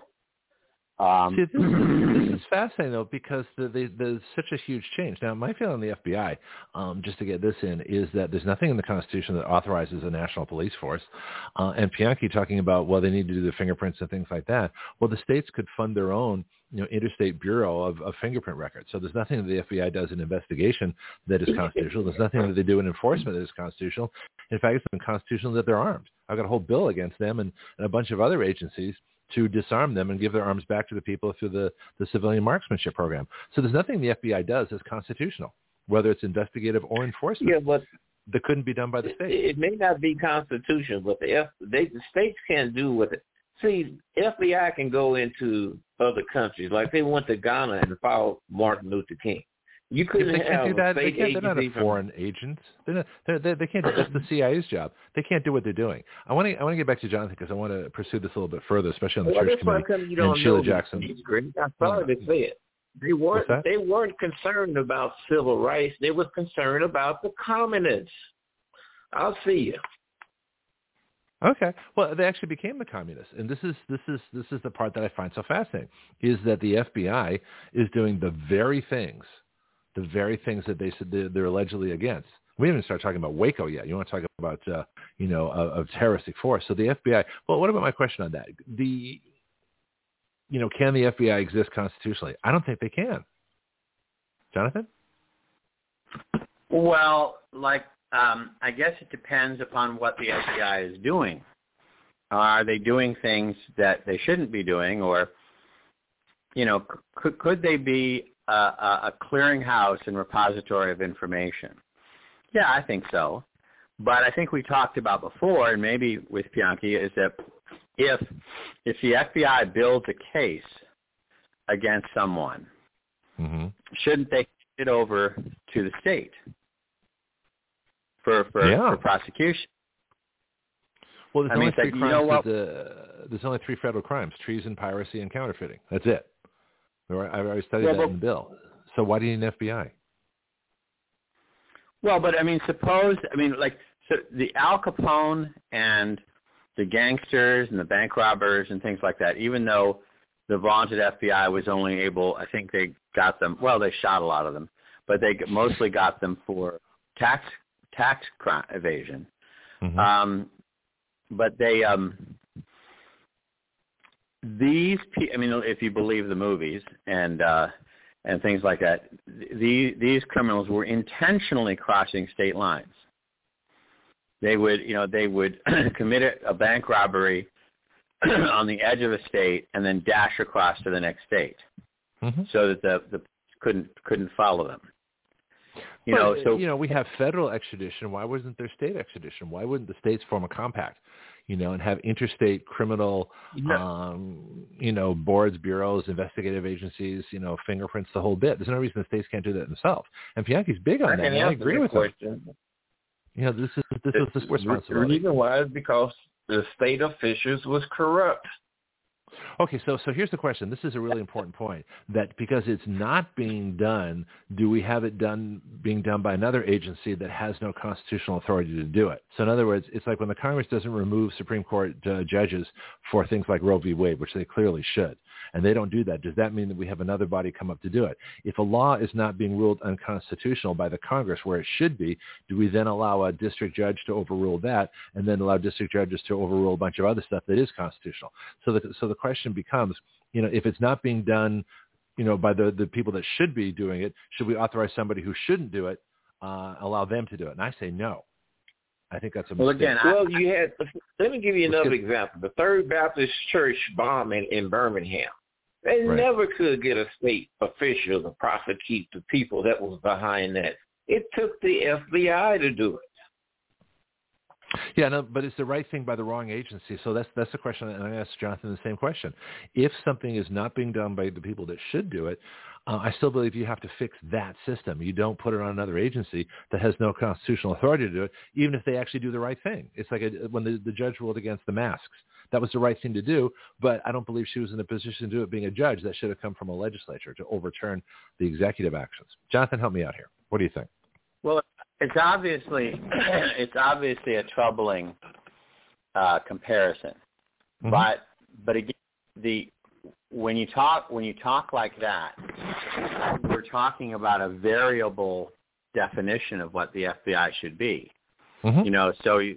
Um, See, this, is- this is [CLEARS THROAT] fascinating though because the, the, there's such a huge change. Now, my feeling on the FBI, um, just to get this in, is that there's nothing in the Constitution that authorizes a national police force. Uh, and Bianchi talking about well, they need to do the fingerprints and things like that. Well, the states could fund their own, you know, interstate bureau of, of fingerprint records. So there's nothing that the FBI does in investigation that is constitutional. There's nothing that they do in enforcement that is constitutional. In fact, it's unconstitutional that they're armed. I've got a whole bill against them and, and a bunch of other agencies to disarm them and give their arms back to the people through the, the civilian marksmanship program. So there's nothing the FBI does that's constitutional, whether it's investigative or enforcement, Yeah, but that couldn't be done by the state. it may not be constitutional, but the F, they, the states can't do with it. See, FBI can go into other countries, like they went to Ghana and follow Martin Luther King. You couldn't they can't do that. They can't, they're not a agency from- foreign agent. They're not, they're, they they can't. do That's the [CLEARS THROAT] CIA's job. They can't do what they're doing. I want to. I want to get back to Jonathon because I want to pursue this a little bit further, especially on the Well, church that's why committee. come you don't and Sheila Jackson. things, I'm sorry to say it. They weren't. They weren't concerned about civil rights. They were concerned about the communists. I'll see you. Okay. Well, they actually became the communists, and this is this is this is the part that I find so fascinating is that the FBI is doing the very things, the very things that they said they're, allegedly against. We haven't started talking about Waco yet. You want to talk about uh, you know a, a terroristic force? So the FBI. Well, what about my question on that? The you know, can the FBI exist constitutionally? I don't think they can. Jonathon? Well, like um, I guess it depends upon what the FBI is doing. Are they doing things that they shouldn't be doing, or you know, could could they be a, a clearinghouse and repository of information? Yeah, I think so. But I think we talked about before, and maybe with Bianchi, is that if if the FBI builds a case against someone, mm-hmm. shouldn't they it over to the state for for, yeah. for prosecution? Well, there's I only mean, three like, you crimes. know uh, there's only three federal crimes: treason, piracy, and counterfeiting. That's it. I've already studied Well, that but- in the bill. So why do you need an FBI? Well, but I mean, suppose I mean, like, so the Al Capone and the gangsters and the bank robbers and things like that. Even though the vaunted FBI was only able, I think they got them. Well, they shot a lot of them, but they mostly got them for tax tax crime evasion. Mhm. Um, but they um, these pe- I mean, if you believe the movies and uh, and things like that, these these criminals were intentionally crossing state lines. They would, you know, they would [CLEARS THROAT] commit a- bank robbery [CLEARS THROAT] on the edge of a state and then dash across to the next state, Mhm. so that the the couldn't couldn't follow them. You But, know, uh, so you know, we have federal extradition. Why wasn't there state extradition? Why wouldn't the states form a compact, you know, and have interstate criminal, um, you know, boards, bureaus, investigative agencies, you know, fingerprints, the whole bit. There's no reason the states can't do that themselves. And Bianchi's big on I that. I agree with him. question. You know, this is this is the The reason why is because the state officials was corrupt. Okay, so so here's the question. This is a really important point. That because it's not being done, do we have it done being done by another agency that has no constitutional authority to do it? So in other words, it's like when the Congress doesn't remove Supreme Court uh, judges for things like Roe v. Wade, which they clearly should, and they don't do that. Does that mean that we have another body come up to do it? If a law is not being ruled unconstitutional by the Congress where it should be, do we then allow a district judge to overrule that, and then allow district judges to overrule a bunch of other stuff that is constitutional? So the so the question becomes, you know, if it's not being done, you know, by the the people that should be doing it, should we authorize somebody who shouldn't do it, uh, allow them to do it? And I say no. I think that's a Well, again, I- Well, you had. Let me give you Let's another example. The Third Baptist Church bombing in Birmingham. They Right. never could get a state official to prosecute the people that was behind that. It took the FBI to do it. Yeah, no, but it's the right thing by the wrong agency. So that's that's the question, and I asked Jonathon the same question. If something is not being done by the people that should do it, uh, I still believe you have to fix that system. You don't put it on another agency that has no constitutional authority to do it, even if they actually do the right thing. It's like a, when the, the judge ruled against the masks. That was the right thing to do, but I don't believe she was in a position to do it being a judge. That should have come from a legislature to overturn the executive actions. Jonathon, help me out here. What do you think? Well, it's obviously [CLEARS THROAT] it's obviously a troubling uh, comparison, Mhm. but but again, the when you talk when you talk like that, we're talking about a variable definition of what the FBI should be. Mhm. You know, so you,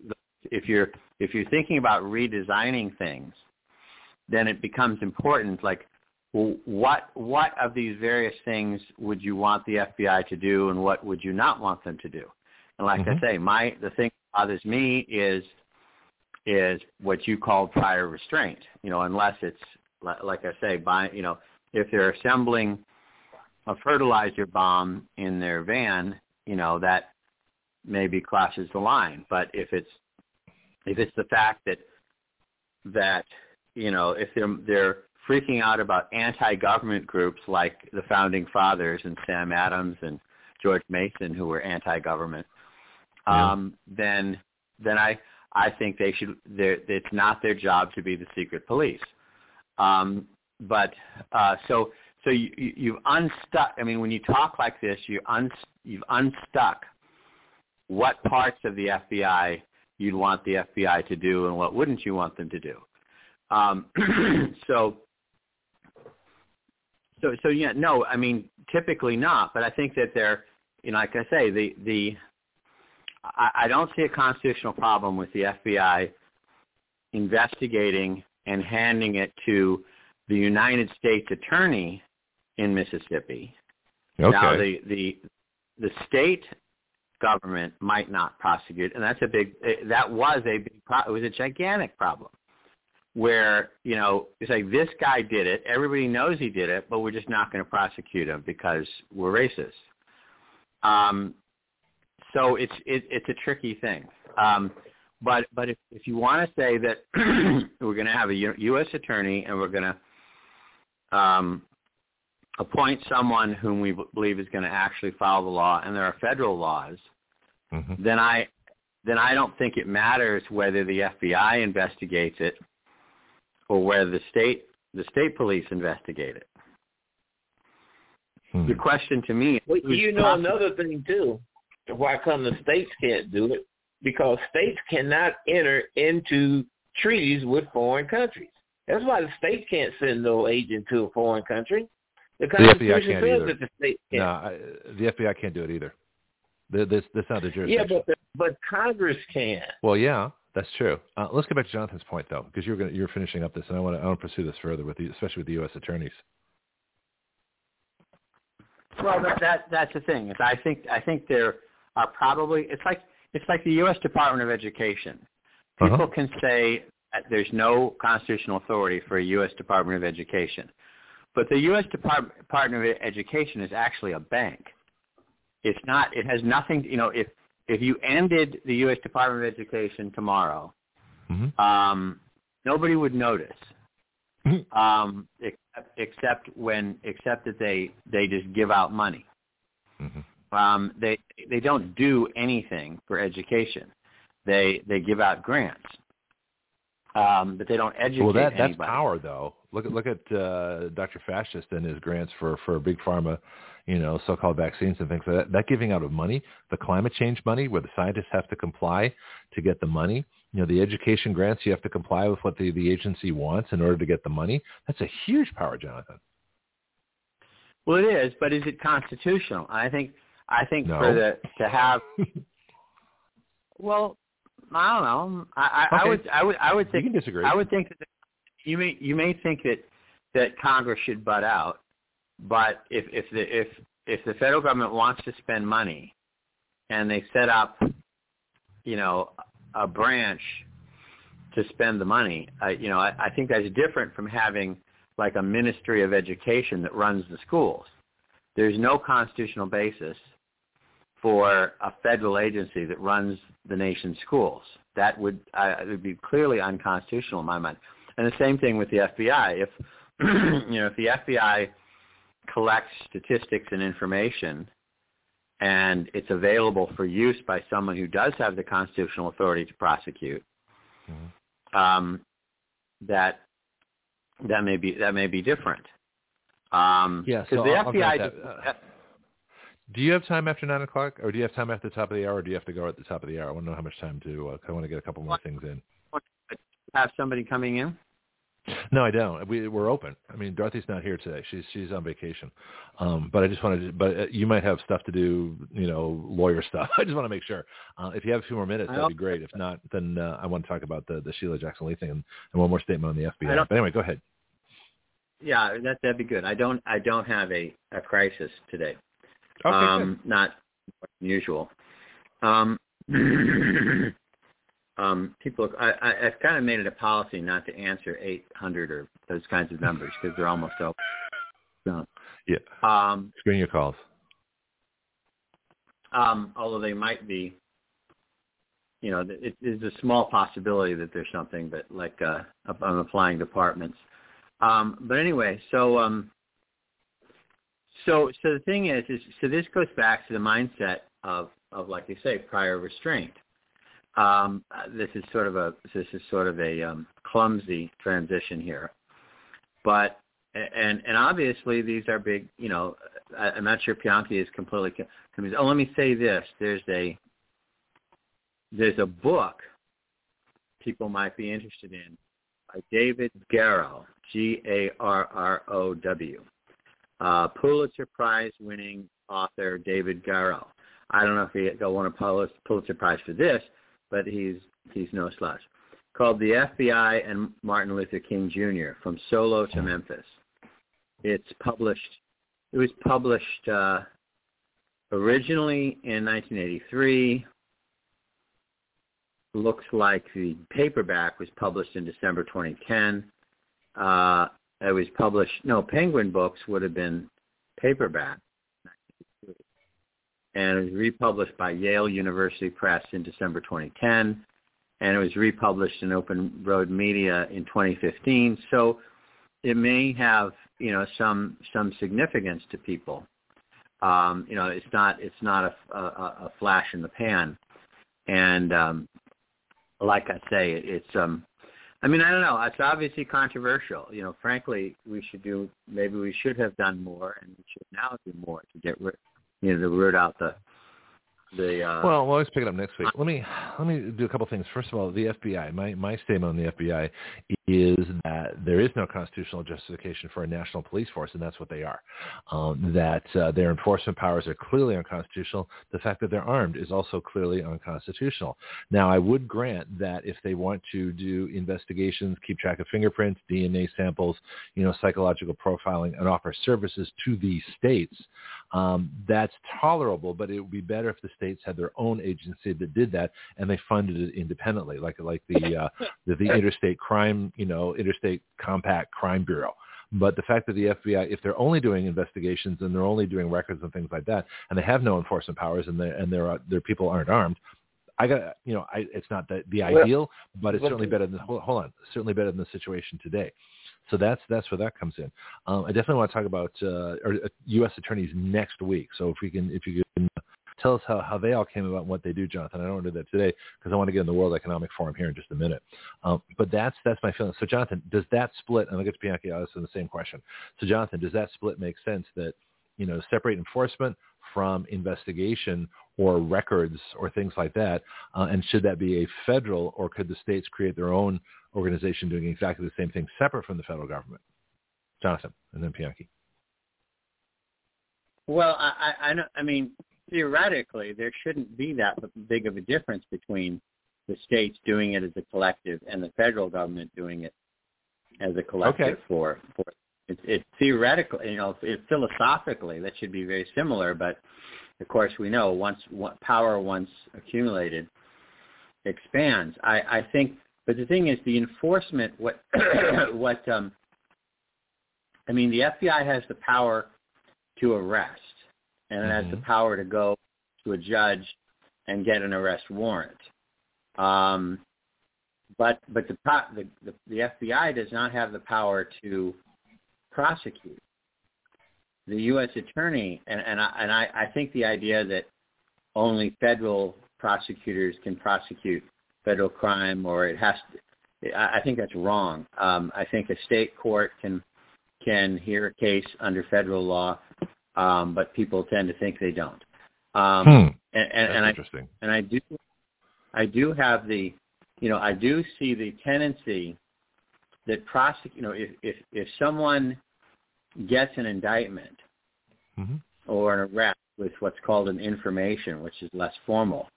if you're if you're thinking about redesigning things, then it becomes important. Like, what what of these various things would you want the FBI to do, and what would you not want them to do? And like Mhm. I say, my the thing that bothers me is is what you call prior restraint. You know, unless it's like I say, by you know, if they're assembling a fertilizer bomb in their van, you know that maybe crosses the line. But if it's if it's the fact that that you know if they're they're freaking out about anti-government groups like the founding fathers and Sam Adams and George Mason who were anti-government, Yeah. um, then then I I think they should. they're- It's not their job to be the secret police. Um, but uh, so so you, you you've unstuck. I mean, when you talk like this, you un you've unstuck what parts of the FBI you'd want the FBI to do and what wouldn't you want them to do. Um, [CLEARS THROAT] so, so, so yeah, no, I mean, typically not, but I think that they're, you know, like I say, the, the, I, I don't see a constitutional problem with the FBI investigating and handing it to the United States Attorney in Mississippi. Okay. Now, the, the, the state government might not prosecute, and that's a big. eh, That was a big. It was a gigantic problem, where you know it's like this guy did it. Everybody knows he did it, but we're just not going to prosecute him because we're racist. Um, so it's it, it's a tricky thing. Um, but but if if you want to say that [CLEARS THROAT] we're going to have a U.S. attorney and we're going to um, appoint someone whom we believe is going to actually follow the law, and there are federal laws, hmm then I then I don't think it matters whether the FBI investigates it or whether the state the state police investigate it. Hmm. The question to me, Well, who's you know prosec- another thing too. Why come the states can't do it? Because states cannot enter into treaties with foreign countries. That's why the state can't send no agent to a foreign country. The FBI can't says either. that the state can't. No, I, the FBI can't do it either. Th- This this not their yeah, but the, but Congress can. Well, yeah, that's true. Uh, let's get back to Jonathon's point though, because you're going you're finishing up this, and I want to I want to pursue this further with the, especially with the U.S. attorneys. Well, that, that that's the thing. Is I think I think there are probably it's like it's like the U.S. Department of Education. People Uh-huh. can say that there's no constitutional authority for a U.S. Department of Education, but the U.S. Department Department of Education is actually a bank. It's not. It has nothing. You know, if if you ended the U.S. Department of Education tomorrow, hmm um, nobody would notice Mhm. um, except, except when except that they they just give out money. hmm Um, they they don't do anything for education. They they give out grants, um, but they don't educate Well, that that's anybody. power though. Look at look at uh, Dr. Fascist and his grants for for big pharma, you know, so-called vaccines and things like that. That giving out of money, the climate change money, where the scientists have to comply to get the money. You know, the education grants, you have to comply with what the the agency wants in order to get the money. That's a huge power, Jonathon. Well, it is, but is it constitutional? I think I think No. for the to have. [LAUGHS] well, I don't know. I, I, I would I would I would You can disagree. I would think that you may you may think that that Congress should butt out, but if if the if if the federal government wants to spend money, and they set up, you know, a branch to spend the money, I, you know, I, I think that's different from having like a Ministry of Education that runs the schools. There's no constitutional basis for a federal agency that runs the nation's schools. That would uh, it would be clearly unconstitutional in my mind. And the same thing with the FBI. If [CLEARS THROAT] you know, if the FBI collects statistics and information and it's available for use by someone who does have the constitutional authority to prosecute, Mhm. um, that that may be that may be different. Um, Yeah, so the I'll- I'll that. Uh, Do you have time after nine o'clock, or do you have time after the top of the hour, or do you have to go at the top of the hour? I want to know how much time to. Uh, I want to get a couple more things in. have somebody coming in. No, I don't. We we're open. I mean, Dorothy's not here today. She's she's on vacation. Um, but I just wanted to. But uh, you might have stuff to do. You know, lawyer stuff. [LAUGHS] I just want to make sure. Uh, if you have a few more minutes, that'd be great. If not, then uh, I want to talk about the the Sheila Jackson Lee thing and, and one more statement on the FBI. But anyway, go ahead. Yeah, that that'd be good. I don't I don't have a a crisis today. Okay, um, not unusual. Um, [CLEARS THROAT] um, people, I, I, I've kind of made it a policy not to answer 800 or those kinds of numbers because they're almost over. So, Yeah. um. Screen your calls. um, although they might be, you know, it is a small possibility that there's something, but like uh, I'm applying departments. Um, but anyway, so um, so so the thing is, is so this goes back to the mindset of of like you say, prior restraint. Um, this is sort of a this is sort of a um, clumsy transition here, but and and obviously these are big. You know, I, I'm not sure Pianki is completely. Oh, let me say this: there's a there's a book people might be interested in by David Garrow, G-A-R-R-O-W, uh, Pulitzer Prize winning author David Garrow. I don't know if he, will want a Pulitzer Prize for this, but he's he's no slouch. Called The FBI and Martin Luther King Jr. From Solo to Memphis. It's published. It was published uh, originally in 1983. Looks like the paperback was published in December 2010. Uh, it was published. No, Penguin Books would have been paperback, and it was republished by Yale University Press in December 2010, and it was republished in Open Road Media in 2015. So it may have you know some some significance to people. Um, you know, it's not it's not a, a, a flash in the pan, and um, like I say, it's um, I mean, I don't know. It's obviously controversial. You know, frankly, we should do. Maybe we should have done more, and we should now do more to get rid, you know, to root out the the. Uh, well, we'll always pick it up next week. Let me let me do a couple things. First of all, the FBI. My my statement on the FBI is that there is no constitutional justification for a national police force, and that's what they are. Um, that uh, their enforcement powers are clearly unconstitutional. The fact that they're armed is also clearly unconstitutional. Now, I would grant that if they want to do investigations, keep track of fingerprints, DNA samples, you know, psychological profiling, and offer services to the states, um, that's tolerable. But it would be better if the states had their own agency that did that and they funded it independently, like like the uh, [LAUGHS] the, the interstate crime you know, Interstate Compact Crime Bureau. But the fact that the FBI, if they're only doing investigations and they're only doing records and things like that, and they have no enforcement powers and they and their their people aren't armed, I got you know, I, it's not the, the ideal, but it's certainly better than hold, hold on, certainly better than the situation today. So that's that's where that comes in. Um, I definitely want to talk about uh, or, uh, U.S. attorneys next week. So if we can, if you can tell us how, how they all came about and what they do, Jonathon. I don't want to do that today because I want to get in the World Economic Forum here in just a minute. Um, but that's that's my feeling. So, Jonathon, does that split? And I'll get to Bianchi also the same question. So, Jonathon, does that split make sense that you know separate enforcement from investigation or records or things like that? Uh, and should that be a federal, or could the states create their own organization doing exactly the same thing separate from the federal government? Jonathon, and then Bianchi. Well, I, I, I mean, theoretically, there shouldn't be that big of a difference between the states doing it as a collective and the federal government doing it as a collective okay. for for it, it theoretically, you know, it, philosophically that should be very similar, but of course we know once power once accumulated expands. I, I think, but the thing is, the enforcement. What [COUGHS] what um, I mean, the FBI has the power to arrest and it mm-hmm. has the mm-hmm. power to go to a judge and get an arrest warrant. Um, but but the, the the the FBI does not have the power to prosecute. The U.S. attorney and and I, and I, I think the idea that only federal prosecutors can prosecute federal crime or it has to, I, I think that's wrong. Um, I think a state court can can hear a case under federal law um, but people tend to think they don't. Um, hmm. And, and, and I interesting. and I do I do have the you know I do see the tendency that prosecute you know if if if someone gets an indictment mm-hmm. or an arrest with what's called an information, which is less formal.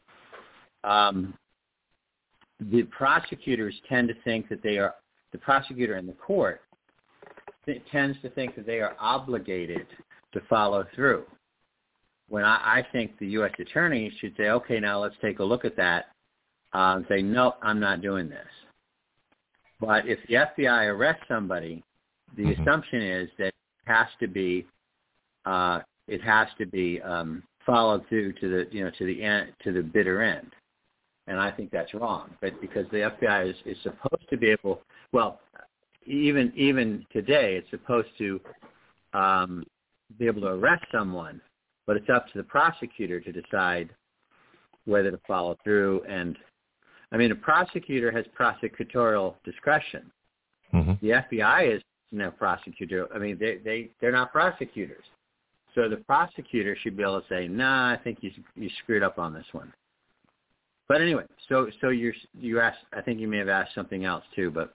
Um, the prosecutors tend to think that they are the prosecutor in the court tends to think that they are obligated to follow through. When I, I think the U.S. attorney should say, okay, now let's take a look at that uh, and say, no, I'm not doing this. But if the FBI arrests somebody, the mm-hmm. assumption is that it has to be uh, it has to be um, followed through to the you know to the end to the bitter end, and I think that's wrong. But because the FBI is, is supposed to be able, well, even even today, it's supposed to um, be able to arrest someone, but it's up to the prosecutor to decide whether to follow through. And I mean, a prosecutor has prosecutorial discretion. Mm-hmm. The FBI is no prosecutor. I mean, they they they're not prosecutors. So the prosecutor should be able to say, "Nah, I think you you screwed up on this one." but anyway, so so you're you asked. I think you may have asked something else too, but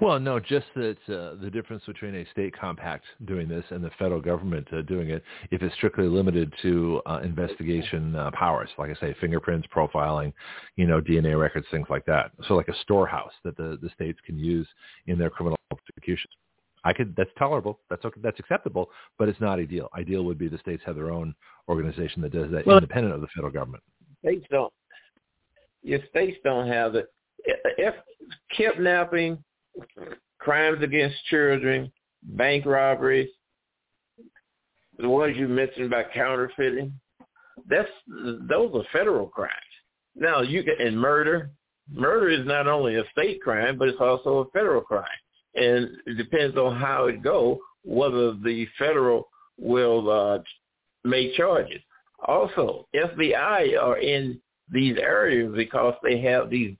well, no, just that uh, the difference between a state compact doing this and the federal government uh, doing it, if it's strictly limited to uh, investigation uh, powers, like I say, fingerprints, profiling, you know, DNA records, things like that. So like a storehouse that the, the states can use in their criminal prosecutions. I could, that's tolerable. That's okay. That's acceptable, but it's not ideal. Ideal would be the states have their own organization that does that well, independent of the federal government. States don't. Your states don't have it. If kidnapping, crimes against children, bank robberies, the ones you mentioned about counterfeiting, that's those are federal crimes. Now you can and murder. Murder is not only a state crime, but it's also a federal crime, and it depends on how it go whether the federal will uh, make charges. Also, FBI are in these areas because they have these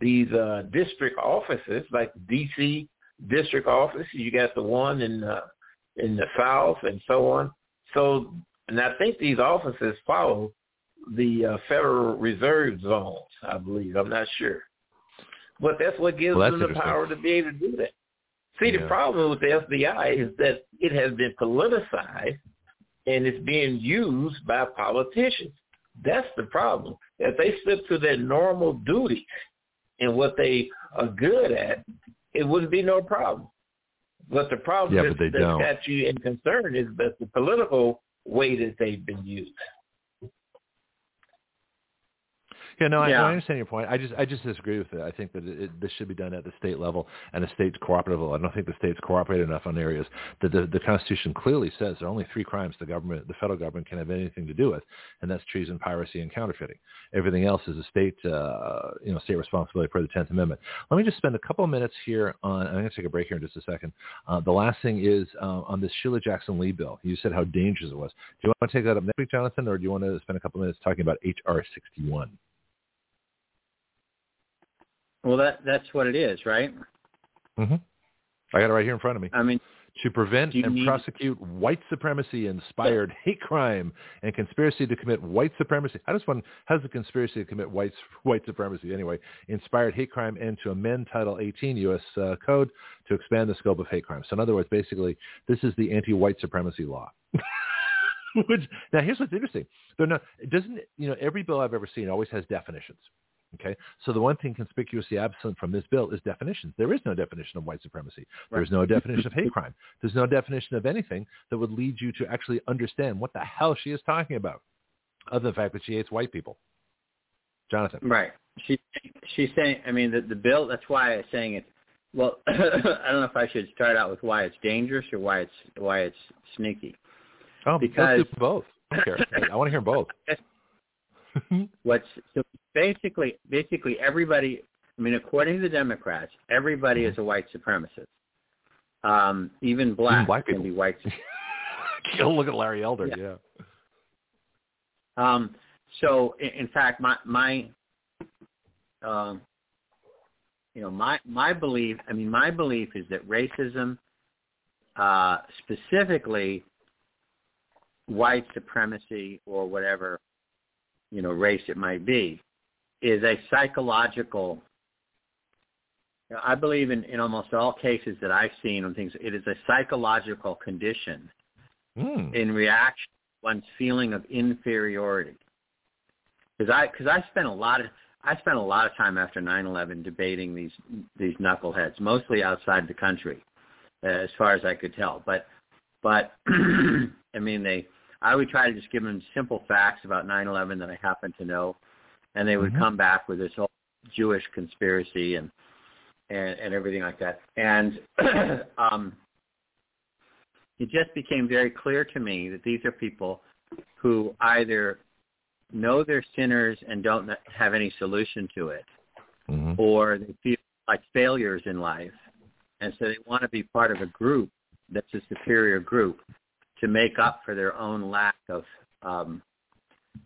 these uh, district offices, like DC district office. You got the one in uh, in the South and so on. So, and I think these offices follow the uh, Federal Reserve zones. I believe. I'm not sure, but that's what gives well, that's them the power to be able to do that. See, yeah. the problem with the FBI is that it has been politicized and it's being used by politicians. That's the problem. If they slip to their normal duties and what they are good at, it wouldn't be no problem. But the problem yeah, that's, that's got you in concern is that the political way that they've been used. Yeah, no, yeah. I, I understand your point. I just I just disagree with it. I think that it, it, this should be done at the state level and the state's cooperative level. I don't think the states cooperate enough on areas that the, the Constitution clearly says there are only three crimes the government, the federal government, can have anything to do with, and that's treason, piracy, and counterfeiting. Everything else is a state, uh, you know, state responsibility per the Tenth Amendment. Let me just spend a couple of minutes here on. I'm going to take a break here in just a second. Uh, the last thing is uh, on this Sheila Jackson Lee bill. You said how dangerous it was. Do you want to take that up next week, Jonathon, or do you want to spend a couple of minutes talking about HR 61? Well, that that's what it is, right? Mm-hmm. I got it right here in front of me. I mean, to prevent and need... prosecute white supremacy inspired hate crime and conspiracy to commit white supremacy. How does one has the conspiracy to commit white white supremacy anyway? Inspired hate crime and to amend Title 18 U.S. Uh, Code to expand the scope of hate crime. So in other words, basically, this is the anti-white supremacy law. [LAUGHS] Which, now here's what's interesting. They're not. It doesn't you know every bill I've ever seen always has definitions. Okay, so the one thing conspicuously absent from this bill is definitions. There is no definition of white supremacy. Right. There's no definition of [LAUGHS] hate crime. There's no definition of anything that would lead you to actually understand what the hell she is talking about, other than the fact that she hates white people. Jonathon. Right. She she's saying. I mean, the the bill. That's why I'm saying it. Well, [COUGHS] I don't know if I should start out with why it's dangerous or why it's why it's sneaky. Oh, because let's do both. I don't care. I want to hear both. [LAUGHS] [LAUGHS] What's so basically basically everybody I mean according to the Democrats, everybody is a white supremacist. Um, even black, even black can people. be white. [LAUGHS] You'll look at Larry Elder, yeah. yeah. Um, so in, in fact, my my um, you know my my belief. I mean, my belief is that racism, uh, specifically white supremacy or whatever you know, race it might be, is a psychological. You know, I believe in, in almost all cases that I've seen on things, it is a psychological condition mm. in reaction to one's feeling of inferiority. Because I because I spent a lot of I spent a lot of time after 9/11 debating these these knuckleheads, mostly outside the country, uh, as far as I could tell. But but [CLEARS THROAT] I mean they I would try to just give them simple facts about 9/11 that I happen to know, and they would mm-hmm. come back with this whole Jewish conspiracy and and, and everything like that. And [CLEARS THROAT] um, it just became very clear to me that these are people who either know they're sinners and don't have any solution to it, mm-hmm. or they feel like failures in life, and so they want to be part of a group that's a superior group to make up for their own lack of um,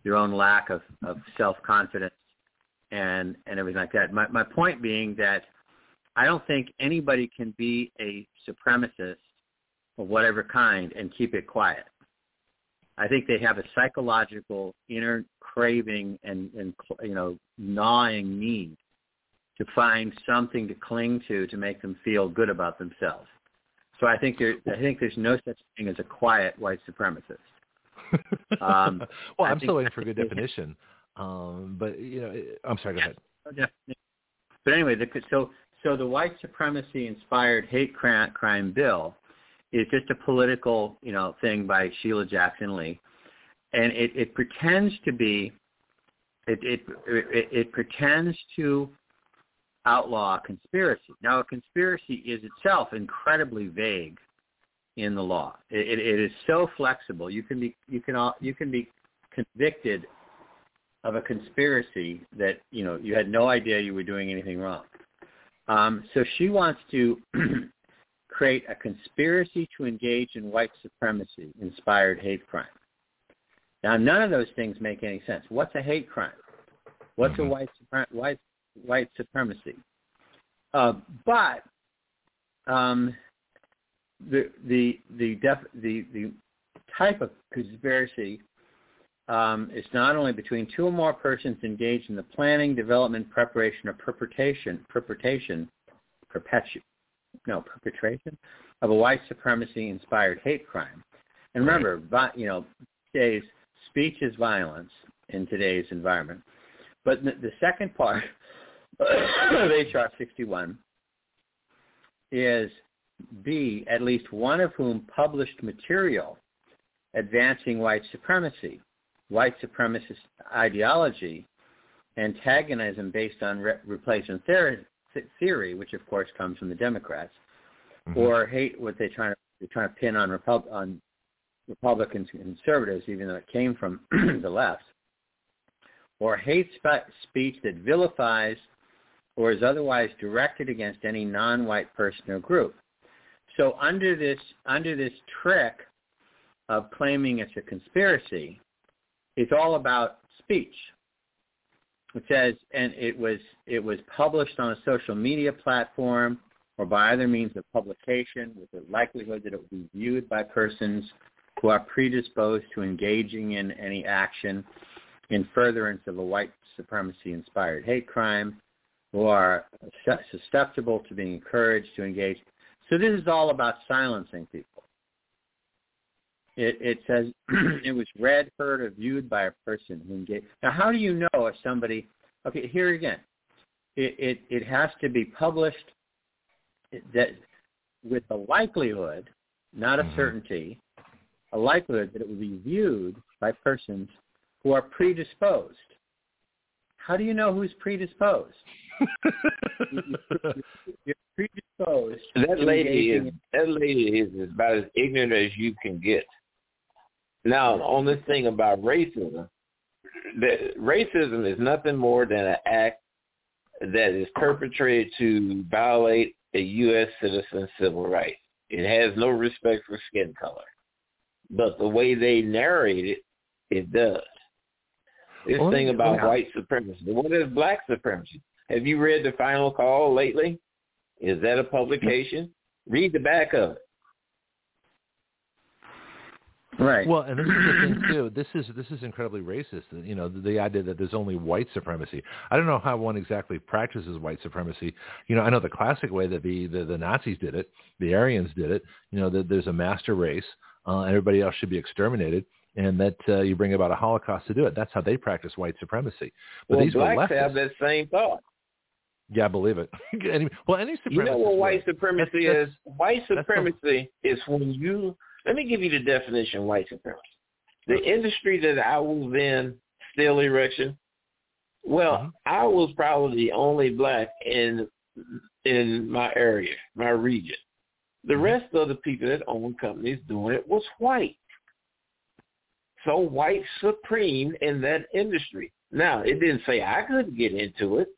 their own lack of, of self confidence and and everything like that. My my point being that I don't think anybody can be a supremacist of whatever kind and keep it quiet. I think they have a psychological inner craving and and you know gnawing need to find something to cling to to make them feel good about themselves. So I think there I think there's no such thing as a quiet white supremacist. [LAUGHS] Um, well, I'm still waiting for a good definition. Um, but you know, I'm sorry. Go ahead. But anyway, the, so so the white supremacy inspired hate crime bill is just a political you know thing by Sheila Jackson Lee, and it, it pretends to be it, it it it pretends to outlaw conspiracy. Now, a conspiracy is itself incredibly vague in the law. It, it, it is so flexible. You can be you can you can be convicted of a conspiracy that you know you had no idea you were doing anything wrong. Um, so she wants to [CLEARS THROAT] create a conspiracy to engage in white supremacy inspired hate crime. Now, none of those things make any sense. What's a hate crime? What's mm-hmm. a white, white white supremacy? Uh, but um, the the the, def, the the type of conspiracy um, is not only between two or more persons engaged in the planning, development, preparation, or perpetration, perpetration, perpetu, no, perpetration of a white supremacy-inspired hate crime. And remember, right. you know, today's speech is violence in today's environment. But the, the second part of HR 61 is B, at least one of whom published material advancing white supremacy white supremacist ideology, antagonism based on re- replacement theory, theory, which of course comes from the Democrats, mm-hmm. or hate what they trying to they're trying to pin on Repub- on Republicans and conservatives, even though it came from [CLEARS THROAT] the left, or hate spe- speech that vilifies or is otherwise directed against any non-white person or group. So under this under this trick of claiming it's a conspiracy, it's all about speech. It says, and it was it was published on a social media platform or by other means of publication with the likelihood that it will be viewed by persons who are predisposed to engaging in any action in furtherance of a white supremacy-inspired hate crime, who are susceptible to being encouraged to engage. So this is all about silencing people. It, it says [CLEARS THROAT] it was read, heard, or viewed by a person who engaged. Now, how do you know if somebody? Okay, here again, it it, it has to be published that with a likelihood, not a mm-hmm. certainty, a likelihood that it will be viewed by persons who are predisposed. How do you know who's predisposed? You're predisposed. That lady is that lady is about as ignorant as you can get. Now, on this thing about racism, that racism is nothing more than an act that is perpetrated to violate a U.S. citizen's civil rights. It has no respect for skin color. But the way they narrate it, it does. This well, thing about yeah. white supremacy. What is black supremacy? Have you read the final call lately? Is that a publication? Read the back of it. Right. Well, and this is the thing too. This is this is incredibly racist. You know, the, the idea that there's only white supremacy. I don't know how one exactly practices white supremacy. You know, I know the classic way that the the, the Nazis did it, the Aryans did it. You know, that there's a master race. Uh, everybody else should be exterminated, and that uh, you bring about a Holocaust to do it. That's how they practice white supremacy. But well, these blacks have that same thought. Yeah, I believe it. [LAUGHS] any, well, any supremacy. You know what white supremacy that's, is? White supremacy is when you let me give you the definition of white supremacy. The industry that I was in, steel erection, well, uh-huh. I was probably the only black in in my area, my region. The uh-huh. rest of the people that owned companies doing it was white. So white supreme in that industry. Now, it didn't say I couldn't get into it.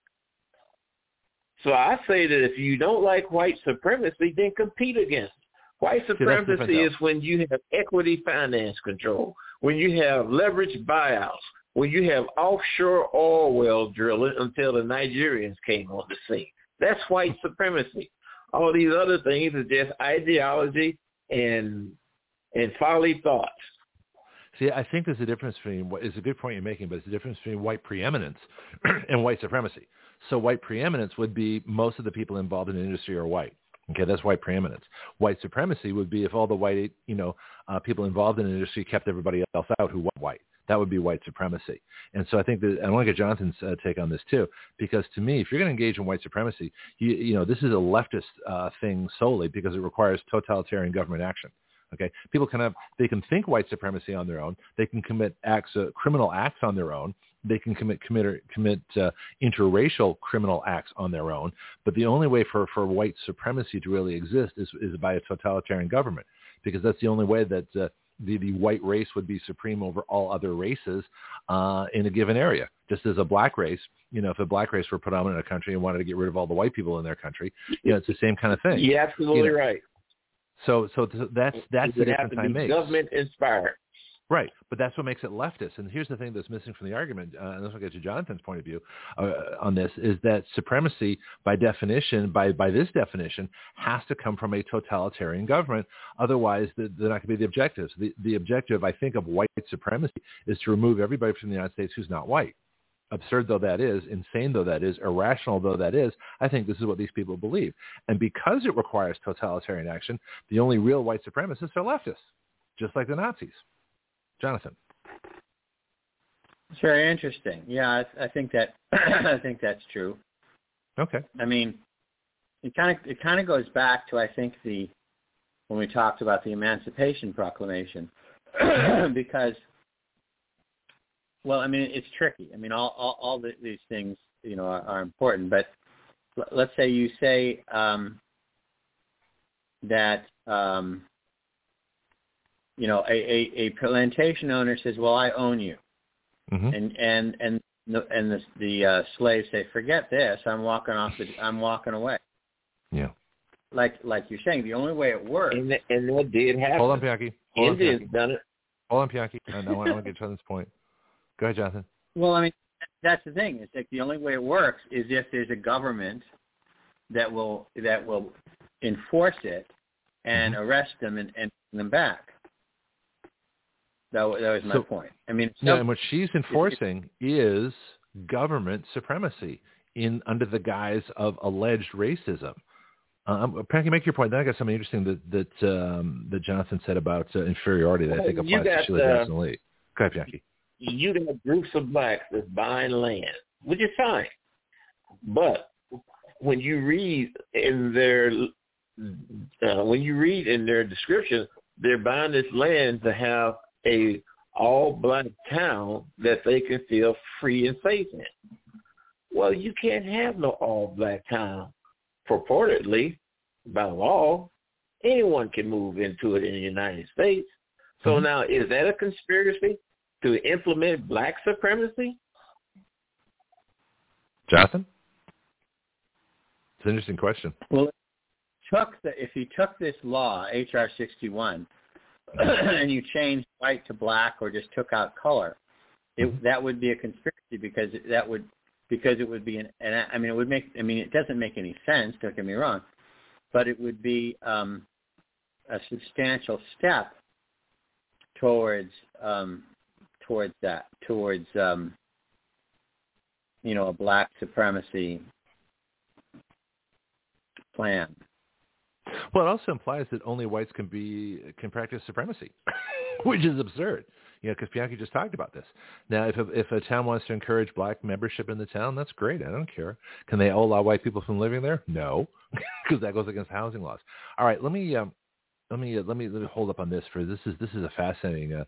So I say that if you don't like white supremacy, then compete against it. White supremacy is when you have equity finance control, when you have leveraged buyouts, when you have offshore oil well drilling until the Nigerians came on the scene. That's white supremacy. All these other things are just ideology and and folly thoughts. See, I think there's a difference between what is a good point you're making, but it's a difference between white preeminence [CLEARS THROAT] and white supremacy. So white preeminence would be most of the people involved in the industry are white. Okay, that's white preeminence. White supremacy would be if all the white, you know, uh, people involved in the industry kept everybody else out who was white. That would be white supremacy. And so I think that I want to get Jonathon's uh, take on this too, because to me, if you're going to engage in white supremacy, you, you know, this is a leftist uh, thing solely because it requires totalitarian government action. Okay, people can have they can think white supremacy on their own. They can commit acts, uh, criminal acts on their own. They can commit commit commit uh, interracial criminal acts on their own. But the only way for, for white supremacy to really exist is is by a totalitarian government, because that's the only way that uh, the, the white race would be supreme over all other races uh, in a given area. Just as a black race, you know, if a black race were predominant in a country and wanted to get rid of all the white people in their country, you know, it's the same kind of thing. You're absolutely you know, right. So, so that's that's it the difference I make. Government inspired. Right, but that's what makes it leftist. And here's the thing that's missing from the argument, uh, and this will get to Jonathon's point of view uh, on this, is that supremacy, by definition, by by this definition, has to come from a totalitarian government. Otherwise, they're not going to be the objectives. The, the objective, I think, of white supremacy is to remove everybody from the United States who's not white. Absurd though that is, insane though that is, irrational though that is, I think this is what these people believe. And because it requires totalitarian action, the only real white supremacists are leftists, just like the Nazis. Jonathon. It's very interesting. Yeah, I, I think that [CLEARS THROAT] I think that's true. Okay. I mean, it kind of it kind of goes back to I think the when we talked about the Emancipation Proclamation [CLEARS THROAT] because well, I mean it's tricky. I mean all all, all the, these things you know are, are important, but let's say you say um, that um, you know, a, a, a plantation owner says, "Well, I own you," mm-hmm. and and and the, and the, the uh, slaves say, "Forget this. I'm walking off. The, I'm walking away." Yeah. Like like you're saying, the only way it works. And, and that did happen. Hold on, Pianki. Hold Indians on, done it. Hold on, Pianki. I, I want to get to Jonathon's point. Go ahead, Jonathon. Well, I mean, that's the thing. It's like the only way it works is if there's a government that will that will enforce it and mm-hmm. arrest them and, and bring them back. That, that was my so, point. I mean, no, and what she's enforcing is government supremacy in under the guise of alleged racism. Um, Frankie, make your point. Then I got something interesting that that um, that Jonathon said about uh, inferiority that I think applies got, to Sheila uh, Jackson Lee. Go ahead, Jackie. You got groups of blacks that's buying land, which is fine, but when you read in their uh, when you read in their description, they're buying this land to have a all black town that they can feel free and safe in. Well, you can't have no all black town purportedly by law. Anyone can move into it in the United States. So mm-hmm. now is that a conspiracy to implement black supremacy? Jonathon? It's an interesting question. Well, took the, if you took this law, H.R. 61, [CLEARS THROAT] and you changed white to black or just took out color, it, mm-hmm. that would be a conspiracy because that would because it would be an and I mean it would make I mean it doesn't make any sense. Don't get me wrong, but it would be um, a substantial step towards um, towards that towards um, you know a black supremacy plan. Well, it also implies that only whites can be can practice supremacy, [LAUGHS] which is absurd. You know, because Bianchi just talked about this. Now, if a, if a town wants to encourage black membership in the town, that's great. I don't care. Can they all allow white people from living there? No, [LAUGHS] because that goes against housing laws. All right, let me um, let me uh, let me let me hold up on this for this is this is a fascinating uh,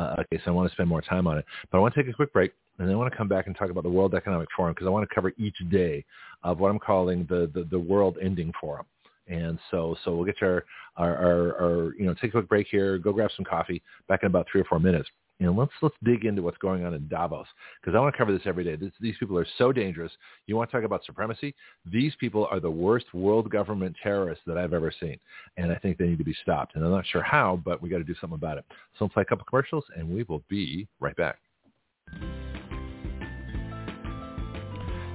uh, case. I want to spend more time on it, but I want to take a quick break. And then I want to come back and talk about the World Economic Forum because I want to cover each day of what I'm calling the, the, the World Ending Forum. And so, so we'll get to our, our, our, our, you know, take a quick break here, go grab some coffee, back in about three or four minutes. And let's let's dig into what's going on in Davos because I want to cover this every day. This, these people are so dangerous. You want to talk about supremacy? These people are the worst world government terrorists that I've ever seen, and I think they need to be stopped. And I'm not sure how, but we got to do something about it. So let's play a couple commercials, and we will be right back.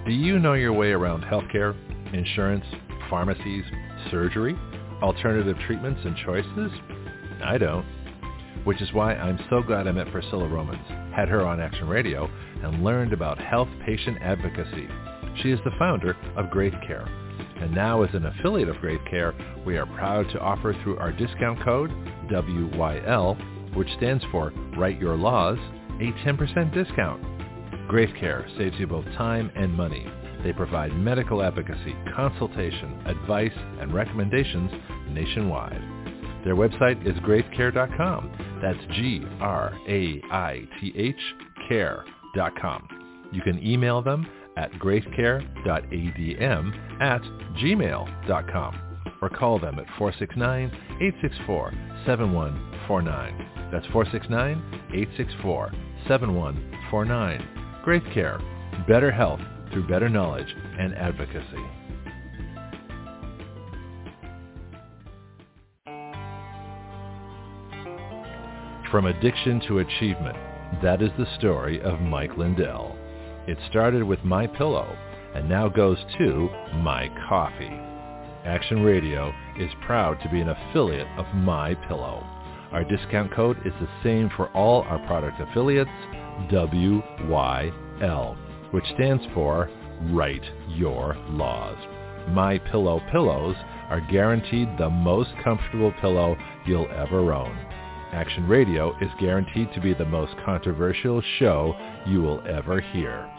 Do you know your way around healthcare, insurance, pharmacies? surgery, alternative treatments and choices? I don't. which is why I'm so glad I met Priscilla Romans, had her on Action Radio, and learned about health patient advocacy. She is the founder of Graith Care. And now as an affiliate of Graith Care, we are proud to offer through our discount code, WYL, which stands for Write Your Laws, a 10% discount. Graith Care saves you both time and money. They provide medical advocacy, consultation, advice, and recommendations nationwide. Their website is graithcare.com. That's G-R-A-I-T-H care.com. You can email them at graithcare.adm at gmail.com or call them at 469-864-7149. That's 469-864-7149. Graith Care, better health through better knowledge and advocacy. From addiction to achievement, that is the story of Mike Lindell. It started with My Pillow and now goes to My Coffee. Action Radio is proud to be an affiliate of My Pillow. Our discount code is the same for all our product affiliates, WYL, which stands for Write Your Laws. My Pillow pillows are guaranteed the most comfortable pillow you'll ever own. Action Radio is guaranteed to be the most controversial show you will ever hear.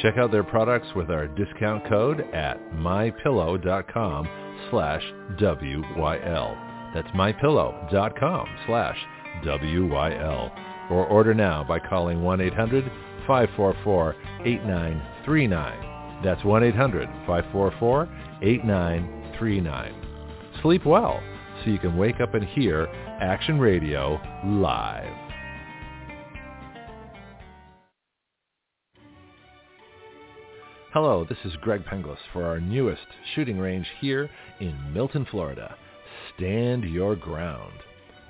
Check out their products with our discount code at mypillow.com slash WYL. That's mypillow.com slash WYL. Or order now by calling 1-800-544-8939. That's 1-800-544-8939. Sleep well so you can wake up and hear Action Radio live. Hello, this is Greg Penglis for our newest shooting range here in Milton, Florida. Stand your ground.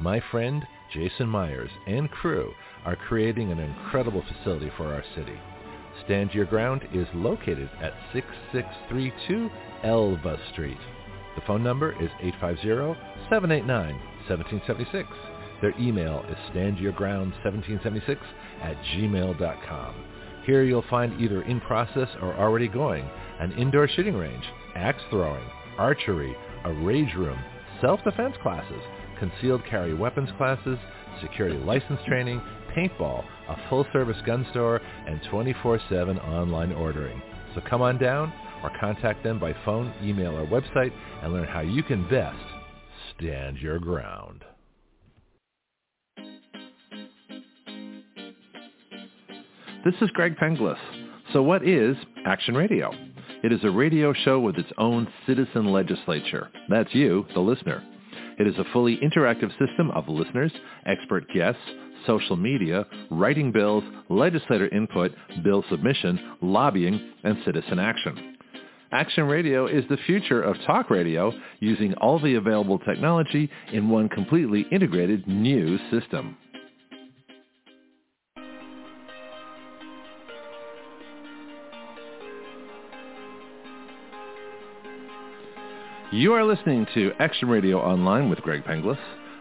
My friend Jason Myers and crew are creating an incredible facility for our city. Stand Your Ground is located at 6632 Elva Street. The phone number is 850-789-1776. Their email is standyourground1776 at gmail.com. Here you'll find either in process or already going an indoor shooting range, axe throwing, archery, a rage room, self-defense classes, concealed carry weapons classes, security license training, paintball, a full-service gun store, and 24-7 online ordering. So come on down or contact them by phone, email, or website and learn how you can best stand your ground. This is Greg Penglis. So what is Action Radio? It is a radio show with its own citizen legislature. That's you, the listener. It is a fully interactive system of listeners, expert guests, social media, writing bills, legislator input, bill submission, lobbying, and citizen action. Action Radio is the future of talk radio using all the available technology in one completely integrated new system. You are listening to Action Radio Online with Greg Penglis.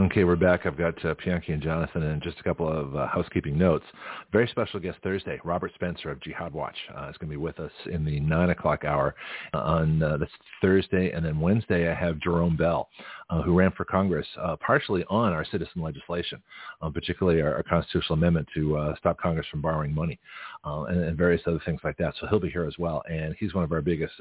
Okay, we're back. I've got uh, Pianki and Jonathon and just a couple of uh, housekeeping notes. Very special guest Thursday, Robert Spencer of Jihad Watch uh, is going to be with us in the 9 o'clock hour on uh, this Thursday. And then Wednesday, I have Jerome Bell, uh, who ran for Congress uh, partially on our citizen legislation, uh, particularly our, our, constitutional amendment to stop Congress from borrowing money and, and, various other things like that. So he'll be here as well. And he's one of our biggest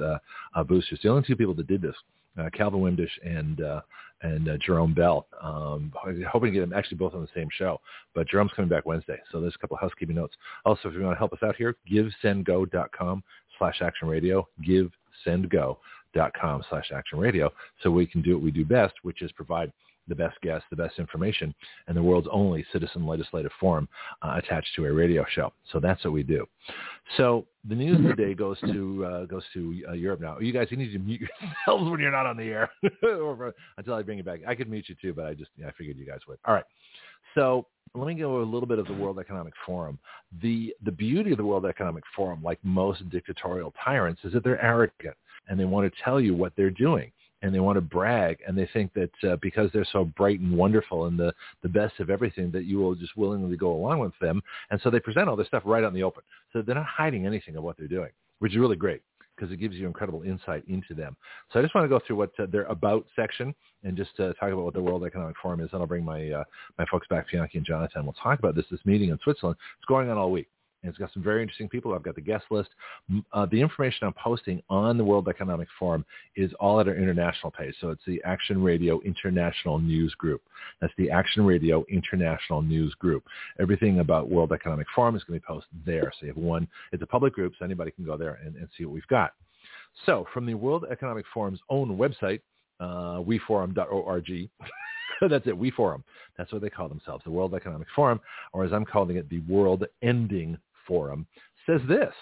boosters. The only two people that did this uh, Calvin Wimdish and uh, and uh, Jerome Bell. Um, hoping to get them actually both on the same show. But Jerome's coming back Wednesday, so there's a couple of housekeeping notes. Also, if you want to help us out here, givesendgo.com slash action radio. Givesendgo.com slash action radio, so we can do what we do best, which is provide the best guests, the best information, and the world's only citizen legislative forum uh, attached to a radio show. So that's what we do. So the news of the day goes to uh, goes to uh, Europe now. You guys, you need to mute yourselves when you're not on the air [LAUGHS] until I bring you back. I could mute you too, but I just I figured you guys would. All right. So let me go a little bit of the World Economic Forum. The the beauty of the World Economic Forum, like most dictatorial tyrants, is that they're arrogant and they want to tell you what they're doing and they want to brag and they think that uh, because they're so bright and wonderful and the, the best of everything that you will just willingly go along with them. And so they present all this stuff right out in the open. So they're not hiding anything of what they're doing, which is really great because it gives you incredible insight into them. So I just want to go through what uh, their about section and just uh, talk about what the World Economic Forum is. Then I'll bring my uh, my folks back, Bianchi and Jonathon. We'll talk about this this meeting in Switzerland. It's going on all week. And it's got some very interesting people. I've got the guest list. Uh, the information I'm posting on the World Economic Forum is all at our international page. So it's the Action Radio International News Group. That's the Action Radio International News Group. Everything about World Economic Forum is going to be posted there. So you have one. It's a public group, so anybody can go there and, and see what we've got. So from the World Economic Forum's own website, uh, weforum.org. [LAUGHS] That's it, WeForum. That's what they call themselves, the World Economic Forum, or as I'm calling it, the World Ending Forum, says this.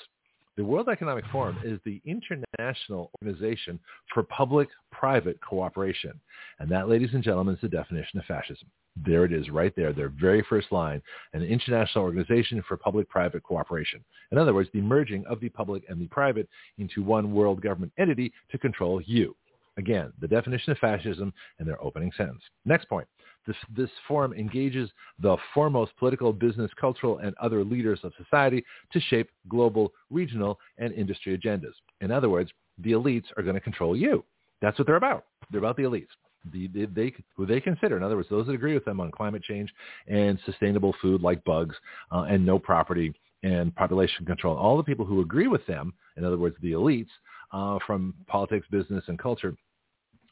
The World Economic Forum is the international organization for public-private cooperation. And that, ladies and gentlemen, is the definition of fascism. There it is right there, their very first line, an international organization for public-private cooperation. In other words, the merging of the public and the private into one world government entity to control you. Again, the definition of fascism in their opening sentence. Next point. This, this forum engages the foremost political, business, cultural, and other leaders of society to shape global, regional, and industry agendas. In other words, the elites are going to control you. That's what they're about. They're about the elites. The, the, they, who they consider, in other words, those that agree with them on climate change and sustainable food like bugs uh, and no property and population control. All the people who agree with them, in other words, the elites uh, from politics, business, and culture,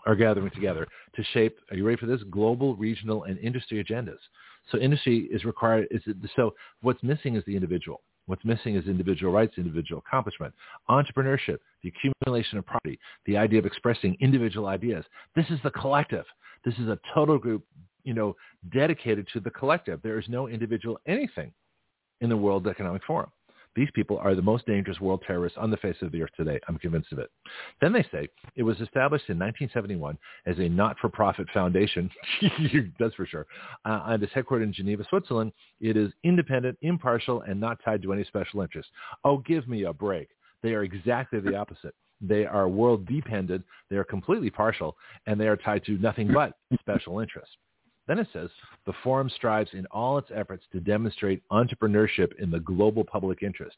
are gathering together to shape, are you ready for this, global, regional, and industry agendas. So industry is required. Is it, so what's missing is the individual. What's missing is individual rights, individual accomplishment, entrepreneurship, the accumulation of property, the idea of expressing individual ideas. This is the collective. This is a total group, you know, dedicated to the collective. There is no individual anything in the World Economic Forum. These people are the most dangerous world terrorists on the face of the earth today. I'm convinced of it. Then they say it was established in 1971 as a not-for-profit foundation. [LAUGHS] That's for sure. Uh, and is headquartered in Geneva, Switzerland. It is independent, impartial, and not tied to any special interest. Oh, give me a break. They are exactly the opposite. They are world dependent. They are completely partial, and they are tied to nothing but special interests. Then it says, the forum strives in all its efforts to demonstrate entrepreneurship in the global public interest.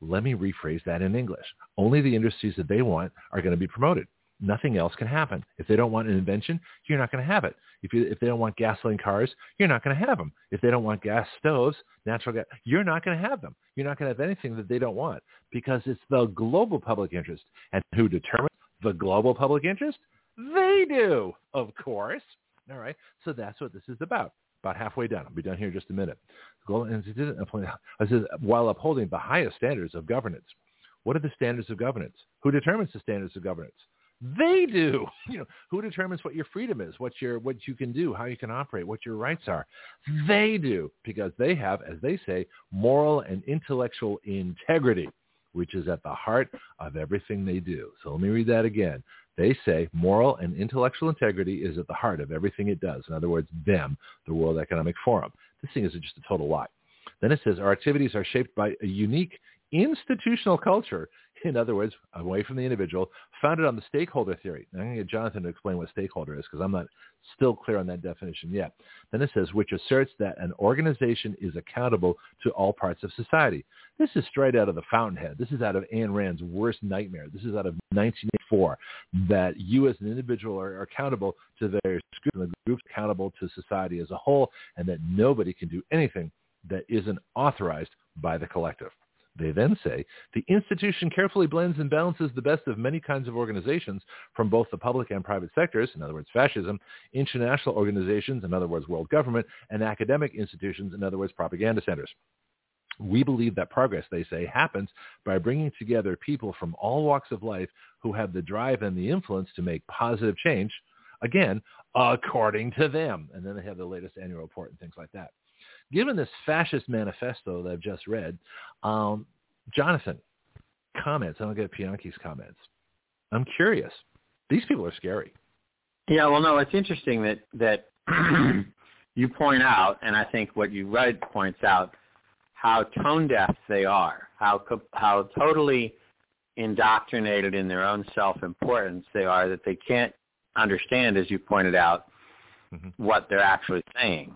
Let me rephrase that in English. Only the industries that they want are going to be promoted. Nothing else can happen. If they don't want an invention, you're not going to have it. If, you, if they don't want gasoline cars, you're not going to have them. If they don't want gas stoves, natural gas, you're not going to have them. You're not going to have anything that they don't want because it's the global public interest. And who determines the global public interest? They do, of course. All right. So that's what this is about. About halfway down. I'll be done here in just a minute. I said, while upholding the highest standards of governance. What are the standards of governance? Who determines the standards of governance? They do. [LAUGHS] You know, who determines what your freedom is, what your what you can do, how you can operate, what your rights are? They do because they have, as they say, moral and intellectual integrity, which is at the heart of everything they do. So let me read that again. They say moral and intellectual integrity is at the heart of everything it does. In other words, them, the World Economic Forum. This thing is just a total lie. Then it says our activities are shaped by a unique institutional culture [LAUGHS] in other words, away from the individual, founded on the stakeholder theory. I'm going to get Jonathon to explain what stakeholder is because I'm not still clear on that definition yet. Then it says, which asserts that an organization is accountable to all parts of society. This is straight out of the Fountainhead. This is out of Ayn Rand's worst nightmare. This is out of 1984, that you as an individual are, are accountable to various groups, and the group's accountable to society as a whole, and that nobody can do anything that isn't authorized by the collective. They then say, the institution carefully blends and balances the best of many kinds of organizations from both the public and private sectors, in other words, fascism, international organizations, in other words, world government, and academic institutions, in other words, propaganda centers. We believe that progress, they say, happens by bringing together people from all walks of life who have the drive and the influence to make positive change, again, according to them. And then they have the latest annual report and things like that. Given this fascist manifesto that I've just read, um, Jonathon, comments. I don't get Bianchi's comments. I'm curious. These people are scary. Yeah, well, no, it's interesting that that [CLEARS THROAT] you point out, and I think what you read points out how tone deaf they are, how how totally indoctrinated in their own self-importance they are that they can't understand, as you pointed out, mm-hmm. what they're actually saying.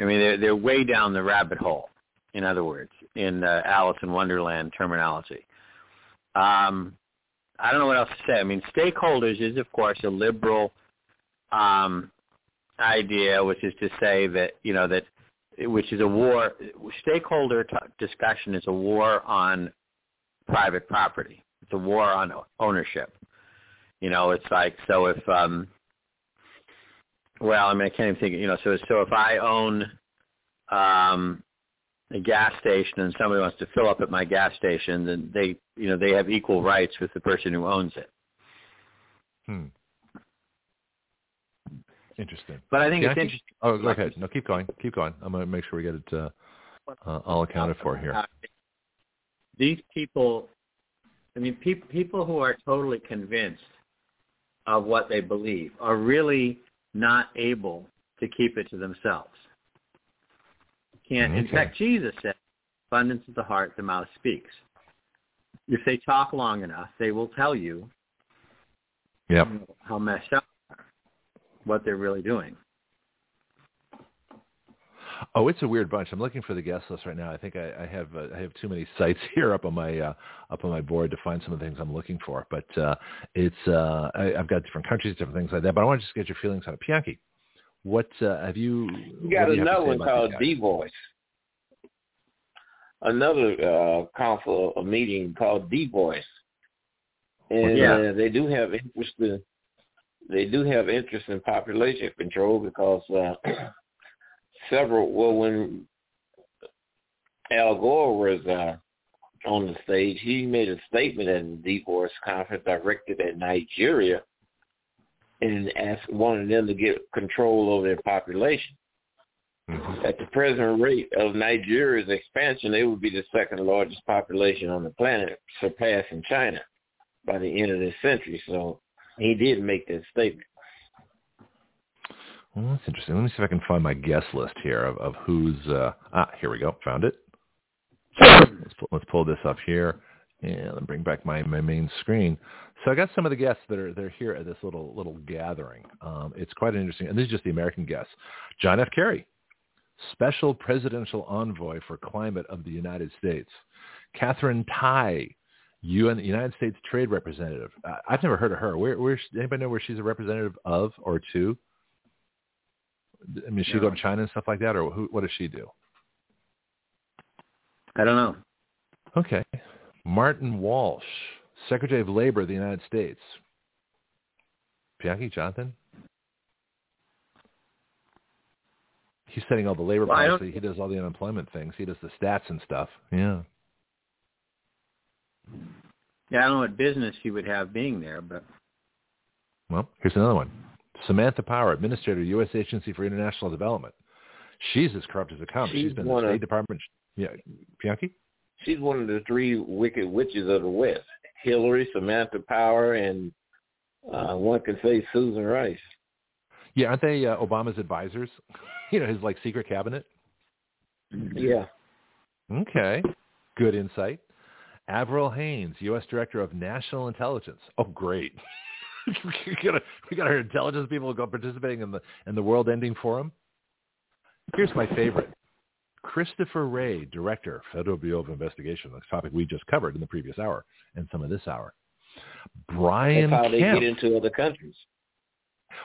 I mean, they're they're way down the rabbit hole. In other words, in uh, Alice in Wonderland terminology. Um, I don't know what else to say. I mean, stakeholders is, of course, a liberal um, idea, which is to say that you know that which is a war. Stakeholder t- discussion is a war on private property. It's a war on ownership. You know, it's like so if um, well, I mean, I can't even think. You know, so so if I own um, a gas station and somebody wants to fill up at my gas station, then they you know they have equal rights with the person who owns it. Hmm. Interesting. But I think it's interesting. Oh, go ahead. No, keep going. Keep going. I'm going to make sure we get it uh, uh, all accounted for here. These people, I mean, pe- people who are totally convinced of what they believe are really not able to keep it to themselves. Can't. Okay. In fact, Jesus said, "Abundance of the heart, the mouth speaks." If they talk long enough, they will tell you yep. how messed up what they're really doing. Oh, it's a weird bunch. I'm looking for the guest list right now. I think I, I have uh, I have too many [LAUGHS] sites here up on my uh, up on my board to find some of the things I'm looking for. But uh, it's uh, I, I've got different countries, different things like that. But I want to just get your feelings on it. Bianchi, what uh, have you? You got another one called D Voice. Another uh, council, a meeting called Davos, and yeah. uh, they do have interest in they do have interest in population control because uh, [CLEARS THROAT] several well when Al Gore was uh, on the stage, he made a statement at the Davos conference directed at Nigeria and asked wanted them to get control over their population. Mm-hmm. At the present rate of Nigeria's expansion, they would be the second largest population on the planet, surpassing China by the end of this century. So he did make that statement. Well, that's interesting. Let me see if I can find my guest list here of, of who's. Uh, ah, here we go. Found it. Let's pull, let's pull this up here and let bring back my, my main screen. So I got some of the guests that are they're here at this little little gathering. Um, it's quite an interesting, and this is just the American guests. John F. Kerry, Special Presidential Envoy for Climate of the United States. Katherine Tai, UN, United States Trade Representative. I've never heard of her. Where, where, anybody know where she's a representative of or to? I mean, she no. go to China and stuff like that, or who, what does she do? I don't know. Okay. Martin Walsh, Secretary of Labor of the United States. Bianchi, Jonathan? He's setting all the labor well, policy. He does all the unemployment things. He does the stats and stuff. Yeah. Yeah, I don't know what business he would have being there, but. Well, here's another one. Samantha Power, Administrator, U.S. Agency for International Development. She's as corrupt as it comes. She's, She's been in the State of, Department. Yeah, Bianchi? She's one of the three wicked witches of the West. Hillary, Samantha Power, and uh, one could say Susan Rice. Yeah, aren't they uh, Obama's advisors? [LAUGHS] you know, his like secret cabinet. Yeah. Okay. Good insight. Avril Haines, U.S. Director of National Intelligence. Oh, great. [LAUGHS] [LAUGHS] we, got we got our intelligence people go participating in the in the World Ending Forum. Here's my favorite. Christopher Wray, Director, Federal Bureau of Investigation, the topic we just covered in the previous hour and some of this hour. Brian That's how Kemp. they get into other countries.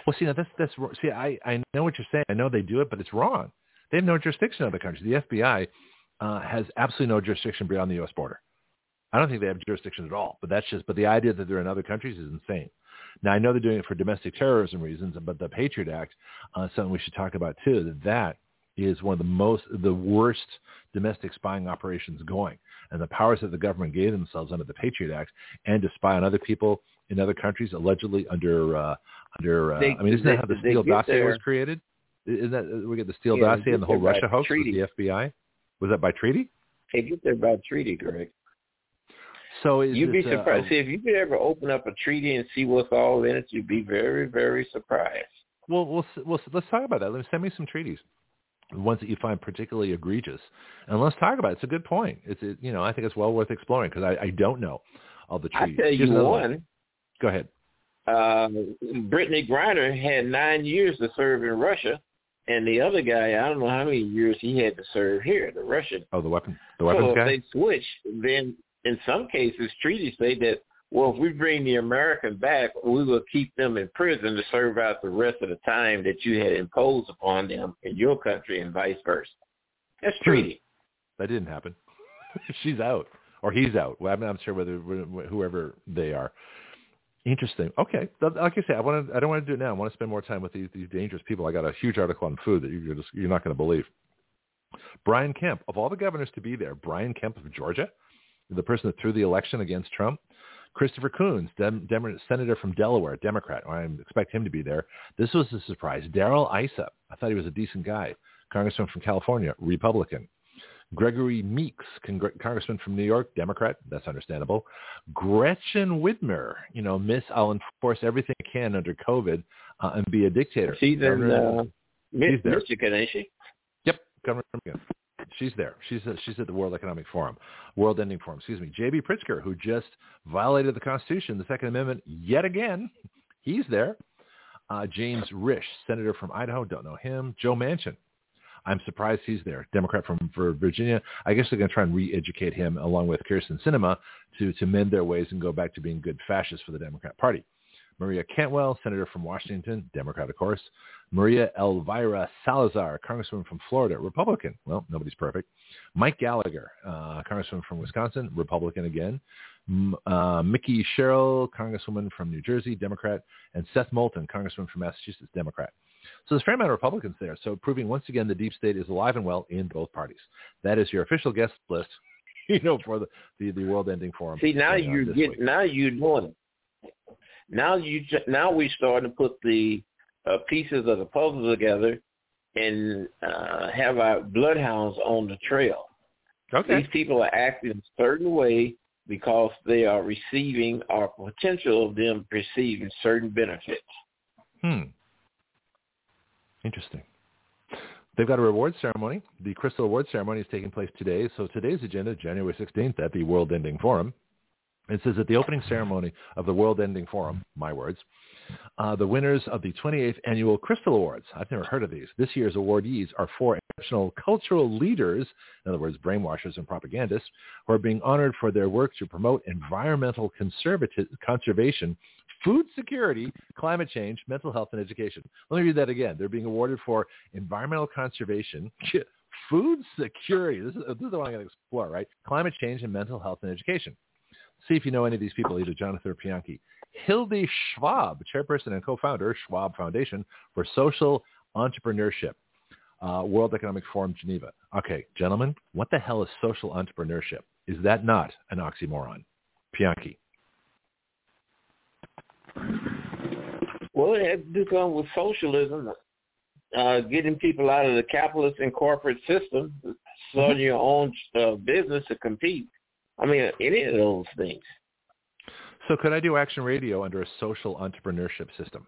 Well, see, now that's that's see, I I know what you're saying. I know they do it, but it's wrong. They have no jurisdiction in other countries. The FBI uh, has absolutely no jurisdiction beyond the U.S. border. I don't think they have jurisdiction at all. But that's just. But the idea that they're in other countries is insane. Now I know they're doing it for domestic terrorism reasons, but the Patriot Act, uh, something we should talk about too. That that is one of the most, the worst domestic spying operations going. And the powers that the government gave themselves under the Patriot Act and to spy on other people in other countries, allegedly under uh, under. Uh, They- I mean, isn't they- that how the Steele dossier their- was created? Isn't that we get the Steele Yeah, dossier and the whole Russia hoax with the FBI? Was that by treaty? They get there by treaty, Greg. So is You'd be uh, surprised. See, if you could ever open up a treaty and see what's all in it, you'd be very, very surprised. Well, we'll, s- we'll s- let's talk about that. Let me send me some treaties, The ones that you find particularly egregious, and let's talk about it. It's a good point. It's it, you know I think it's well worth exploring because I, I don't know all the treaties. I tell you another one. Go ahead. Uh, Brittney Griner had nine years to serve in Russia, and the other guy, I don't know how many years he had to serve here, the Russian. Oh, the weapon, the weapons so if they switch, then in some cases treaties say that well, if we bring the American back, we will keep them in prison to serve out the rest of the time that you had imposed upon them in your country, and vice versa. That's treaty. That didn't happen. [LAUGHS] She's out, or he's out. Well, I'm not sure whether whoever they are. Interesting. Okay, like I say, I want to. I don't want to do it now. I want to spend more time with these, these dangerous people. I got a huge article on food that you're just you're not going to believe. Brian Kemp, of all the governors to be there, Brian Kemp of Georgia, the person that threw the election against Trump. Christopher Coons, Dem- Dem- senator from Delaware, Democrat. I expect him to be there. This was a surprise. Darrell Issa, I thought he was a decent guy. Congressman from California, Republican. Gregory Meeks, Congre- Congressman from New York, Democrat. That's understandable. Gretchen Whitmer, you know, Miss, I'll enforce everything I can under COVID uh, and be a dictator. She's in uh, Mi- She's there. Michigan, ain't she? Yep, Governor Michigan. She's there. She's at, she's at the World Economic Forum, World Ending Forum. Excuse me. J.B. Pritzker, who just violated the Constitution, the Second Amendment, yet again. [LAUGHS] He's there. Uh, James Risch, senator from Idaho. Don't know him. Joe Manchin. I'm surprised he's there. Democrat from Virginia. I guess they're going to try and re-educate him along with Kyrsten Sinema to to mend their ways and go back to being good fascists for the Democrat Party. Maria Cantwell, senator from Washington, Democrat, of course. Maria Elvira Salazar, congresswoman from Florida, Republican. Well, nobody's perfect. Mike Gallagher, uh, congressman from Wisconsin, Republican again. M- uh, Mikie Sherrill, congresswoman from New Jersey, Democrat. And Seth Moulton, congressman from Massachusetts, Democrat. So there's a fair amount of Republicans there. So proving once again the deep state is alive and well in both parties. That is your official guest list, [LAUGHS] you know, for the, the, the World Ending Forum. See, now you this get now you're doing it. Now you now we starting to put the uh, pieces of the puzzle together and uh, have our bloodhounds on the trail. Okay. These people are acting a certain way because they are receiving or potential of them receiving certain benefits. Hmm. Interesting. They've got a reward ceremony. The Crystal Award ceremony is taking place today. So today's agenda, January 16th, at the World Ending Forum. It says at the opening ceremony of the World Ending Forum, my words, uh, the winners of the 28th Annual Crystal Awards. I've never heard of these. This year's awardees are four exceptional cultural leaders, in other words, brainwashers and propagandists, who are being honored for their work to promote environmental conservation, food security, climate change, mental health, and education. Let me read that again. They're being awarded for environmental conservation, [LAUGHS] food security. This is, this is the one I'm going to explore, right? Climate change and mental health and education. See if you know any of these people, either Jonathan or Pianki. Hilde Schwab, chairperson and co-founder, Schwab Foundation for Social Entrepreneurship, uh, World Economic Forum, Geneva. Okay, gentlemen, what the hell is social entrepreneurship? Is that not an oxymoron? Pianki. Well, it has to do something with socialism, uh, getting people out of the capitalist and corporate system, starting your own uh, business to compete. I mean, any of those things. So could I do action radio under a social entrepreneurship system?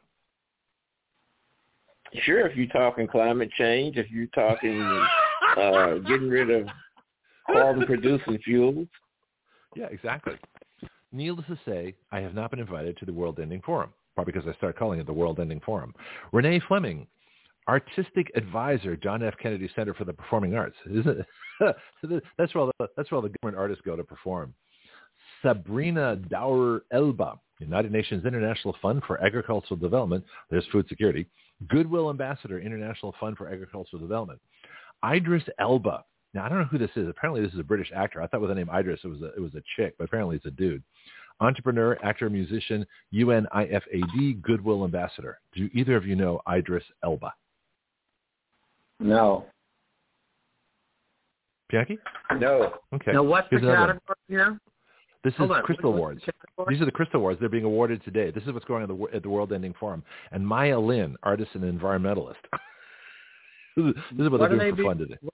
Sure, if you're talking climate change, if you're talking uh, getting rid of carbon-producing fuels. Yeah, exactly. Needless to say, I have not been invited to the World Ending Forum, probably because I started calling it the World Ending Forum. Renee Fleming, artistic advisor, John F. Kennedy Center for the Performing Arts. Isn't [LAUGHS] that's where all the, that's where all the government artists go to perform. Sabrina Dhowre Elba, United Nations International Fund for Agricultural Development. There's food security. Goodwill Ambassador, International Fund for Agricultural Development. Idris Elba. Now I don't know who this is. Apparently this is a British actor. I thought with the name Idris it was a, it was a chick, but apparently it's a dude. Entrepreneur, actor, musician, UNIFAD, Goodwill Ambassador. Do either of you know Idris Elba? No. Pianki? No. Okay. Now, what's the Here's another one. category here? This is Hold on. Crystal What- Awards. the? These are the Crystal Awards. They're being awarded today. This is what's going on at the, at the World Ending Forum. And Maya Lin, artist and environmentalist. this [LAUGHS] is this is what, What are they're doing they for fun being- today.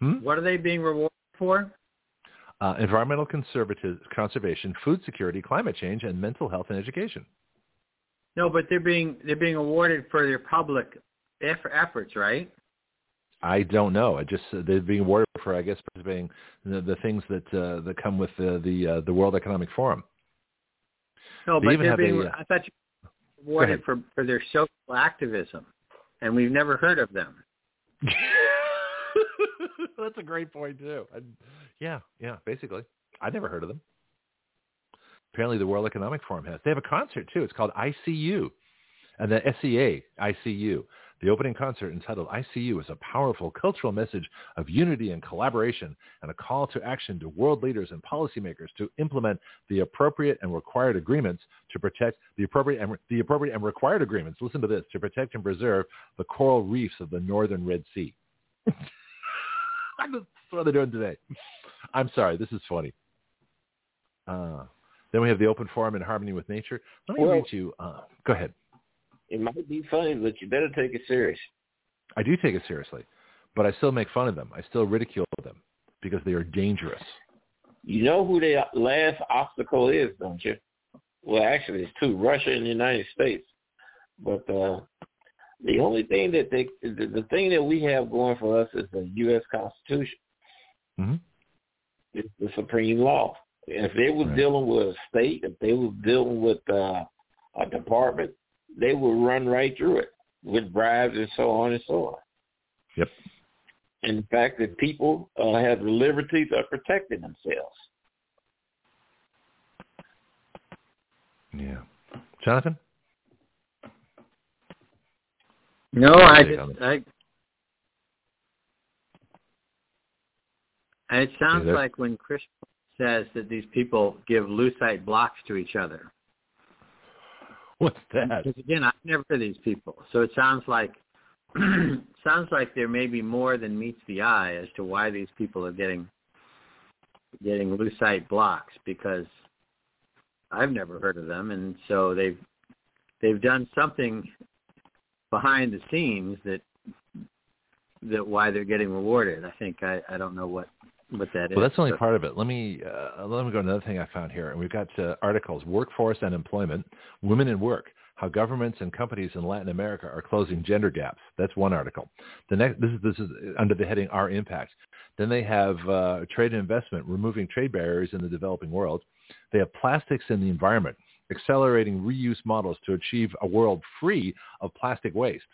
Hmm? What are they being rewarded for? Uh, environmental conservation, food security, climate change, and mental health and education. No, but they're being they're being awarded for their public eff- efforts, right? I don't know. I just uh, they're being awarded for, I guess, participating in the, the things that uh, that come with the the, uh, the World Economic Forum. No, They but even they're being. a, uh, I thought you were awarded for for their social activism, and we've never heard of them. [LAUGHS] That's a great point too. I, yeah, yeah. Basically, I never heard of them. Apparently, the World Economic Forum has. They have a concert too. It's called ICU, and the SEA ICU. The opening concert entitled ICU is a powerful cultural message of unity and collaboration and a call to action to world leaders and policymakers to implement the appropriate and required agreements to protect the appropriate and the appropriate and required agreements. Listen to this to protect and preserve the coral reefs of the northern Red Sea. [LAUGHS] That's what they're doing today. I'm sorry, this is funny. Uh, then we have the open forum in harmony with nature. Let me Well- read you. Uh, go ahead. It might be funny, but you better take it serious. I do take it seriously, but I still make fun of them. I still ridicule them because they are dangerous. You know who their last obstacle is, don't you? Well, actually, it's two: Russia and the United States. But uh, the only thing that they, the, the thing that we have going for us is the U.S. Constitution. Mhm. It's the supreme law. If they were Right. dealing with a state, if they were dealing with uh, a department, they will run right through it with bribes and so on and so on. Yep. And the fact that people uh, have the liberties of protecting themselves. Yeah. Jonathan? No, I just it. I. And it sounds like when Chris says that these people give lucite blocks to each other. [LAUGHS] What's that? Because again, I've never heard of these people, so it sounds like [CLEARS THROAT] sounds like there may be more than meets the eye as to why these people are getting getting lucite blocks. Because I've never heard of them, and so they've they've done something behind the scenes that that why they're getting rewarded. I think I I don't know what what that is. Well, that's only but- part of it. Let me uh, let me go to another thing I found here, and we've got uh, articles: workforce and employment, women in work, how governments and companies in Latin America are closing gender gaps. That's one article. The next, this is this is under the heading Our Impact. Then they have uh, trade and investment, removing trade barriers in the developing world. They have plastics in the environment, accelerating reuse models to achieve a world free of plastic waste.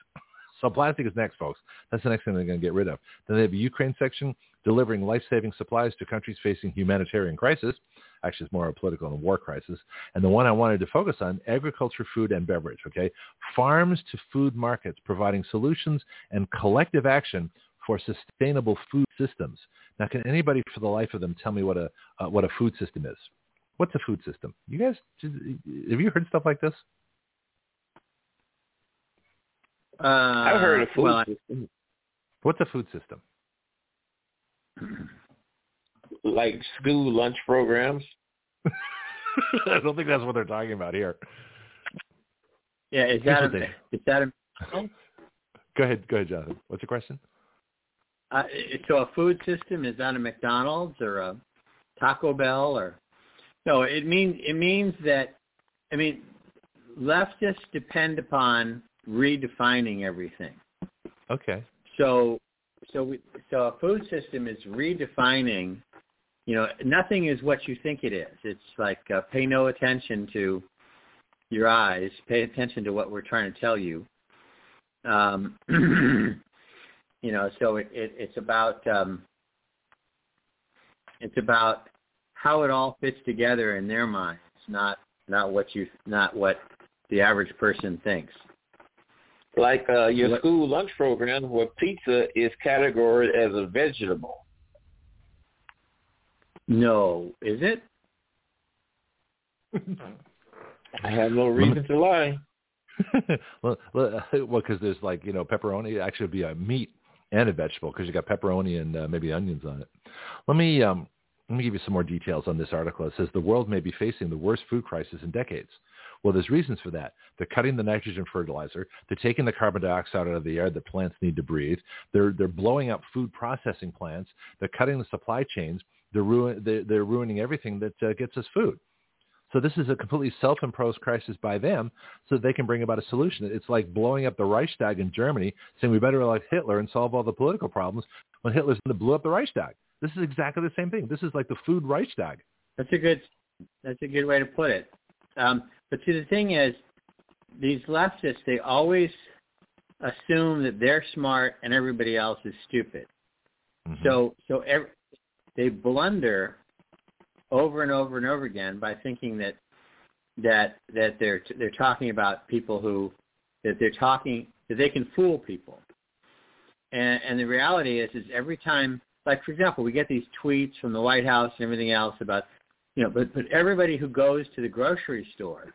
So plastic is next, folks. That's the next thing they're going to get rid of. Then they have a Ukraine section, delivering life-saving supplies to countries facing humanitarian crisis. Actually, it's more a political and war crisis. And the one I wanted to focus on, agriculture, food, and beverage, okay? Farms to food markets, providing solutions and collective action for sustainable food systems. Now, can anybody for the life of them tell me what a, uh, what a food system is? What's a food system? You guys, have you heard stuff like this? Uh, I've heard of food Well, system, What's a food system? like school lunch programs. [LAUGHS] I don't think that's what they're talking about here. yeah, is Here's that a, they- is that a [LAUGHS] Go ahead, go ahead, Jonathan. What's your question? Uh, so a food system is that a McDonald's or a Taco Bell or no? It means it means that I mean leftists depend upon redefining everything. Okay. So so we, so a food system is redefining. You know, nothing is what you think it is. It's like uh, pay no attention to your eyes. Pay attention to what we're trying to tell you. Um, [CLEARS THROAT] you know, so it, it, it's about um, it's about how it all fits together in their minds, not not what you not what the average person thinks. Like uh, your school lunch program where pizza is categorized as a vegetable. No, is it? I have no reason to lie. [LAUGHS] well, well, because there's like you know pepperoni. Actually would be a meat and a vegetable because you got pepperoni and uh, maybe onions on it. Let me um, Let me give you some more details on this article. It says the world may be facing the worst food crisis in decades. Well, there's reasons for that. They're cutting the nitrogen fertilizer. They're taking the carbon dioxide out of the air that plants need to breathe. They're, they're blowing up food processing plants. They're cutting the supply chains. They're, ruin, they're, they're ruining everything that uh, gets us food. So this is a completely self-imposed crisis by them so they can bring about a solution. It's like blowing up the Reichstag in Germany, saying we better elect Hitler and solve all the political problems when Hitler's going to blow up the Reichstag. This is exactly the same thing. This is like the food Reichstag. That's a good. That's a good way to put it. Um, but see, the thing is, these leftists they always assume that they're smart and everybody else is stupid. Mm-hmm. So so every, they blunder over and over and over again by thinking that that that they're they're talking about people who that they're talking that they can fool people. And and the reality is is every time like for example, we get these tweets from the White House and everything else about, you know, but but everybody who goes to the grocery store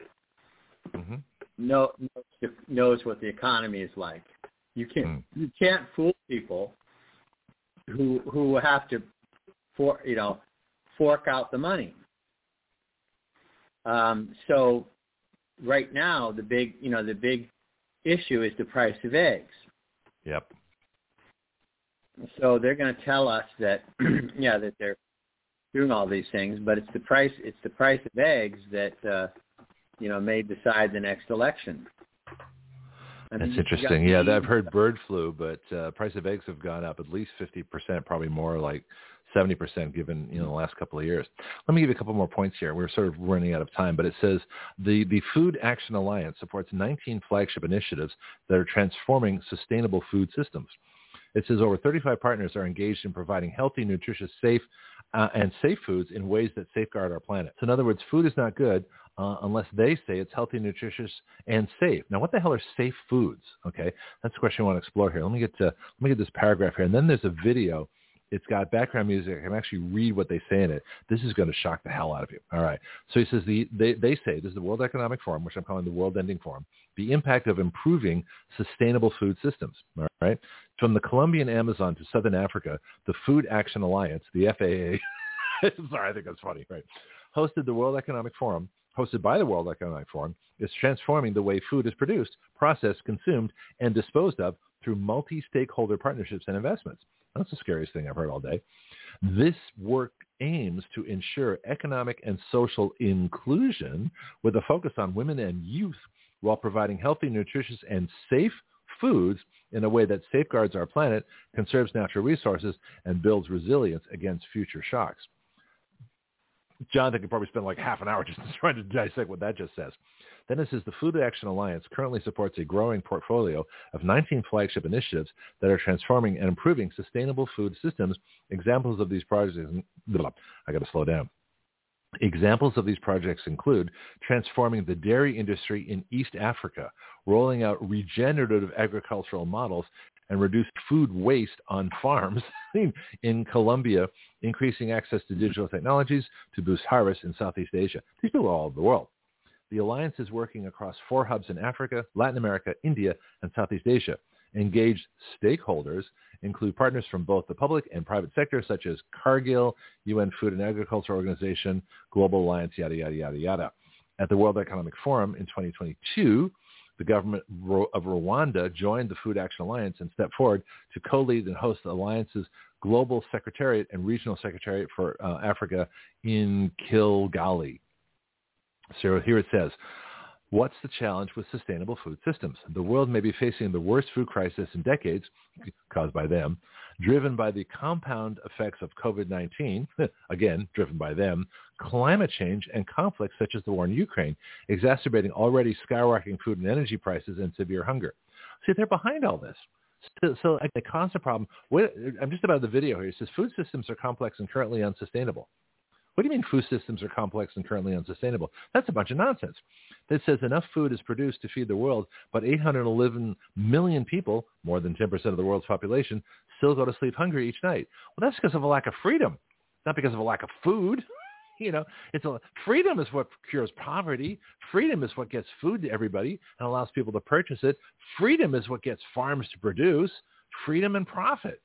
mm-hmm. know, knows, knows what the economy is like. You can't mm. you can't fool people who who have to for you know fork out the money. Um, so right now the big you know the big issue is the price of eggs. Yep. So they're going to tell us that, [CLEARS THROAT] yeah, that they're doing all these things, but it's the price. It's the price of eggs that, uh, you know, may decide the next election. I mean, That's interesting. Yeah, I've heard bird flu, but uh, price of eggs have gone up at least fifty percent, probably more, like seventy percent, given you know the last couple of years. Let me give you a couple more points here. We're sort of running out of time, but it says the the Food Action Alliance supports 19 flagship initiatives that are transforming sustainable food systems. It says over 35 partners are engaged in providing healthy, nutritious, safe, uh, and safe foods in ways that safeguard our planet. So in other words, food is not good uh, unless they say it's healthy, nutritious, and safe. Now, what the hell are safe foods? Okay, that's the question I want to explore here. Let me get to let me get this paragraph here, and then there's a video it's got background music. I can actually read what they say in it. This is going to shock the hell out of you. All right. So he says the, they, they say, this is the World Economic Forum, which I'm calling the World Ending Forum, the impact of improving sustainable food systems. All right. From the Colombian Amazon to Southern Africa, the Food Action Alliance, the FAA, [LAUGHS] sorry, I think that's funny, right, hosted the World Economic Forum hosted by the World Economic Forum, is transforming the way food is produced, processed, consumed, and disposed of through multi-stakeholder partnerships and investments. That's the scariest thing I've heard all day. This work aims to ensure economic and social inclusion with a focus on women and youth while providing healthy, nutritious, and safe foods in a way that safeguards our planet, conserves natural resources, and builds resilience against future shocks. Jonathan could probably spend like half an hour [LAUGHS] just trying to dissect what that just says. Then it says the Food Action Alliance currently supports a growing portfolio of 19 flagship initiatives that are transforming and improving sustainable food systems. Examples of these projects, I got to slow down. Examples of these projects include transforming the dairy industry in East Africa, rolling out regenerative agricultural models and reduced food waste on farms [LAUGHS] in Colombia, increasing access to digital technologies to boost harvests in Southeast Asia. These people are all over the world. The alliance is working across four hubs in Africa, Latin America, India, and Southeast Asia. Engaged stakeholders include partners from both the public and private sector, such as Cargill, UN Food and Agriculture Organization, Global Alliance, yada, yada, yada, yada. At the World Economic Forum in 2022, the government of Rwanda joined the Food Action Alliance and stepped forward to co-lead and host the alliance's global secretariat and regional secretariat for uh, Africa in Kigali. So here it says, what's the challenge with sustainable food systems? The world may be facing the worst food crisis in decades, caused by them, driven by the compound effects of COVID-19, [LAUGHS] again, driven by them, climate change, and conflicts such as the war in Ukraine, exacerbating already skyrocketing food and energy prices and severe hunger. See, they're behind all this. So, so the constant problem, I'm just about the video here. It says food systems are complex and currently unsustainable. What do you mean food systems are complex and currently unsustainable? That's a bunch of nonsense. That says enough food is produced to feed the world, but 811 million people, more than 10% of the world's population, still go to sleep hungry each night. Well, that's because of a lack of freedom, not because of a lack of food. [LAUGHS] You know, it's a freedom is what cures poverty. Freedom is what gets food to everybody and allows people to purchase it. Freedom is what gets farms to produce. Freedom and profit.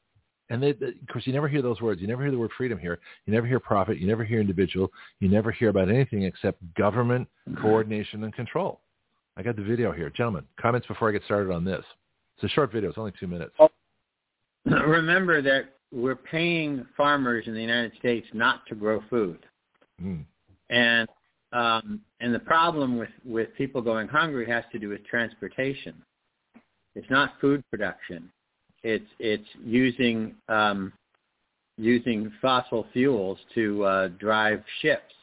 And they, they, of course, you never hear those words. You never hear the word freedom here. You never hear profit. You never hear individual. You never hear about anything except government coordination and control. I got the video here. Gentlemen, comments before I get started on this. It's a short video. It's only two minutes. [CLEARS THROAT] Remember that we're paying farmers in the United States not to grow food. Mm. And um, and the problem with, with people going hungry has to do with transportation. It's not food production. It's it's using um, using fossil fuels to uh, drive ships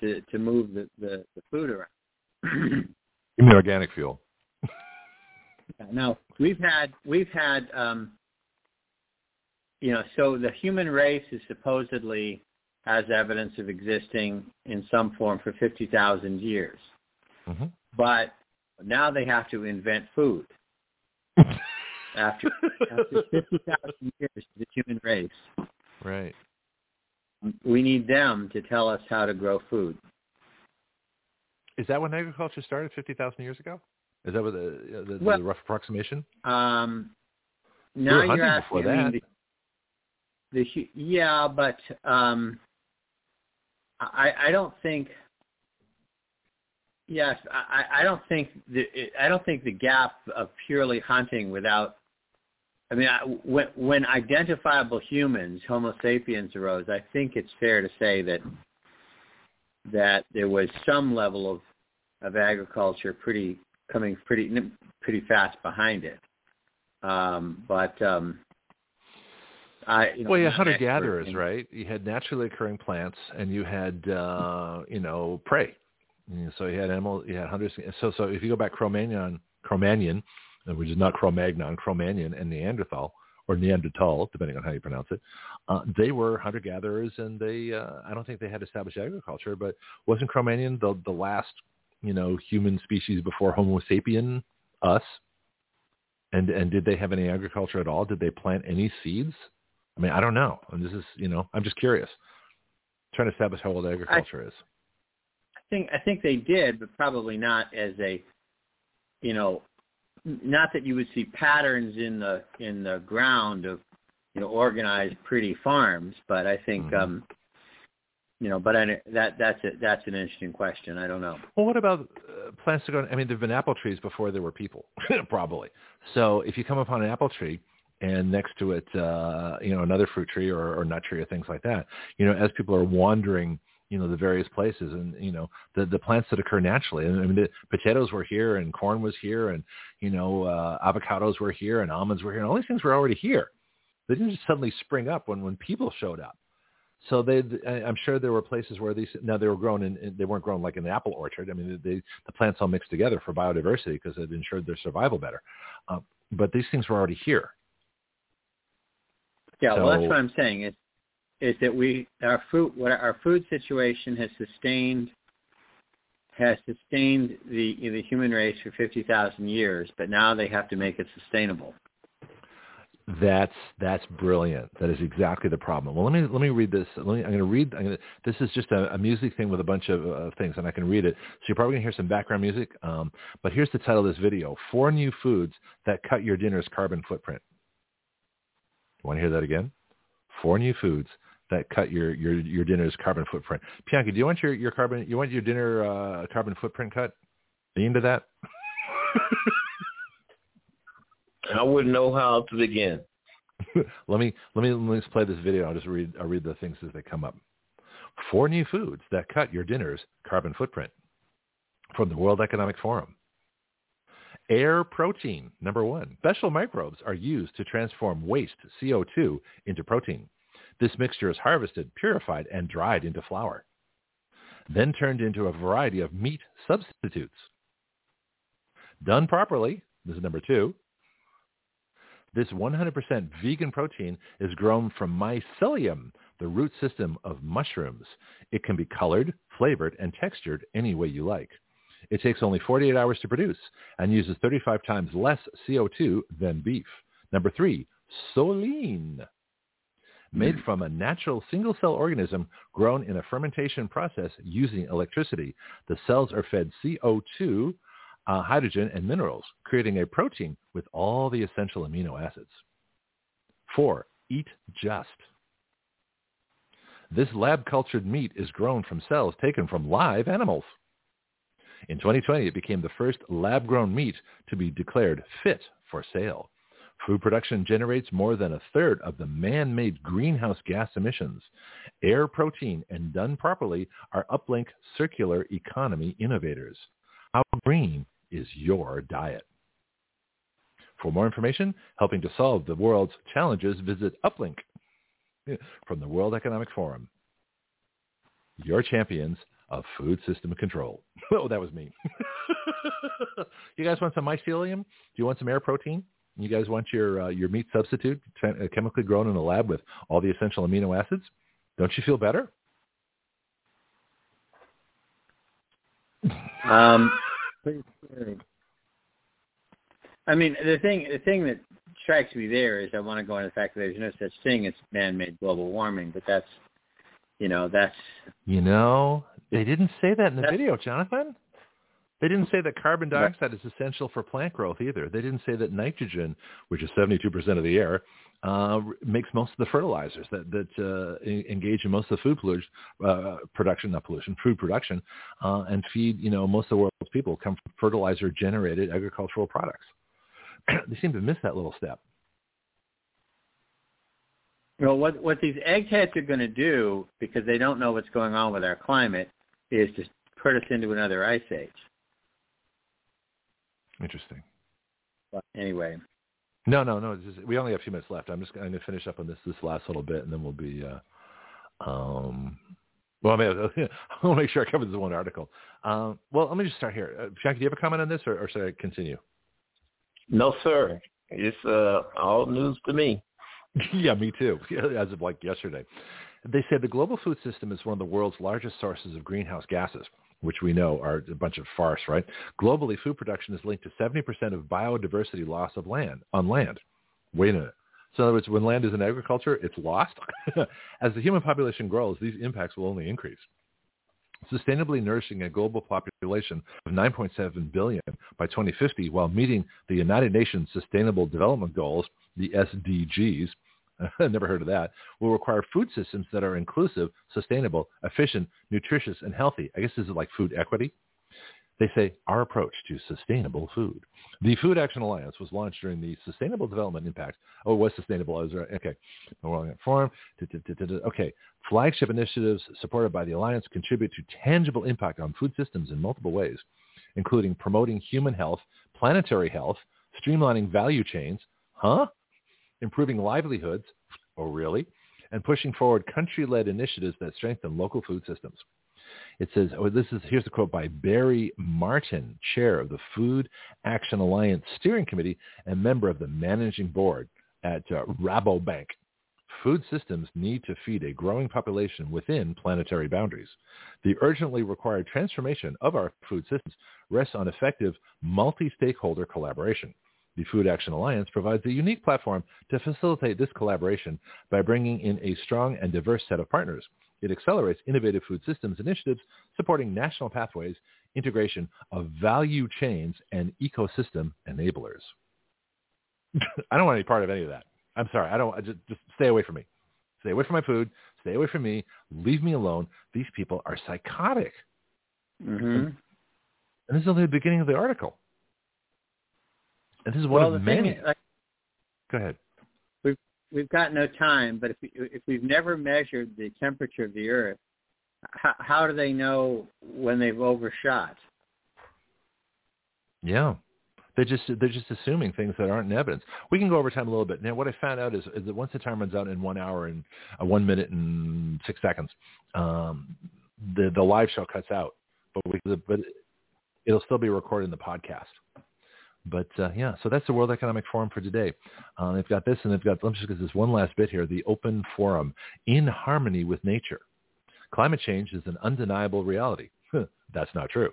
to, to move the, the, the food around. Give me organic fuel. [LAUGHS] now we've had we've had um, you know so the human race is supposedly has evidence of existing in some form for 50,000 years. Mm-hmm. But now they have to invent food. [LAUGHS] after [LAUGHS] after 50,000 years the human race. Right. We need them to tell us how to grow food. Is that when agriculture started 50,000 years ago? Is that what the, the, well, the rough approximation? Um, now we you're asking before that. the, the, yeah, but um, I, I don't think. Yes, I, I don't think the I don't think the gap of purely hunting without. I mean, I, when when identifiable humans, Homo sapiens, arose, I think it's fair to say that that there was some level of of agriculture pretty coming pretty pretty fast behind it. Um, but um, I, you know, well, you had hunter gatherers, in- right? You had naturally occurring plants, and you had uh, you know prey. And so you had animals, you had hunters. So so if you go back Cro-Magnon, Cro-Magnon, which is not Cro-Magnon, Cro-Magnon and Neanderthal or Neanderthal, depending on how you pronounce it, uh, they were hunter gatherers, and they uh, I don't think they had established agriculture, but wasn't Cro-Magnon the the last you know human species before Homo sapien, us? And and did they have any agriculture at all? Did they plant any seeds? I mean, I don't know. And this is, you know, I'm just curious. trying to establish how old agriculture is. I think I think they did, but probably not as a, you know, not that you would see patterns in the in the ground of, you know, organized pretty farms. But I think, Mhm. um, you know, but I, that that's a, that's an interesting question. I don't know. Well, what about uh, plants to go? I mean, there've been apple trees before there were people, [LAUGHS] probably. So if you come upon an apple tree and next to it, uh, you know, another fruit tree or, or nut tree or things like that, you know, as people are wandering, you know, the various places and, you know, the, the plants that occur naturally. I mean, the potatoes were here and corn was here and, you know, uh, avocados were here and almonds were here and all these things were already here. They didn't just suddenly spring up when, when people showed up. So they, I'm sure there were places where these. Now they were grown in, in they weren't grown like in the apple orchard. I mean, they, the plants all mixed together for biodiversity because it ensured their survival better. Uh, but these things were already here. Yeah, well, that's what I'm saying. Is is that we our food what our food situation has sustained has sustained the the human race for fifty thousand years, but now they have to make it sustainable. That's that's brilliant. That is exactly the problem. Well, let me let me read this. Me, I'm going to read. I'm gonna, this is just a, a music thing with a bunch of uh, things, and I can read it. So you're probably going to hear some background music. Um, but here's the title of this video: Four new foods that cut your dinner's carbon footprint. You want to hear that again? Four new foods that cut your your your dinner's carbon footprint. Bianca, do you want your your carbon? You want your dinner uh, carbon footprint cut? Are you into that? I wouldn't know how to begin. [LAUGHS] let me let me let me just play this video. I'll just read I'll read the things as they come up. Four new foods that cut your dinner's carbon footprint from the World Economic Forum. Air protein, number one. Special microbes are used to transform waste CO2 into protein. This mixture is harvested, purified, and dried into flour, then turned into a variety of meat substitutes. Done properly, this is number two, this 100% vegan protein is grown from mycelium, the root system of mushrooms. It can be colored, flavored, and textured any way you like. It takes only 48 hours to produce and uses 35 times less CO2 than beef. Number three, Solein. Made from a natural single-cell organism grown in a fermentation process using electricity, the cells are fed CO2 uh, hydrogen, and minerals, creating a protein with all the essential amino acids. Four, Eat Just. This lab-cultured meat is grown from cells taken from live animals. In 2020, it became the first lab-grown meat to be declared fit for sale. Food production generates more than a third of the man-made greenhouse gas emissions. Air protein and done properly are uplink circular economy innovators. How green is your diet? For more information, helping to solve the world's challenges, visit Uplink from the World Economic Forum. Your champions of food system control. [LAUGHS] oh, that was me. [LAUGHS] you guys want some mycelium? Do you want some air protein? You guys want your uh, your meat substitute uh, chemically grown in a lab with all the essential amino acids? Don't you feel better? Um, I mean, the thing the thing that strikes me there is I want to go on the fact that there's no such thing as man-made global warming, but that's you know that's you know they didn't say that in the video, Jonathan. They didn't say that carbon dioxide is essential for plant growth either. They didn't say that nitrogen, which is 72% of the air, uh, makes most of the fertilizers that that uh, engage in most of the food pollution, uh, production, not pollution, food production, uh, and feed you know most of the world's people come from fertilizer-generated agricultural products. [CLEARS THROAT] they seem to miss that little step. Well, what what these eggheads are going to do, because they don't know what's going on with our climate, is to put us into another ice age. Interesting. But anyway. No, no, no. Just, we only have a few minutes left. I'm just going to finish up on this this last little bit, and then we'll be. Uh, um, well, I, mean, I want to make sure I cover this one article. Um, well, let me just start here. Uh, Jackie, do you have a comment on this, or, or should I continue? No, sir. It's uh, all news to me. [LAUGHS] yeah, me too. [LAUGHS] As of like yesterday, they said the global food system is one of the world's largest sources of greenhouse gases, which we know are a bunch of farce, right? Globally, food production is linked to 70% of biodiversity loss of land on land. Wait a minute. So in other words, when land is in agriculture, it's lost. [LAUGHS] As the human population grows, these impacts will only increase sustainably nourishing a global population of 9.7 billion by 2050 while meeting the United Nations Sustainable Development Goals, the SDGs, [LAUGHS] never heard of that, will require food systems that are inclusive, sustainable, efficient, nutritious, and healthy. I guess this is like food equity. They say our approach to sustainable food. The Food Action Alliance was launched during the Sustainable Development Impact. Oh, it was sustainable. I was right. Okay. Forum. Okay. Flagship initiatives supported by the Alliance contribute to tangible impact on food systems in multiple ways, including promoting human health, planetary health, streamlining value chains, huh? Improving livelihoods, oh really? And pushing forward country-led initiatives that strengthen local food systems. It says, oh, this is, here's a quote by Berry Marttin, chair of the Food Action Alliance Steering Committee and member of the managing board at uh, Rabobank. Food systems need to feed a growing population within planetary boundaries. The urgently required transformation of our food systems rests on effective multi-stakeholder collaboration. The Food Action Alliance provides a unique platform to facilitate this collaboration by bringing in a strong and diverse set of partners. It accelerates innovative food systems initiatives supporting national pathways, integration of value chains, and ecosystem enablers. [LAUGHS] I don't want any part of any of that. I'm sorry. I don't. I just, just stay away from me. Stay away from my food. Stay away from me. Leave me alone. These people are psychotic. Mm-hmm. And, and this is only the beginning of the article. And this is one well, of many. Is, like, Go ahead we've got no time, but if we, if we've never measured the temperature of the Earth, how, how do they know when they've overshot? Yeah, they're just they're just assuming things that aren't in evidence. We can go over time a little bit. Now, what I found out is, is that once the time runs out in one hour and uh, one minute and six seconds, um, the the live show cuts out, but we but it'll still be recorded in the podcast. But uh, yeah, so that's the World Economic Forum for today. Uh, they've got this, and they've got. let me just get this one last bit here: the Open Forum in harmony with nature. Climate change is an undeniable reality. that's not true.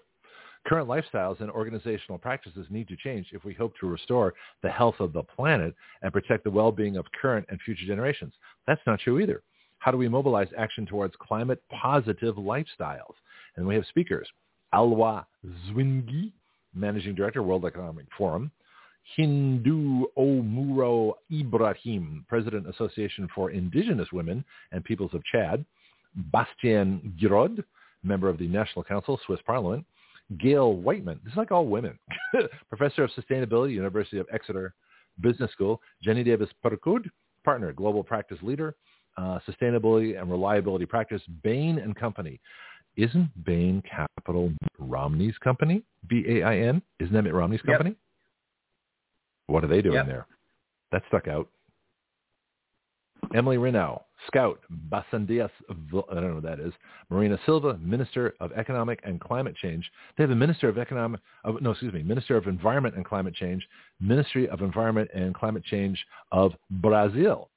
Current lifestyles and organizational practices need to change if we hope to restore the health of the planet and protect the well-being of current and future generations. That's not true either. How do we mobilize action towards climate positive lifestyles? And we have speakers. Alois Zwinggi, Managing Director, World Economic Forum, Hindou Oumarou Ibrahim, President Association for Indigenous Women and Peoples of Chad, Bastien Girod, member of the National Council, Swiss Parliament, Gail Whiteman, this is like all women, [LAUGHS] Professor of Sustainability, University of Exeter Business School, Jenny Davis Perkud, partner, global practice leader, uh, sustainability and reliability practice, Bain and Company. Isn't Bain Capital Romney's company? B-A-I-N? Isn't that Mitt Romney's company? Yep. What are they doing yep. there? That stuck out. Emily Renault, Scout, Basandias, I don't know what that is. Marina Silva, Minister of Economic and Climate Change. They have a Minister of Economic, of, no, excuse me, Minister of Environment and Climate Change, Ministry of Environment and Climate Change of Brazil.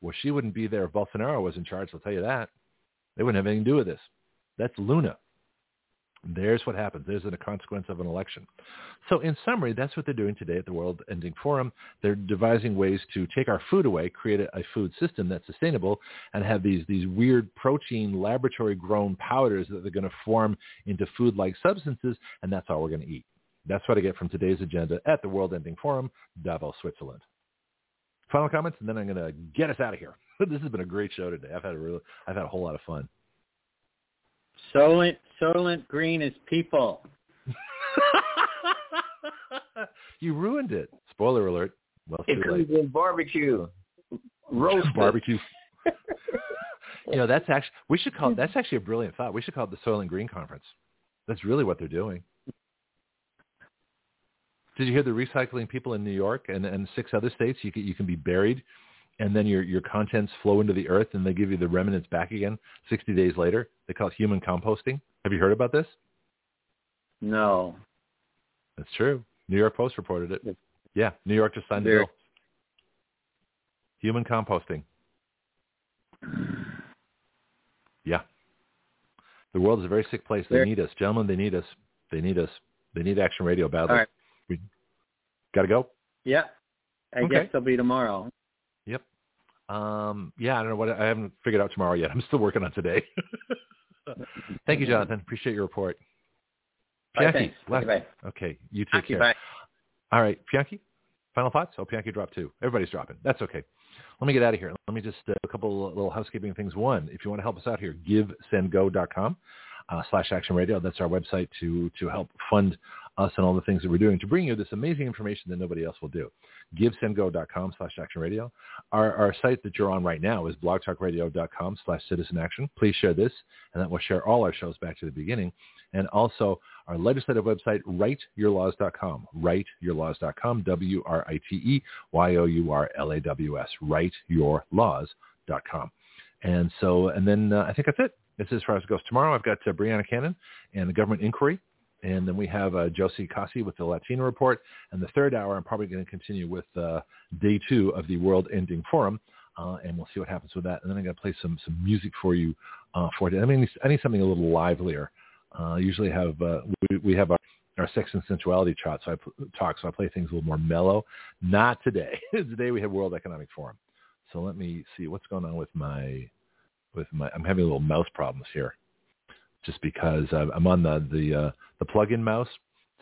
Well, she wouldn't be there if Bolsonaro was in charge, I'll tell you that. They wouldn't have anything to do with this. That's Lula. There's what happens. There's a consequence of an election. So in summary, that's what they're doing today at the World Ending Forum. They're devising ways to take our food away, create a, food system that's sustainable, and have these, these weird protein laboratory-grown powders that they're going to form into food-like substances, and that's all we're going to eat. That's what I get from today's agenda at the World Ending Forum, Davos, Switzerland. Final comments, and then I'm going to get us out of here. [LAUGHS] this has been a great show today. I've had a really, I've had a whole lot of fun. Soylent Soylent Green is people. [LAUGHS] you ruined it. Spoiler alert. Well, it comes in barbecue. Roast barbecue. [LAUGHS] you know, that's actually we should call it, that's actually a brilliant thought. We should call it the Soylent Green Conference. That's really what they're doing. Did you hear the recycling people in New York and, and six other states? You can, you can be buried and then your your contents flow into the earth and they give you the remnants back again 60 days later. They call it human composting. Have you heard about this? No. That's true. New York Post reported it. Yeah, New York just signed the bill. Human composting. [SIGHS] Yeah. The world is a very sick place. They need us. Gentlemen, they need us. They need us. They need Action Radio badly. All right. We got to go? Yeah. I okay. guess they'll be tomorrow. Um, yeah, I don't know what I haven't figured out tomorrow yet. I'm still working on today. [LAUGHS] Thank you, Jonathon. Appreciate your report. Pianki, bye, bye. Okay, you take care. Bye. All right, Pianki, final thoughts? Oh, Pianki dropped too. Everybody's dropping. That's okay. Let me get out of here. Let me just uh, a couple little housekeeping things. One, if you want to help us out here, givesendgo.com uh, slash action radio. That's our website to to help fund us and all the things that we're doing to bring you this amazing information that nobody else will do. GiveSendGo.com slash action radio. Our, our site that you're on right now is blogtalkradio.com slash citizen action. Please share this, and that will share all our shows back to the beginning. And also our legislative website, writeyourlaws.com, writeyourlaws.com, W-R-I-T-E-Y-O-U-R-L-A-W-S, writeyourlaws.com. And so, and then uh, I think that's it. This is as far as it goes. Tomorrow I've got uh, Brianna Cannon and the government inquiry. And then we have uh, Josie Kasi with the Latino Report. And the third hour, I'm probably going to continue with uh, day two of the World Ending Forum. Uh, and we'll see what happens with that. And then I'm going to play some, some music for you uh, for it. I mean, I need something a little livelier. Uh, usually have, uh, we, we have our, our sex and sensuality talk so, I, talk, so I play things a little more mellow. Not today. [LAUGHS] today we have World Economic Forum. So let me see what's going on with my with my, I'm having a little mouse problems here, just because I'm on the the uh, the plug-in mouse,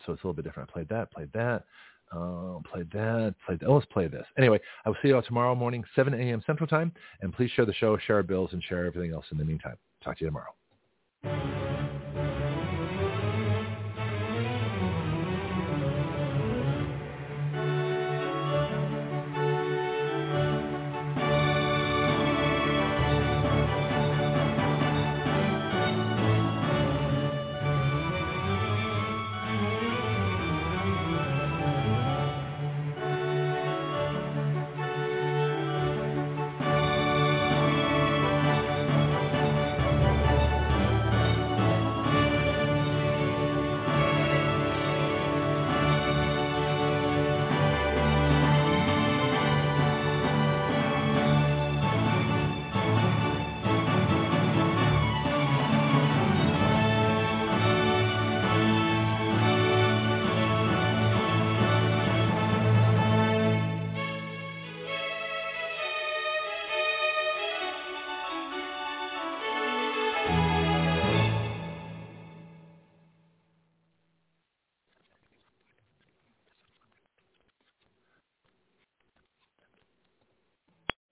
so it's a little bit different. I played that, played that, uh, played that, played. That. Oh, let's play this. Anyway, I will see you all tomorrow morning, 7 a.m. Central Time, and please share the show, share our bills, and share everything else in the meantime. Talk to you tomorrow.